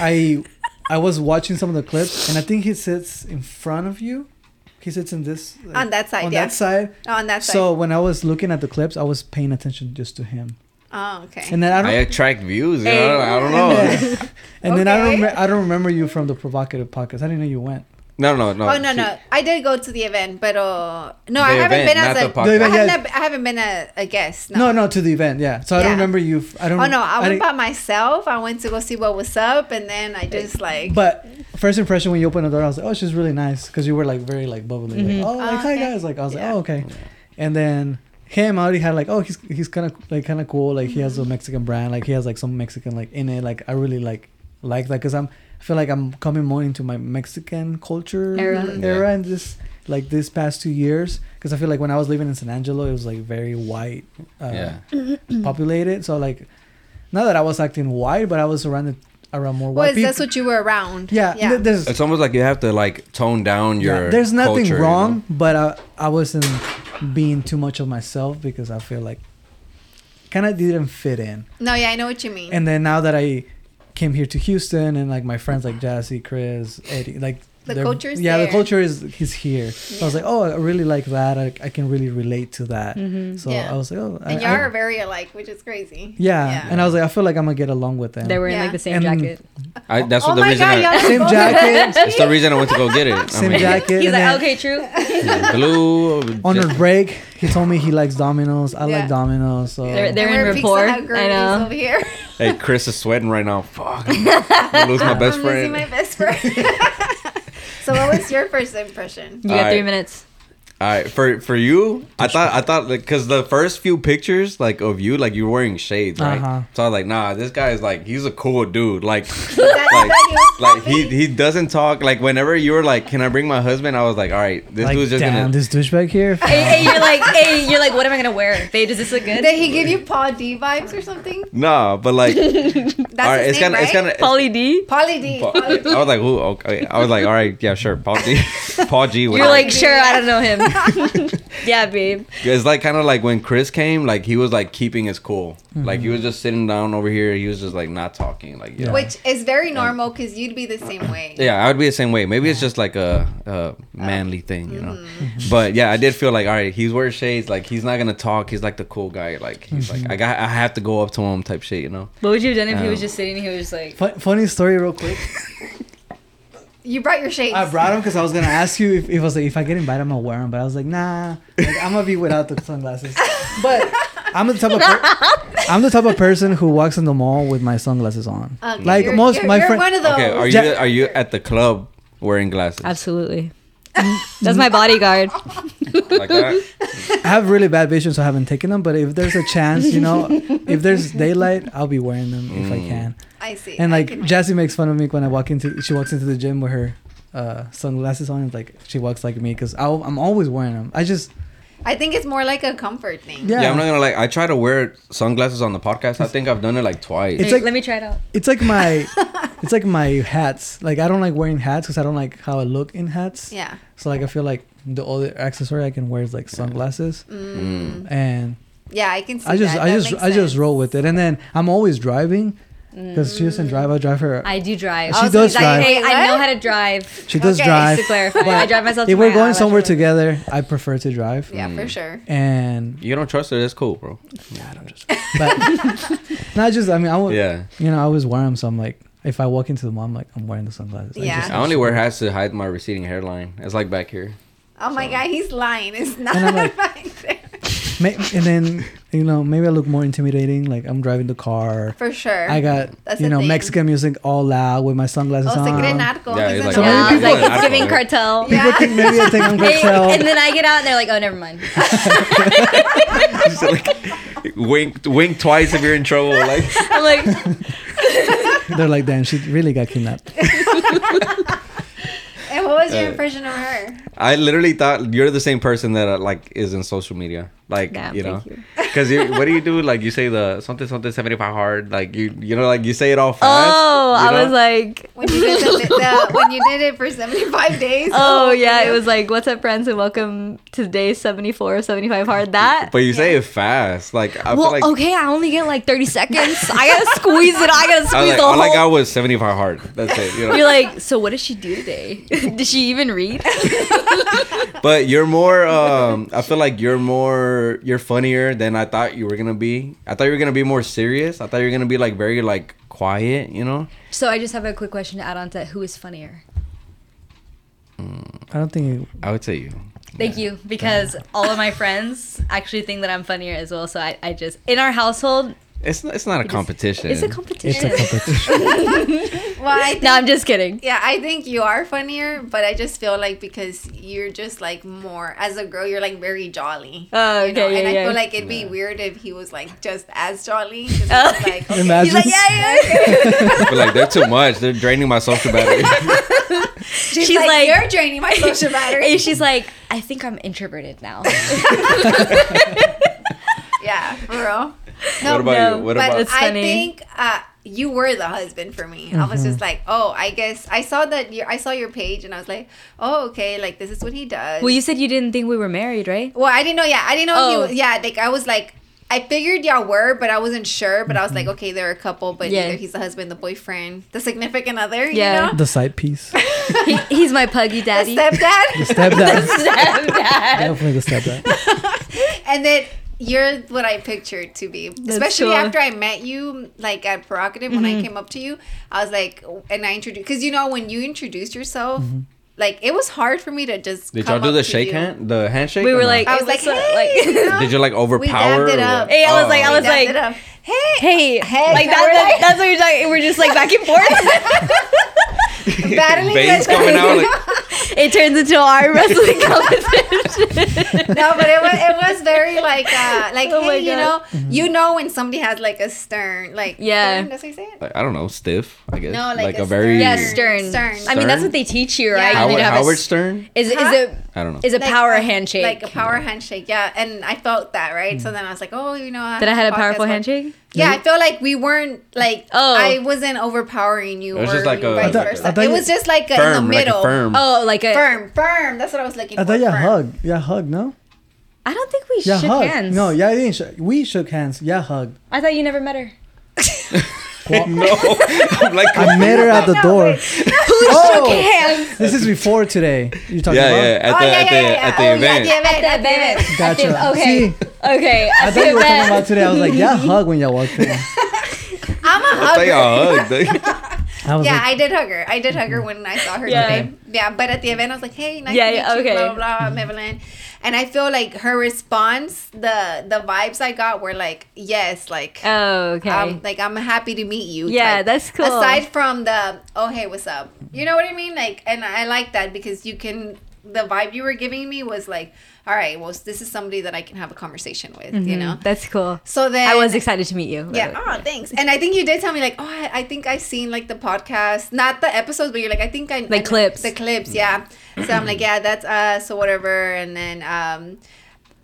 I I was watching some of the clips, and I think he sits in front of you. He sits in this like, On that side, on yeah. that side. Oh, on that side. So when I was looking at the clips, I was paying attention just to him. oh, okay. And then I I don't. I attract views. You know? I don't know. and then I don't. Okay. Re- I don't remember you from the provocative podcast. I didn't know you went. No, no, no. oh no she- no! I did go to the event, but uh, no, I haven't event, been as not a. the podcast. I, event, have yeah. never, I haven't been a, a guest. No, no, to the event. Yeah. So I don't remember you. I don't. Oh no, I went by myself. I went to go see what was up, and then I just like. But first impression when you opened the door, I was like, "Oh, she's really nice," because you were like very like bubbly, Mhm. like, "Oh, like Oh, hi okay. guys," like I was Yeah. like, "Oh, okay," and then him, I already had like, "Oh, he's he's kind of like kind of cool, like he has a Mm-hmm. Mexican brand, like he has like some Mexican like in it, like I really like like that because I'm I feel like I'm coming more into my Mexican culture Era. era Yeah. in this like this past two years because I feel like when I was living in San Angelo, it was like very white, uh, Yeah. populated, so like. Not that I was acting white, but I was surrounded around more white was people. that's what you were around? Yeah, yeah. th- there's It's almost like you have to like tone down your. yeah, there's nothing culture, you wrong, know? but I I wasn't being too much of myself because I feel like kind of didn't fit in. no, yeah, I know what you mean. And then now that I came here to Houston and like my friends like Jazzy, Chris, Eddie, like The they're- culture is yeah, the culture is is here. So I was like, oh, I really like that. I, I can really relate to that. Mhm. So Yeah. I was like, oh, I, and y'all I- are very alike, which is crazy. yeah. and I was like, I feel like I'm gonna get along with them. they were in Yeah. like the same And- jacket. I, that's oh what the my reason. god, I, y'all Same jacket. that's the reason I went to go get it. I Same mean, jacket. He's like, okay, true. Blue. On just- our break, he told me he likes Domino's. I Yeah. like Domino's. So They're- they're- in we're Pizza rapport. Hut I girlies know. over here. Hey, Chris is sweating right now. Fuck. I'm gonna lose my best I'm friend. losing my best friend. So, what was your first impression? You got Alright. three minutes. All right, for for you, I thought I thought like because the first few pictures like of you, like you were wearing shades, right? Uh-huh. So I was like, nah, this guy is like he's a cool dude. Like, like, he like he he doesn't talk. Like whenever you were like, can I bring my husband? I was like, all right, this like, dude's just damn, gonna. this douchebag here. hey, hey, you're like, hey, you're like, what am I gonna wear? Babe, does this look good? Did he give you Paul D vibes or something? Nah, but like, all That's right, his it's name, kind of right? it's kind of. Pauly D. Pauly D. Pauly D. I was like, ooh, okay. I was like, all right, yeah, sure, Paul D. Paul G. You're like, sure, I don't know him. Yeah, babe. It's like kind of like when Chris came, like he was like keeping his cool. Mm-hmm. Like he was just sitting down over here. He was just like not talking. Like yeah, Which is very normal because you'd be the same way. yeah, I would be the same way. Maybe it's just like a, a manly thing, you know. Mm-hmm. But yeah, I did feel like all right, he's wearing shades. Like he's not gonna talk. He's like the cool guy. Like he's Mm-hmm. like I got I have to go up to him type shit, you know. What would you have done if he was Um, just sitting? He was just like, Fu- funny story, real quick. You brought your shades. I brought them because I was gonna ask you if, if I was like if I get invited, I'm gonna wear them. But I was like, nah, like, I'm gonna be without the sunglasses. But I'm the type of per- I'm the type of person who walks in the mall with my sunglasses on. Okay, like you're, most you're, my you're friends. one of those. Okay, are you Ja- are you at the club wearing glasses absolutely. That's my bodyguard. like that? I have really bad vision, so I haven't taken them. But if there's a chance, you know, if there's daylight, I'll be wearing them if I Mm. can. I see. And like can- Jazzy makes fun of me when I walk into she walks into the gym with her uh, sunglasses on. It's like she walks like me because I'm always wearing them. I just I think it's more like a comfort thing. Yeah. Yeah. I'm not gonna like. I try to wear sunglasses on the podcast. I think I've done it like twice. It's like- let me try it out. it's like my it's like my hats. Like I don't like wearing hats because I don't like how I look in hats. Yeah. So like I feel like the only accessory I can wear is like sunglasses, Mm. and Yeah, I can see I just that. I That just makes I just roll with it. And then I'm always driving because she doesn't drive. I drive her. I do drive. She Also, does I- drive. Hey, I know how to drive. she does Okay, drive. To clarify, I drive myself. if to we're my going house. somewhere together, I prefer to drive. Yeah, for Mm. sure. And You don't trust her? That's cool, bro. Yeah, I don't trust. Her. But not just. I mean, I would. Yeah. You know, I always wear them. So I'm like, if I walk into the mall, I'm like, I'm wearing the sunglasses. I Yeah. just- I only wear hats to hide my receding hairline. It's like back here. Oh my god, he's lying. It's not And like- back there. And then you know maybe I look more intimidating. Like I'm driving the car. For sure. I got That's you know thing. Mexican music all loud with my sunglasses Oh, on. secret narco. Yeah, He's he's like, So maybe Yeah, people- like it's giving cartel. People Yeah. think maybe I think I'm cartel. and then I get out and they're like, oh, never mind. Just like, wink, wink twice if you're in trouble. Like, I'm like, They're like, damn, she really got kidnapped. And what was your Uh, impression of her? I literally thought you're the same person that uh, like is in social media. Like, Damn, you know, thank you. because you, what do you do? Like, you say the something something seventy five hard. Like you, you know, like you say it all fast. oh, you I was like, When you did the, the when you did it for seventy five days. oh the yeah, it was like, what's up, friends, and welcome to day 74 of 75 hard. That. But you say it fast. Like I well, feel like. okay, I only get like 30 seconds. I gotta squeeze it. I gotta I squeeze like, the all whole. I got was seventy five hard. That's it. You know. You're like, so what did she do today? did she even read? But you're more. Um, I feel like you're more. You're funnier than I thought you were gonna be. I thought you were gonna be more serious. I thought you were gonna be like very like quiet. You know. so I just have a quick question to add on to who is funnier. I don't think. I would say you. Thank you, because all of my friends actually think that I'm funnier as well. So I, I just in our household, It's not, it's not a just- competition. it's a competition. It's a competition. Well, I think, no, I'm just kidding. yeah, I think you are funnier, but I just feel like because you're just like more as a girl, you're like very jolly. Oh, you know? okay, and yeah, I feel like it'd be weird if he was like just as jolly. Oh. like, okay. Imagine. He's like, yeah, yeah. but like they're too much. They're draining my social battery. She's, She's like, like- you're draining my social battery. And she's like, I think I'm introverted now. yeah, for real. what about no, you? What but about? I funny. think uh, you were the husband for me. I was just like, oh, I guess I saw that. Your, I saw your page, and I was like, oh, okay, like this is what he does. well, you said you didn't think we were married, right? Well, I didn't know. Yeah, I didn't know. Oh. If you, yeah, like I was like, I figured y'all were, but I wasn't sure. But I was like, okay, they're a couple, but Yeah. either he's the husband, the boyfriend, the significant other. Yeah. You know? the side piece. He, he's my puggy The daddy. The stepdad. stepdad. Stepdad. Definitely the stepdad. and then you're what I pictured to be. Especially cool. after I met you, like at Prerogative, when Mm-hmm. I came up to you, I was like, and I introduced, because you know, when you introduced yourself, Mm-hmm. like it was hard for me to just. Did come y'all do up the shake you. hand, the handshake? We or were no? like, I was like, hey, Like- did you like we overpower? dabbed it up. what? Hey, I was like- I Oh. was We like- it up. Hey, Hey, Hey, like that, that- that's what you're talking. We're just like back and forth. battling veins with- coming out. Like, it turns into our wrestling competition. no, but it was it was very like uh like Oh hey, you know, God. you know when somebody has like a stern like Yeah. stern, that's what you say it. Like, I don't know, stiff. I guess. No, like a, a very yeah, Stern. stern. Stern. I mean, that's what they teach you, right? Yeah. You need Howard, to have a Howard s- Stern. Is Huh? is it I don't know. is a Like, power handshake? like a power handshake, yeah. And I felt that right, so then I was like, oh, you know, Did I had a powerful where- handshake? Yeah, I feel like we weren't like Oh. I wasn't overpowering you It was or just like you a- vice I thought- I thought it was just like a, firm, in the like a middle. firm. Oh, like a. Firm, firm. That's what I was looking I for. I thought yeah firm. hug. Yeah, hug. No. I don't think we Yeah, shook hug. hands. No, yeah, I didn't. Sh- we shook hands. Yeah, hug. I thought you never met her. Well, no, I'm like, I met her at the door. wait. oh, Hands. this is before today. You're talking yeah, about? yeah, at Oh, the yeah, at yeah, the yeah, at the yeah. Oh, yeah, event. the event, At the at the event. event. Gotcha. Okay. See, Okay. I At thought the you were talking about today. I was like, yeah, hug when y'all walked in. I'm a I thought hugger. y'all hugged. I was Yeah, like, I did hug her. I did hug her when I saw her Yeah. today. Yeah, but at the event, I was like, "Hey, nice Yeah, to meet yeah, you." okay. Blah blah, blah Evelin. And I feel like her response, the the vibes I got were like, "Yes, like, Oh, okay. um, like I'm happy to meet you." Yeah, type. that's cool. Aside from the, "Oh, hey, what's up?" You know what I mean? Like, and I like that because you can. The vibe you were giving me was like, "All right, well, this is somebody that I can have a conversation with." You Mhm. know. That's cool. So then I was excited to meet you. yeah. the way. Oh, thanks. And I think you did tell me like, oh, I, I think I've seen like the podcast, not the episodes, but you're like, I think I Like I- clips. The clips, yeah. So I'm like, yeah, that's us or whatever. And then, um,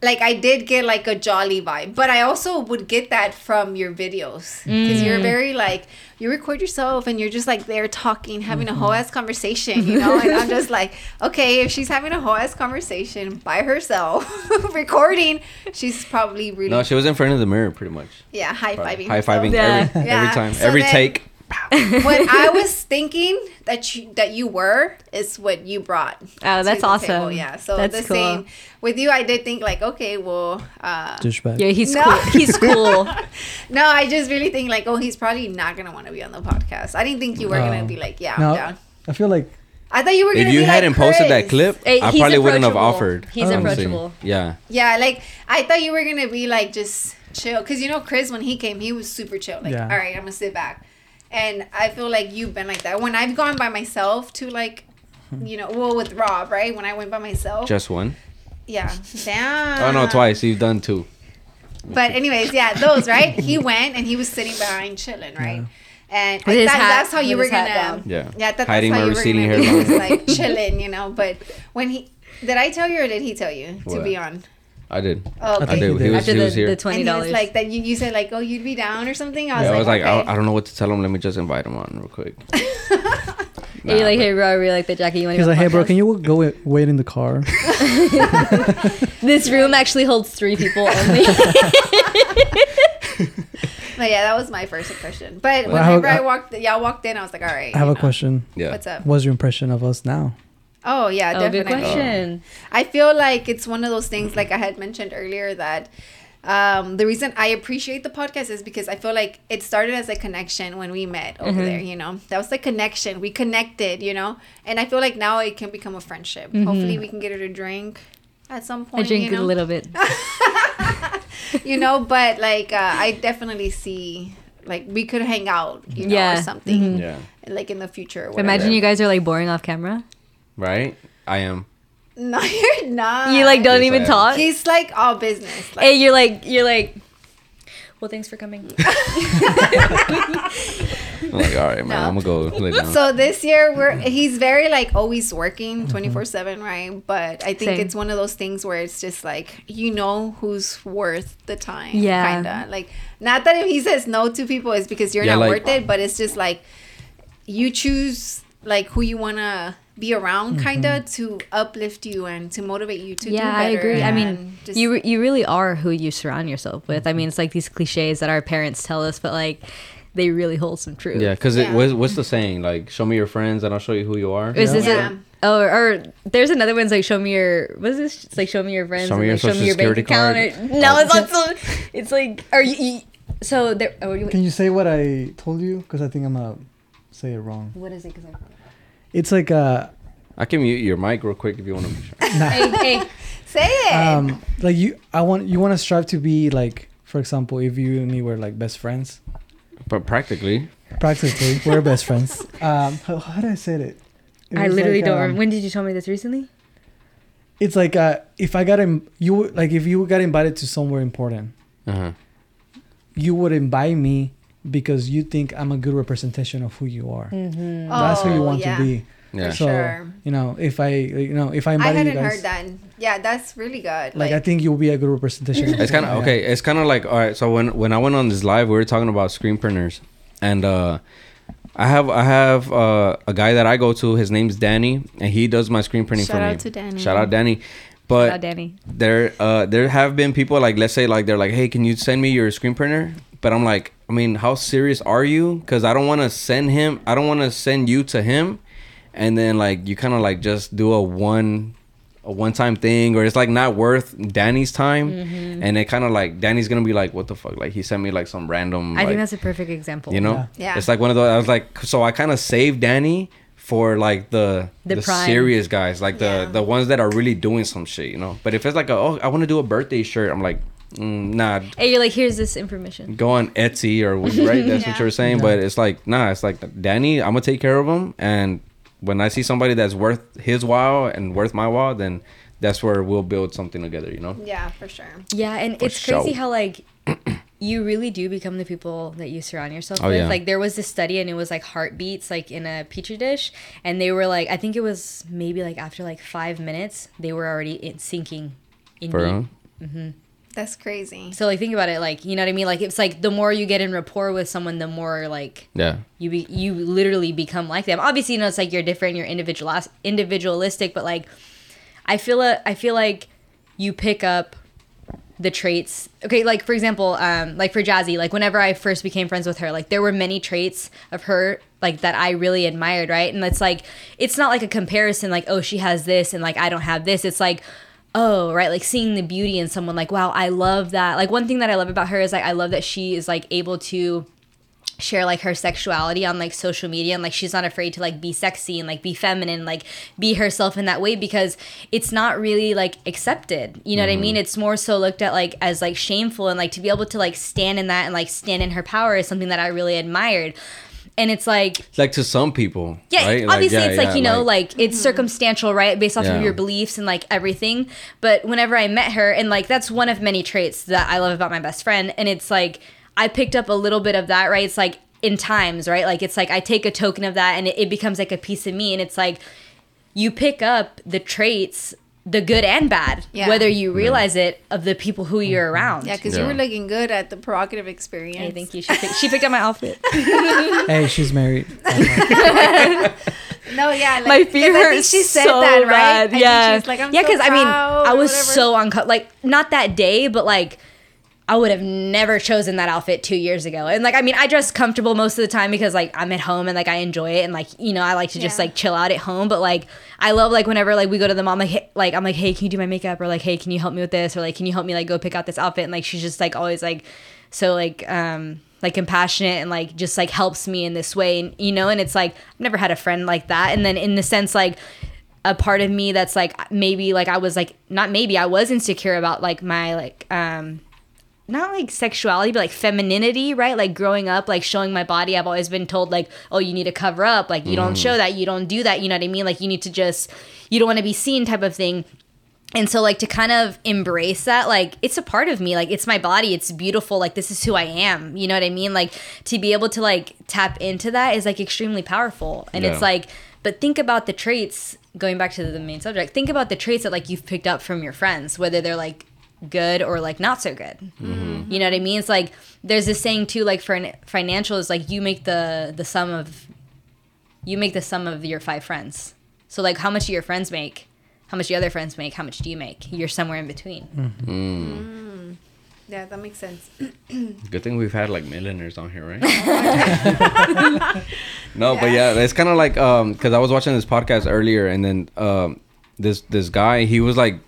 like I did get like a jolly vibe, but I also would get that from your videos because you're Mm. very like you record yourself and you're just like there talking, having a whole ass conversation, you know. and I'm just like, okay, if she's having a whole ass conversation by herself, recording, she's probably really no, she was in front of the mirror, pretty much. yeah high fiving, High fiving Yeah. every, Yeah. every time, So every then- take. What I was thinking that you that you were is what you brought. Oh, that's awesome. table. Yeah. So That's the cool. same with you. I did think like, okay, well, uh, douchebag. Yeah, he's No. cool. He's cool. no, I just really think like, oh, he's probably not gonna want to be on the podcast. I didn't think you were No. gonna be like, yeah, I'm No, down. I feel like I thought you were gonna If you be hadn't like posted that clip, Hey, I probably wouldn't have offered. He's honestly. approachable. Yeah. Yeah, like I thought you were gonna be like just chill, cause you know Chris when he came, he was super chill. Like, Yeah. all right, I'm gonna sit back, and I feel like you've been like that. When I've gone by myself to like, hmm. you know, well with Rob, right? When I went by myself, Just one. yeah, damn. Oh no, twice. You've done two. But anyways, yeah, those right. He went and he was sitting behind chilling, right? And I thought hat- that's how you were gonna, down. Yeah. yeah, I thought Hiding that's how my you were receding gonna be like chilling, you know. But when he did, I tell you or did he tell you to be on? I did. Oh, I okay. think did. he He was, After he the, was here. the and twenty he was dollars. like that. You, you said like, oh, you'd be down or something. I was yeah, like, I was like, okay. I, I don't know what to tell him. Let me just invite him on real quick. You're like, hey, bro, I really like the jacket. You want he's to like, hey, bro, can you go wait, wait in the car? This room actually holds three people only. But yeah, that was my first impression. But Well, I whenever I, I- walked, y'all walked in, I was like, all right. I have you a know, question. yeah. What's up? What's your impression of us now? Oh yeah, oh, good definitely. question. I feel like it's one of those things, like I had mentioned earlier, that um, the reason I appreciate the podcast is because I feel like it started as a connection when we met over Mhm. there. You know, that was the connection. We connected. You know, and I feel like now it can become a friendship. Mhm. Hopefully, we can get her to drink at some point. I point. drink you know? a little bit. you know, but like uh, I definitely see like we could hang out. You know, Yeah. or something Mhm. Yeah. like in the future. Or. Imagine you guys are like boring off camera. Right. I am. No, you're not. You like don't Yes, even talk. He's like all business. Like, Hey, you're like you're like. Well, thanks for coming. I'm like, all right, man. No. I'm gonna go lay down. So this year we're he's very like always working mm-hmm. 24/7, right? But I think Same. it's one of those things where it's just like you know who's worth the time. Yeah. Kind of. Like not that if he says no to people it's because you're Yeah, not like- worth it, but it's just like you choose like who you want to be around mm-hmm. kind of to uplift you and to motivate you to do yeah, I agree. I mean, just- you re- you really are who you surround yourself with. I mean, it's like these cliches that our parents tell us, but like they really hold some truth. yeah, because Yeah. it was what's the saying? Like, show me your friends, and I'll show you who you are. Is this Yeah. it? Oh, or there's another one's like show me your what is this? It's like show me your friends. Show me and, your like, show me your social bank security account. card. or- no, Oh. it's not so. It's like are you? you so there. Oh, you, Can you say what I told you? Because I think I'm gonna say it wrong. what is it? 'Cause I- It's like uh, I can mute your mic real quick if you want to. Be sure. hey, hey. say it. um, like you, I want you want to strive to be like, for example, if you and me were like best friends, But practically, practically we're best friends. Um, how, how did I say it? It I literally like, don't um, remember. When did you tell me this recently? It's like uh, if I got him, you would- like if you got invited to somewhere important, Uh-huh. you would invite me because you think I'm a good representation of who you are. Mm-hmm. That's who you Oh, want yeah. to be. Yeah. For So sure. you know, if I you know if I I invite you hadn't guys, heard that. Yeah, that's really good. like I think you'll be a good representation. It's kind of Yeah. okay. It's kind of like all right. So when when I went on this live, we were talking about screen printers, and uh, I have I have uh, a guy that I go to. His name's Danny, and he does my screen printing Shout for me. Shout out to Danny. Shout out Danny. But Shout out Danny. there uh there have been people like let's say like they're like hey can you send me your screen printer but i'm like i mean how serious are you because i don't want to send him i don't want to send you to him and then like you kind of like just do a one a one-time thing or it's like not worth danny's time Mm-hmm. and it kind of like danny's gonna be like what the fuck like he sent me like some random I think that's a perfect example. you know Yeah. Yeah. it's like one of those i was like so i kind of saved danny for like the The the, serious guys like the Yeah. the ones that are really doing some shit you know but if it's like a, oh i want to do a birthday shirt i'm like mm, nah Hey, you're like, here's this information. go on etsy or right that's Yeah. what you're saying but it's like nah it's like danny i'm gonna take care of him and when i see somebody that's worth his while and worth my while then that's where we'll build something together you know Yeah, for sure. Yeah, and For it's crazy how like you really do become the people that you surround yourself Oh, with. yeah. Like there was this study and it was like heartbeats like in a petri dish and they were like I think it was maybe like after like 5 minutes they were already in, syncing in for beat. real? That's crazy. So like think about it like you know what I mean like it's like the more you get in rapport with someone the more like yeah you be, you literally become like them. Obviously, you know it's like you're different, you're individual individualistic, but like I feel a, I feel like you pick up the traits. Okay, like for example, um, like for Jazzy, like whenever I first became friends with her, like there were many traits of her like that I really admired, right? And it's like it's not like a comparison, like oh she has this and like I don't have this. It's like oh right like seeing the beauty in someone like wow i love that. Like one thing that i love about her is like i love that she is like able to share like her sexuality on like social media and like she's not afraid to like be sexy and like be feminine like be herself in that way because it's not really like accepted. You know what i mean? Mm-hmm. It's more so looked at like as like shameful and like to be able to like stand in that and like stand in her power is something that i really admired and it's like like to some people yeah, right? obviously yeah, it's like yeah, you know like, it's circumstantial, right, based off Yeah. of your beliefs and like everything. But whenever I met her, and like that's one of many traits that I love about my best friend, and it's like I picked up a little bit of that, right? It's like in times, right? Like it's like I take a token of that, and it, it becomes like a piece of me, and it's like you pick up the traits. The good and bad, Yeah. whether you realize it, of the people who you're mm-hmm. around. Yeah, because Yeah. you were looking good at the provocative experience. Hey, thank you. She picked, she picked up my outfit. hey, she's married. No, yeah, like, my 'cause feet I hurt think she said so that, right? bad. I think Yeah, she's like, I'm yeah, so because I mean, I was whatever. so uncomfortable. Like not that day, but like I would have never chosen that outfit two years ago. And like, I mean, I dress comfortable most of the time because like I'm at home and like I enjoy it and like you know I like to just Yeah. like chill out at home. But like I love like whenever like we go to the mom like hey, like I'm like hey can you do my makeup or like hey can you help me with this or like can you help me like go pick out this outfit and like she's just like always like so like um like compassionate and like just like helps me in this way and you know and it's like I've never had a friend like that and then in the sense like a part of me that's like maybe like I was like not maybe I was insecure about like my like um not like sexuality but like femininity right? Like growing up like showing my body I've always been told like oh you need to cover up. Like you don't mm. show that. You don't do that. You know what I mean? Like you need to just you don't want to be seen type of thing. And so like to kind of embrace that like it's a part of me. Like it's my body. It's beautiful. Like this is who i am. You know what i mean? Like to be able to like tap into that is like extremely powerful. And it's like but think about the traits going back to the main subject think about the traits that like you've picked up from your friends whether they're like good or like not so good. You know what i mean? It's like there's this saying too like for an financial is like you make the the sum of you make the sum of your five friends. So like how much do your friends make? How much do your other friends make? How much do you make? You're somewhere in between. Yeah, that makes sense. Good thing we've had like millionaires on here, right? no, but yeah, it's kind of like um, because I was watching this podcast earlier, and then um, this this guy, he was like,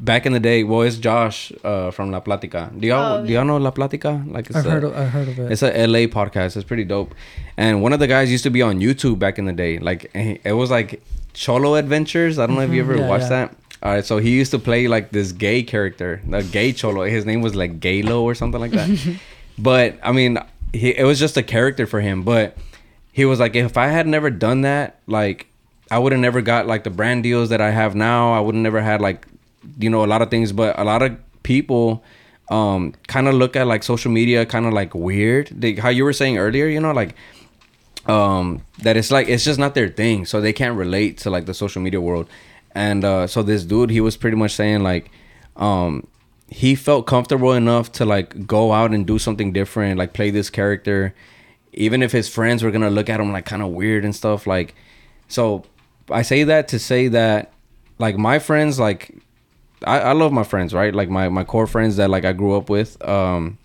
back in the day. Well, it's Josh uh from La Platica. Do y'all Oh, do y'all know La Platica? Like it's I've a- heard. Of, I've heard of it. it's a LA podcast. It's pretty dope. And one of the guys used to be on YouTube back in the day. Like he- it was like Cholo Adventures. I don't know if you ever Mhm, yeah, watched yeah. that. All right, so he used to play like this gay character, a gay cholo. His name was like Galo or something like that. but I mean, he, it was just a character for him. But he was like, if I had never done that, like I would have never got like the brand deals that I have now. I would have never had like, you know, a lot of things. But a lot of people um kind of look at like social media kind of like weird. They, how you were saying earlier, you know, like um that it's like it's just not their thing so they can't relate to like the social media world and uh so this dude he was pretty much saying like um he felt comfortable enough to like go out and do something different like play this character even if his friends were gonna look at him like kind of weird and stuff like so i say that to say that like my friends like I, I love my friends right? Like my my core friends that like i grew up with um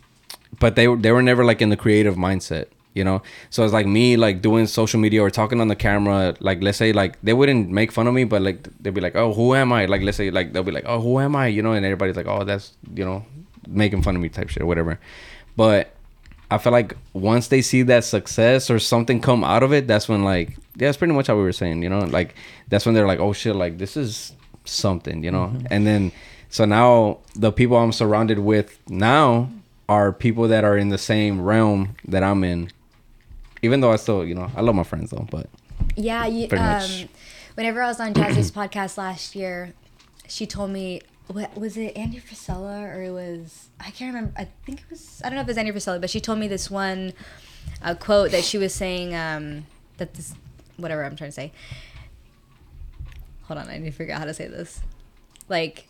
but they they were never like in the creative mindset you know? So it's like me like doing social media or talking on the camera like let's say like they wouldn't make fun of me but like they'd be like oh who am i? Like let's say like they'll be like oh who am i? You know and everybody's like oh that's you know making fun of me type shit or whatever. But i feel like once they see that success or something come out of it that's when like yeah that's pretty much how we were saying you know? Like that's when they're like oh shit like this is something you know and then so now the people i'm surrounded with now are people that are in the same realm that i'm in even though I still, you know, I love my friends though, but Yeah, you, Pretty um, much. whenever I was on Jazzy's podcast last year, she told me, what was it, Andy Frisella or it was I can't remember. I think it was I don't know if it was Andy Frisella, but she told me this one uh, quote that she was saying um, that this whatever I'm trying to say. Hold on, I need to figure out how to say this. Like,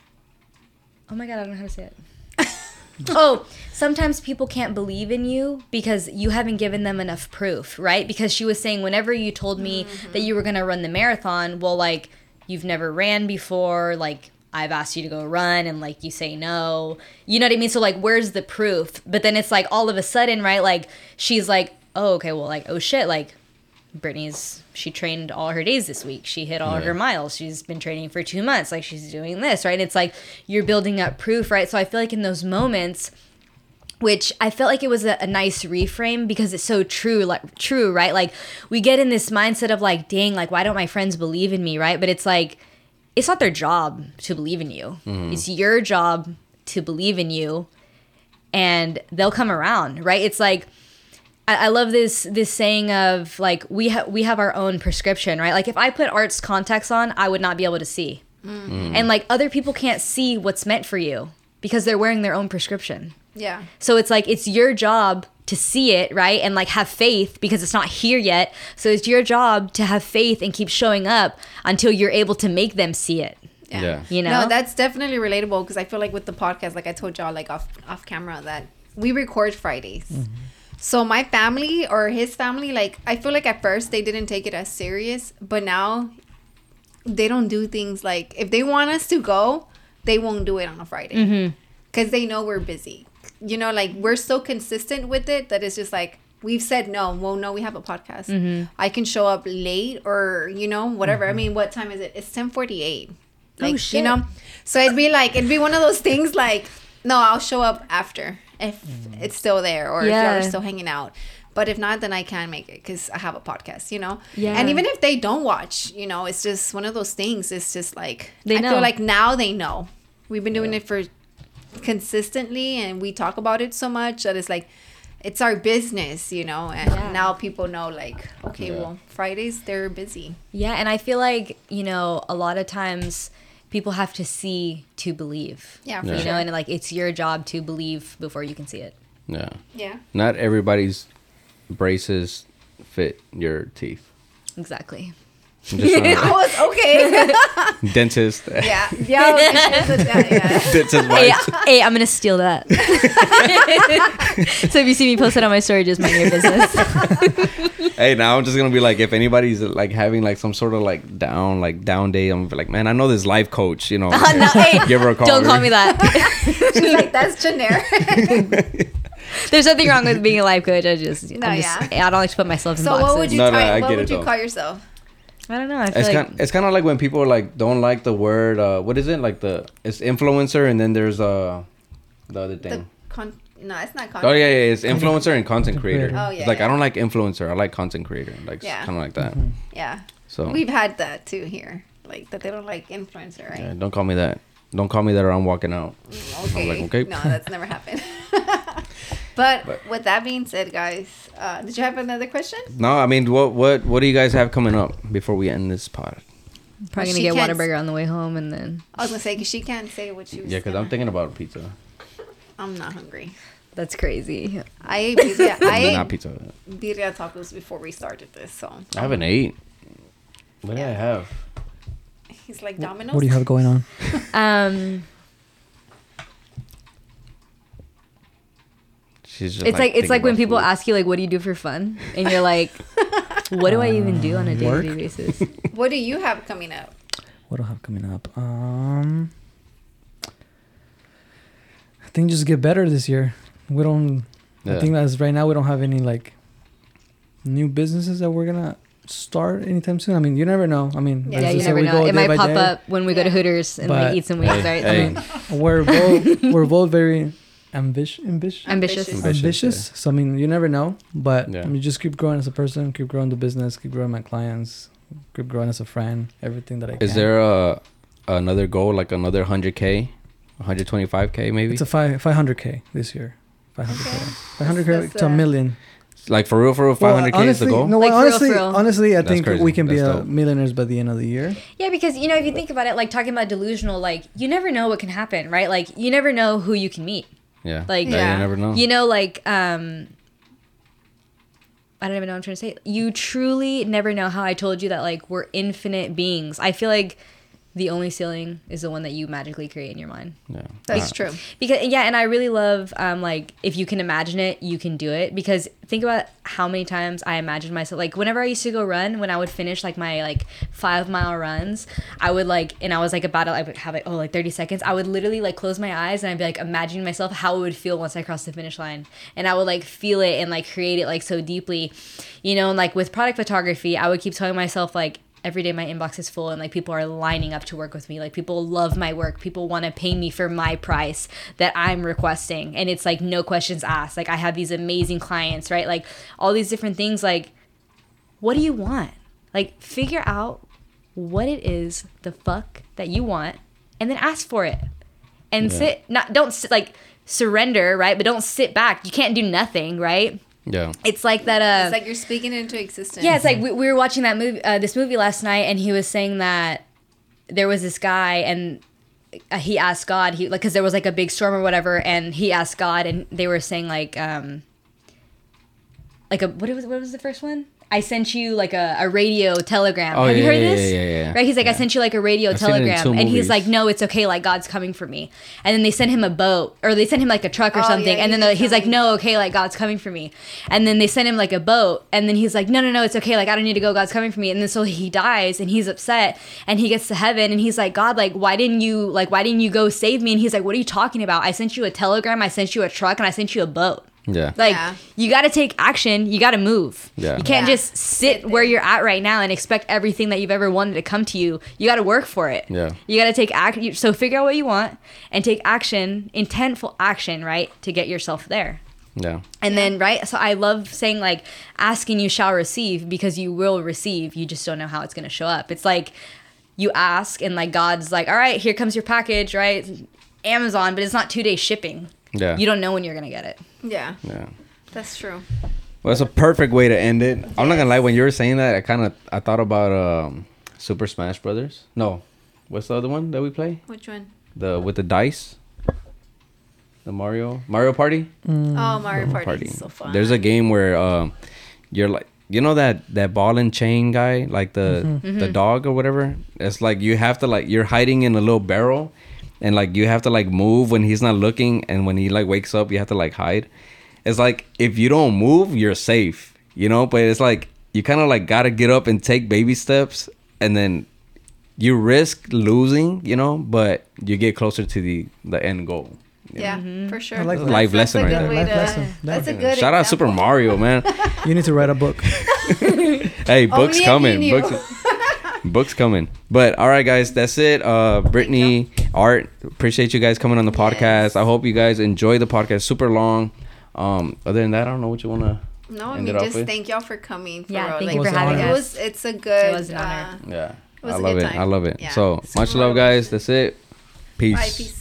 oh my god, I don't know how to say it. oh, sometimes people can't believe in you because you haven't given them enough proof, right? Because she was saying, whenever you told me that mm-hmm. you were going to run the marathon, well, like, you've never ran before, like, I've asked you to go run and like you say no. You know what I mean? So like where's the proof? But then it's like all of a sudden, right? Like she's like, "Oh, okay, well like oh shit, like Brittney's she trained all her days this week. She hit all her miles. She's been training for two months. Like she's doing this, right? And it's like you're building up proof, right? So I feel like in those moments, which I felt like it was a, a nice reframe because it's so true, like true, right? Like we get in this mindset of like, dang, like why don't my friends believe in me, right? But it's like it's not their job to believe in you. Mm-hmm. It's your job to believe in you, and they'll come around, right? It's like I, I love this this saying of like we have we have our own prescription, right? Like if I put arts contacts on, I would not be able to see, mm. and like other people can't see what's meant for you because they're wearing their own prescription. Yeah. So it's like it's your job to see it, right? And like have faith because it's not here yet. So it's your job to have faith and keep showing up until you're able to make them see it. Yeah. You know? No, that's definitely relatable because I feel like with the podcast, like I told y'all, like off off camera, that we record Fridays. Mm-hmm. So my family or his family, like I feel like at first they didn't take it as serious, but now they don't do things like if they want us to go, they won't do it on a Friday mm-hmm. because they know we're busy. You know, like we're so consistent with it that it's just like we've said no. Well, no, we have a podcast. Mm-hmm. I can show up late or you know whatever. I mm-hmm. mean, what time is it? It's ten forty eight. Oh, like shit. you know, so it'd be like it'd be one of those things like no, I'll show up after if mm. it's still there or if y'all are still hanging out. But if not, then I can make it because I have a podcast, you know. Yeah. And even if they don't watch, you know, it's just one of those things. It's just like They I know. feel like now they know. We've been doing it for consistently, and we talk about it so much that it's like it's our business, you know. And Yeah. now people know, like, okay, Yeah. well, Fridays they're busy. Yeah, and I feel like, you know, a lot of times people have to see to believe. Yeah, for Yeah. You sure. know, and like it's your job to believe before you can see it. Yeah. yeah. Not everybody's braces fit your teeth. Exactly. I'm just uh, trying I was okay. to- dentist. yeah, yeah, okay, yeah, yeah. dentist Hey, hey, I'm gonna steal that. so if you see me post it on my story, just mind your business. hey, now I'm just gonna be like, if anybody's like having like some sort of like down, like down day, I'm gonna be like, man, I know this life coach, you know. no, hey, Give her a call. don't call me that. She's like, that's generic. There's nothing wrong with being a life coach. I just, No, I'm just yeah. I don't like to put myself in so boxes. what would you No, no, what would you call yourself? I don't know. I feel It's like kind. It's kind of like when people like don't like the word. Uh, what is it? Like the it's influencer, and then there's uh the other The thing. con- no, it's not Oh yeah, yeah, it's influencer and content creator. creator. Oh, yeah, It's like yeah. I don't like influencer. I like content creator. Like Yeah. kind of like that. Yeah. So We've had that too here. Like that they don't like influencer, right? yeah, don't call me that. Don't call me that, or I'm walking out. Okay. like, okay. No, that's never happened. But, But- with that being said, guys, uh, did you have another question? No, I mean, what what what do you guys have coming up before we end this pod? Probably She gonna get can't- Whataburger on the way home, and then I was gonna say because she can't say what she was. Yeah, because I'm thinking about pizza. I'm not hungry. that's crazy. I ate birria. I Not ate pizza. birria tacos before we started this, so I haven't ate. What did I have? he's like Domino's. What do you have going on? Um, She's just it's like, it's like when people food. ask you like, "What do you do for fun?" and you're like, "What do I even do on a Um, day-to-day basis?" What do you have coming up? What do I have coming up? Um, I think just get better this year. We don't. I think as right now we don't have any like new businesses that we're gonna start anytime soon. I mean, you never know. I mean, Yeah, yeah, you never we know. go It might pop day. up when we go to Hooters and But- like eat some wings, Hey, right? hey. I mean, We're both we're both very ambitious, ambitious, ambitious. Ambitious, ambitious. So I mean, you never know. But Yeah. I mean, just keep growing as a person, keep growing the business, keep growing my clients, keep growing as a friend. Everything that I can. Is there a another goal like another 100k, 125k maybe? It's a five five hundred k this year. Five hundred k. Five hundred k to a million. like for real, for real, 500k is the honestly- goal. No, Like, well, for real, honestly, real. honestly, I That's think crazy. we can be That's a dope. millionaires by the end of the year. Yeah, because you know, if you think about it, like talking about delusional, like you never know what can happen, right? Like you never know who you can meet. Yeah, Like- yeah, Yeah. you never know. You know, like um I don't even know what I'm trying to say. You truly never know how I told you that like we're infinite beings. I feel like the only ceiling is the one that you magically create in your mind. yeah, That's true. Because yeah, and I really love um like if you can imagine it, you can do it. Because think about how many times I imagined myself like whenever I used to go run, when I would finish like my like five mile runs, I would like and I was like about to I would have like oh like thirty seconds. I would literally like close my eyes and I'd be like imagining myself how it would feel once I crossed the finish line, and I would like feel it and like create it like so deeply, you know. And like with product photography, I would keep telling myself like every day my inbox is full and like people are lining up to work with me. Like people love my work. People want to pay me for my price that i'm requesting. And it's like no questions asked. Like i have these amazing clients right? Like all these different things like what do you want? Like figure out what it is the fuck that you want and then ask for it. And Yeah. sit not don't sit, like surrender right? But don't sit back. You can't do nothing right yeah, it's like that uh It's like you're speaking into existence. yeah, it's like we, we were watching that movie, uh, this movie last night, and he was saying that there was this guy, and uh, he asked God, he like, because there was like a big storm or whatever, and he asked God, and they were saying like, um, like a what was what was the first one? I sent you like a, a radio telegram. Oh, Have you heard yeah, this? yeah, yeah, yeah. Right? He's like, I sent you like a radio I've seen it in telegram. two And he's like, no, it's okay. Like, God's coming for me. And then they sent him a boat or they sent him like a truck or Oh, something. yeah, and then did the, he's like, no, okay. Like, God's coming for me. And then they sent him like a boat. And then he's like, no, no, no, it's okay. Like, I don't need to go. God's coming for me. And then so he dies and he's upset and he gets to heaven and he's like, God, like, why didn't you, like, why didn't you go save me? And he's like, what are you talking about? I sent you a telegram. I sent you a truck and I sent you a boat. Yeah, Like Yeah. you got to take action. You got to move. Yeah. You can't Yeah. just sit Sit where you're at right now and expect everything that you've ever wanted to come to you. You got to work for it. Yeah. You got to take action. So figure out what you want and take action, intentful action, right, to get yourself there. yeah, And then right, so I love saying like, asking you shall receive because you will receive. You just don't know how it's gonna show up. It's like you ask and like God's like, all right, here comes your package, right? Amazon, but it's not two day shipping. Yeah, You don't know when you're gonna get it. yeah, yeah. that's true. Well, it's a perfect way to end it. I'm not gonna lie. When you were saying that, I kind of I thought about um, Super Smash Brothers. No, what's the other one that we play? Which one? The with the dice. The Mario Mario Party. Mm. Oh, Mario Mario Party. is So fun. There's a game where um, you're like you know that that ball and chain guy, like the Mm-hmm. the dog or whatever. It's like you have to like you're hiding in a little barrel, and like you have to like move when he's not looking, and when he like wakes up, you have to like hide. It's like if you don't move, you're safe, you know. But it's like you kind of like gotta get up and take baby steps, and then you risk losing, you know, but you get closer to the the end goal. Yeah, Mm-hmm. for sure. I like that. Life That's lesson a right good there. Life to- lesson. That's a good. Shout out Super. Mario, man. You need to write a book. Hey, books Only coming. Books, books coming. But all right, guys, that's it. Uh, Brittney, Art, appreciate you guys coming on the podcast. Yes. I hope you guys enjoy the podcast. Super long. Um, other than that, I don't know what you wanna. No, I mean it just thank y'all for coming. For Yeah, real. thank like, you for it having was- us. It's a good. It was an honor. uh, Yeah, was I a love good it. I love it. Yeah. So Super much love, guys. That's it. Peace. Bye, peace.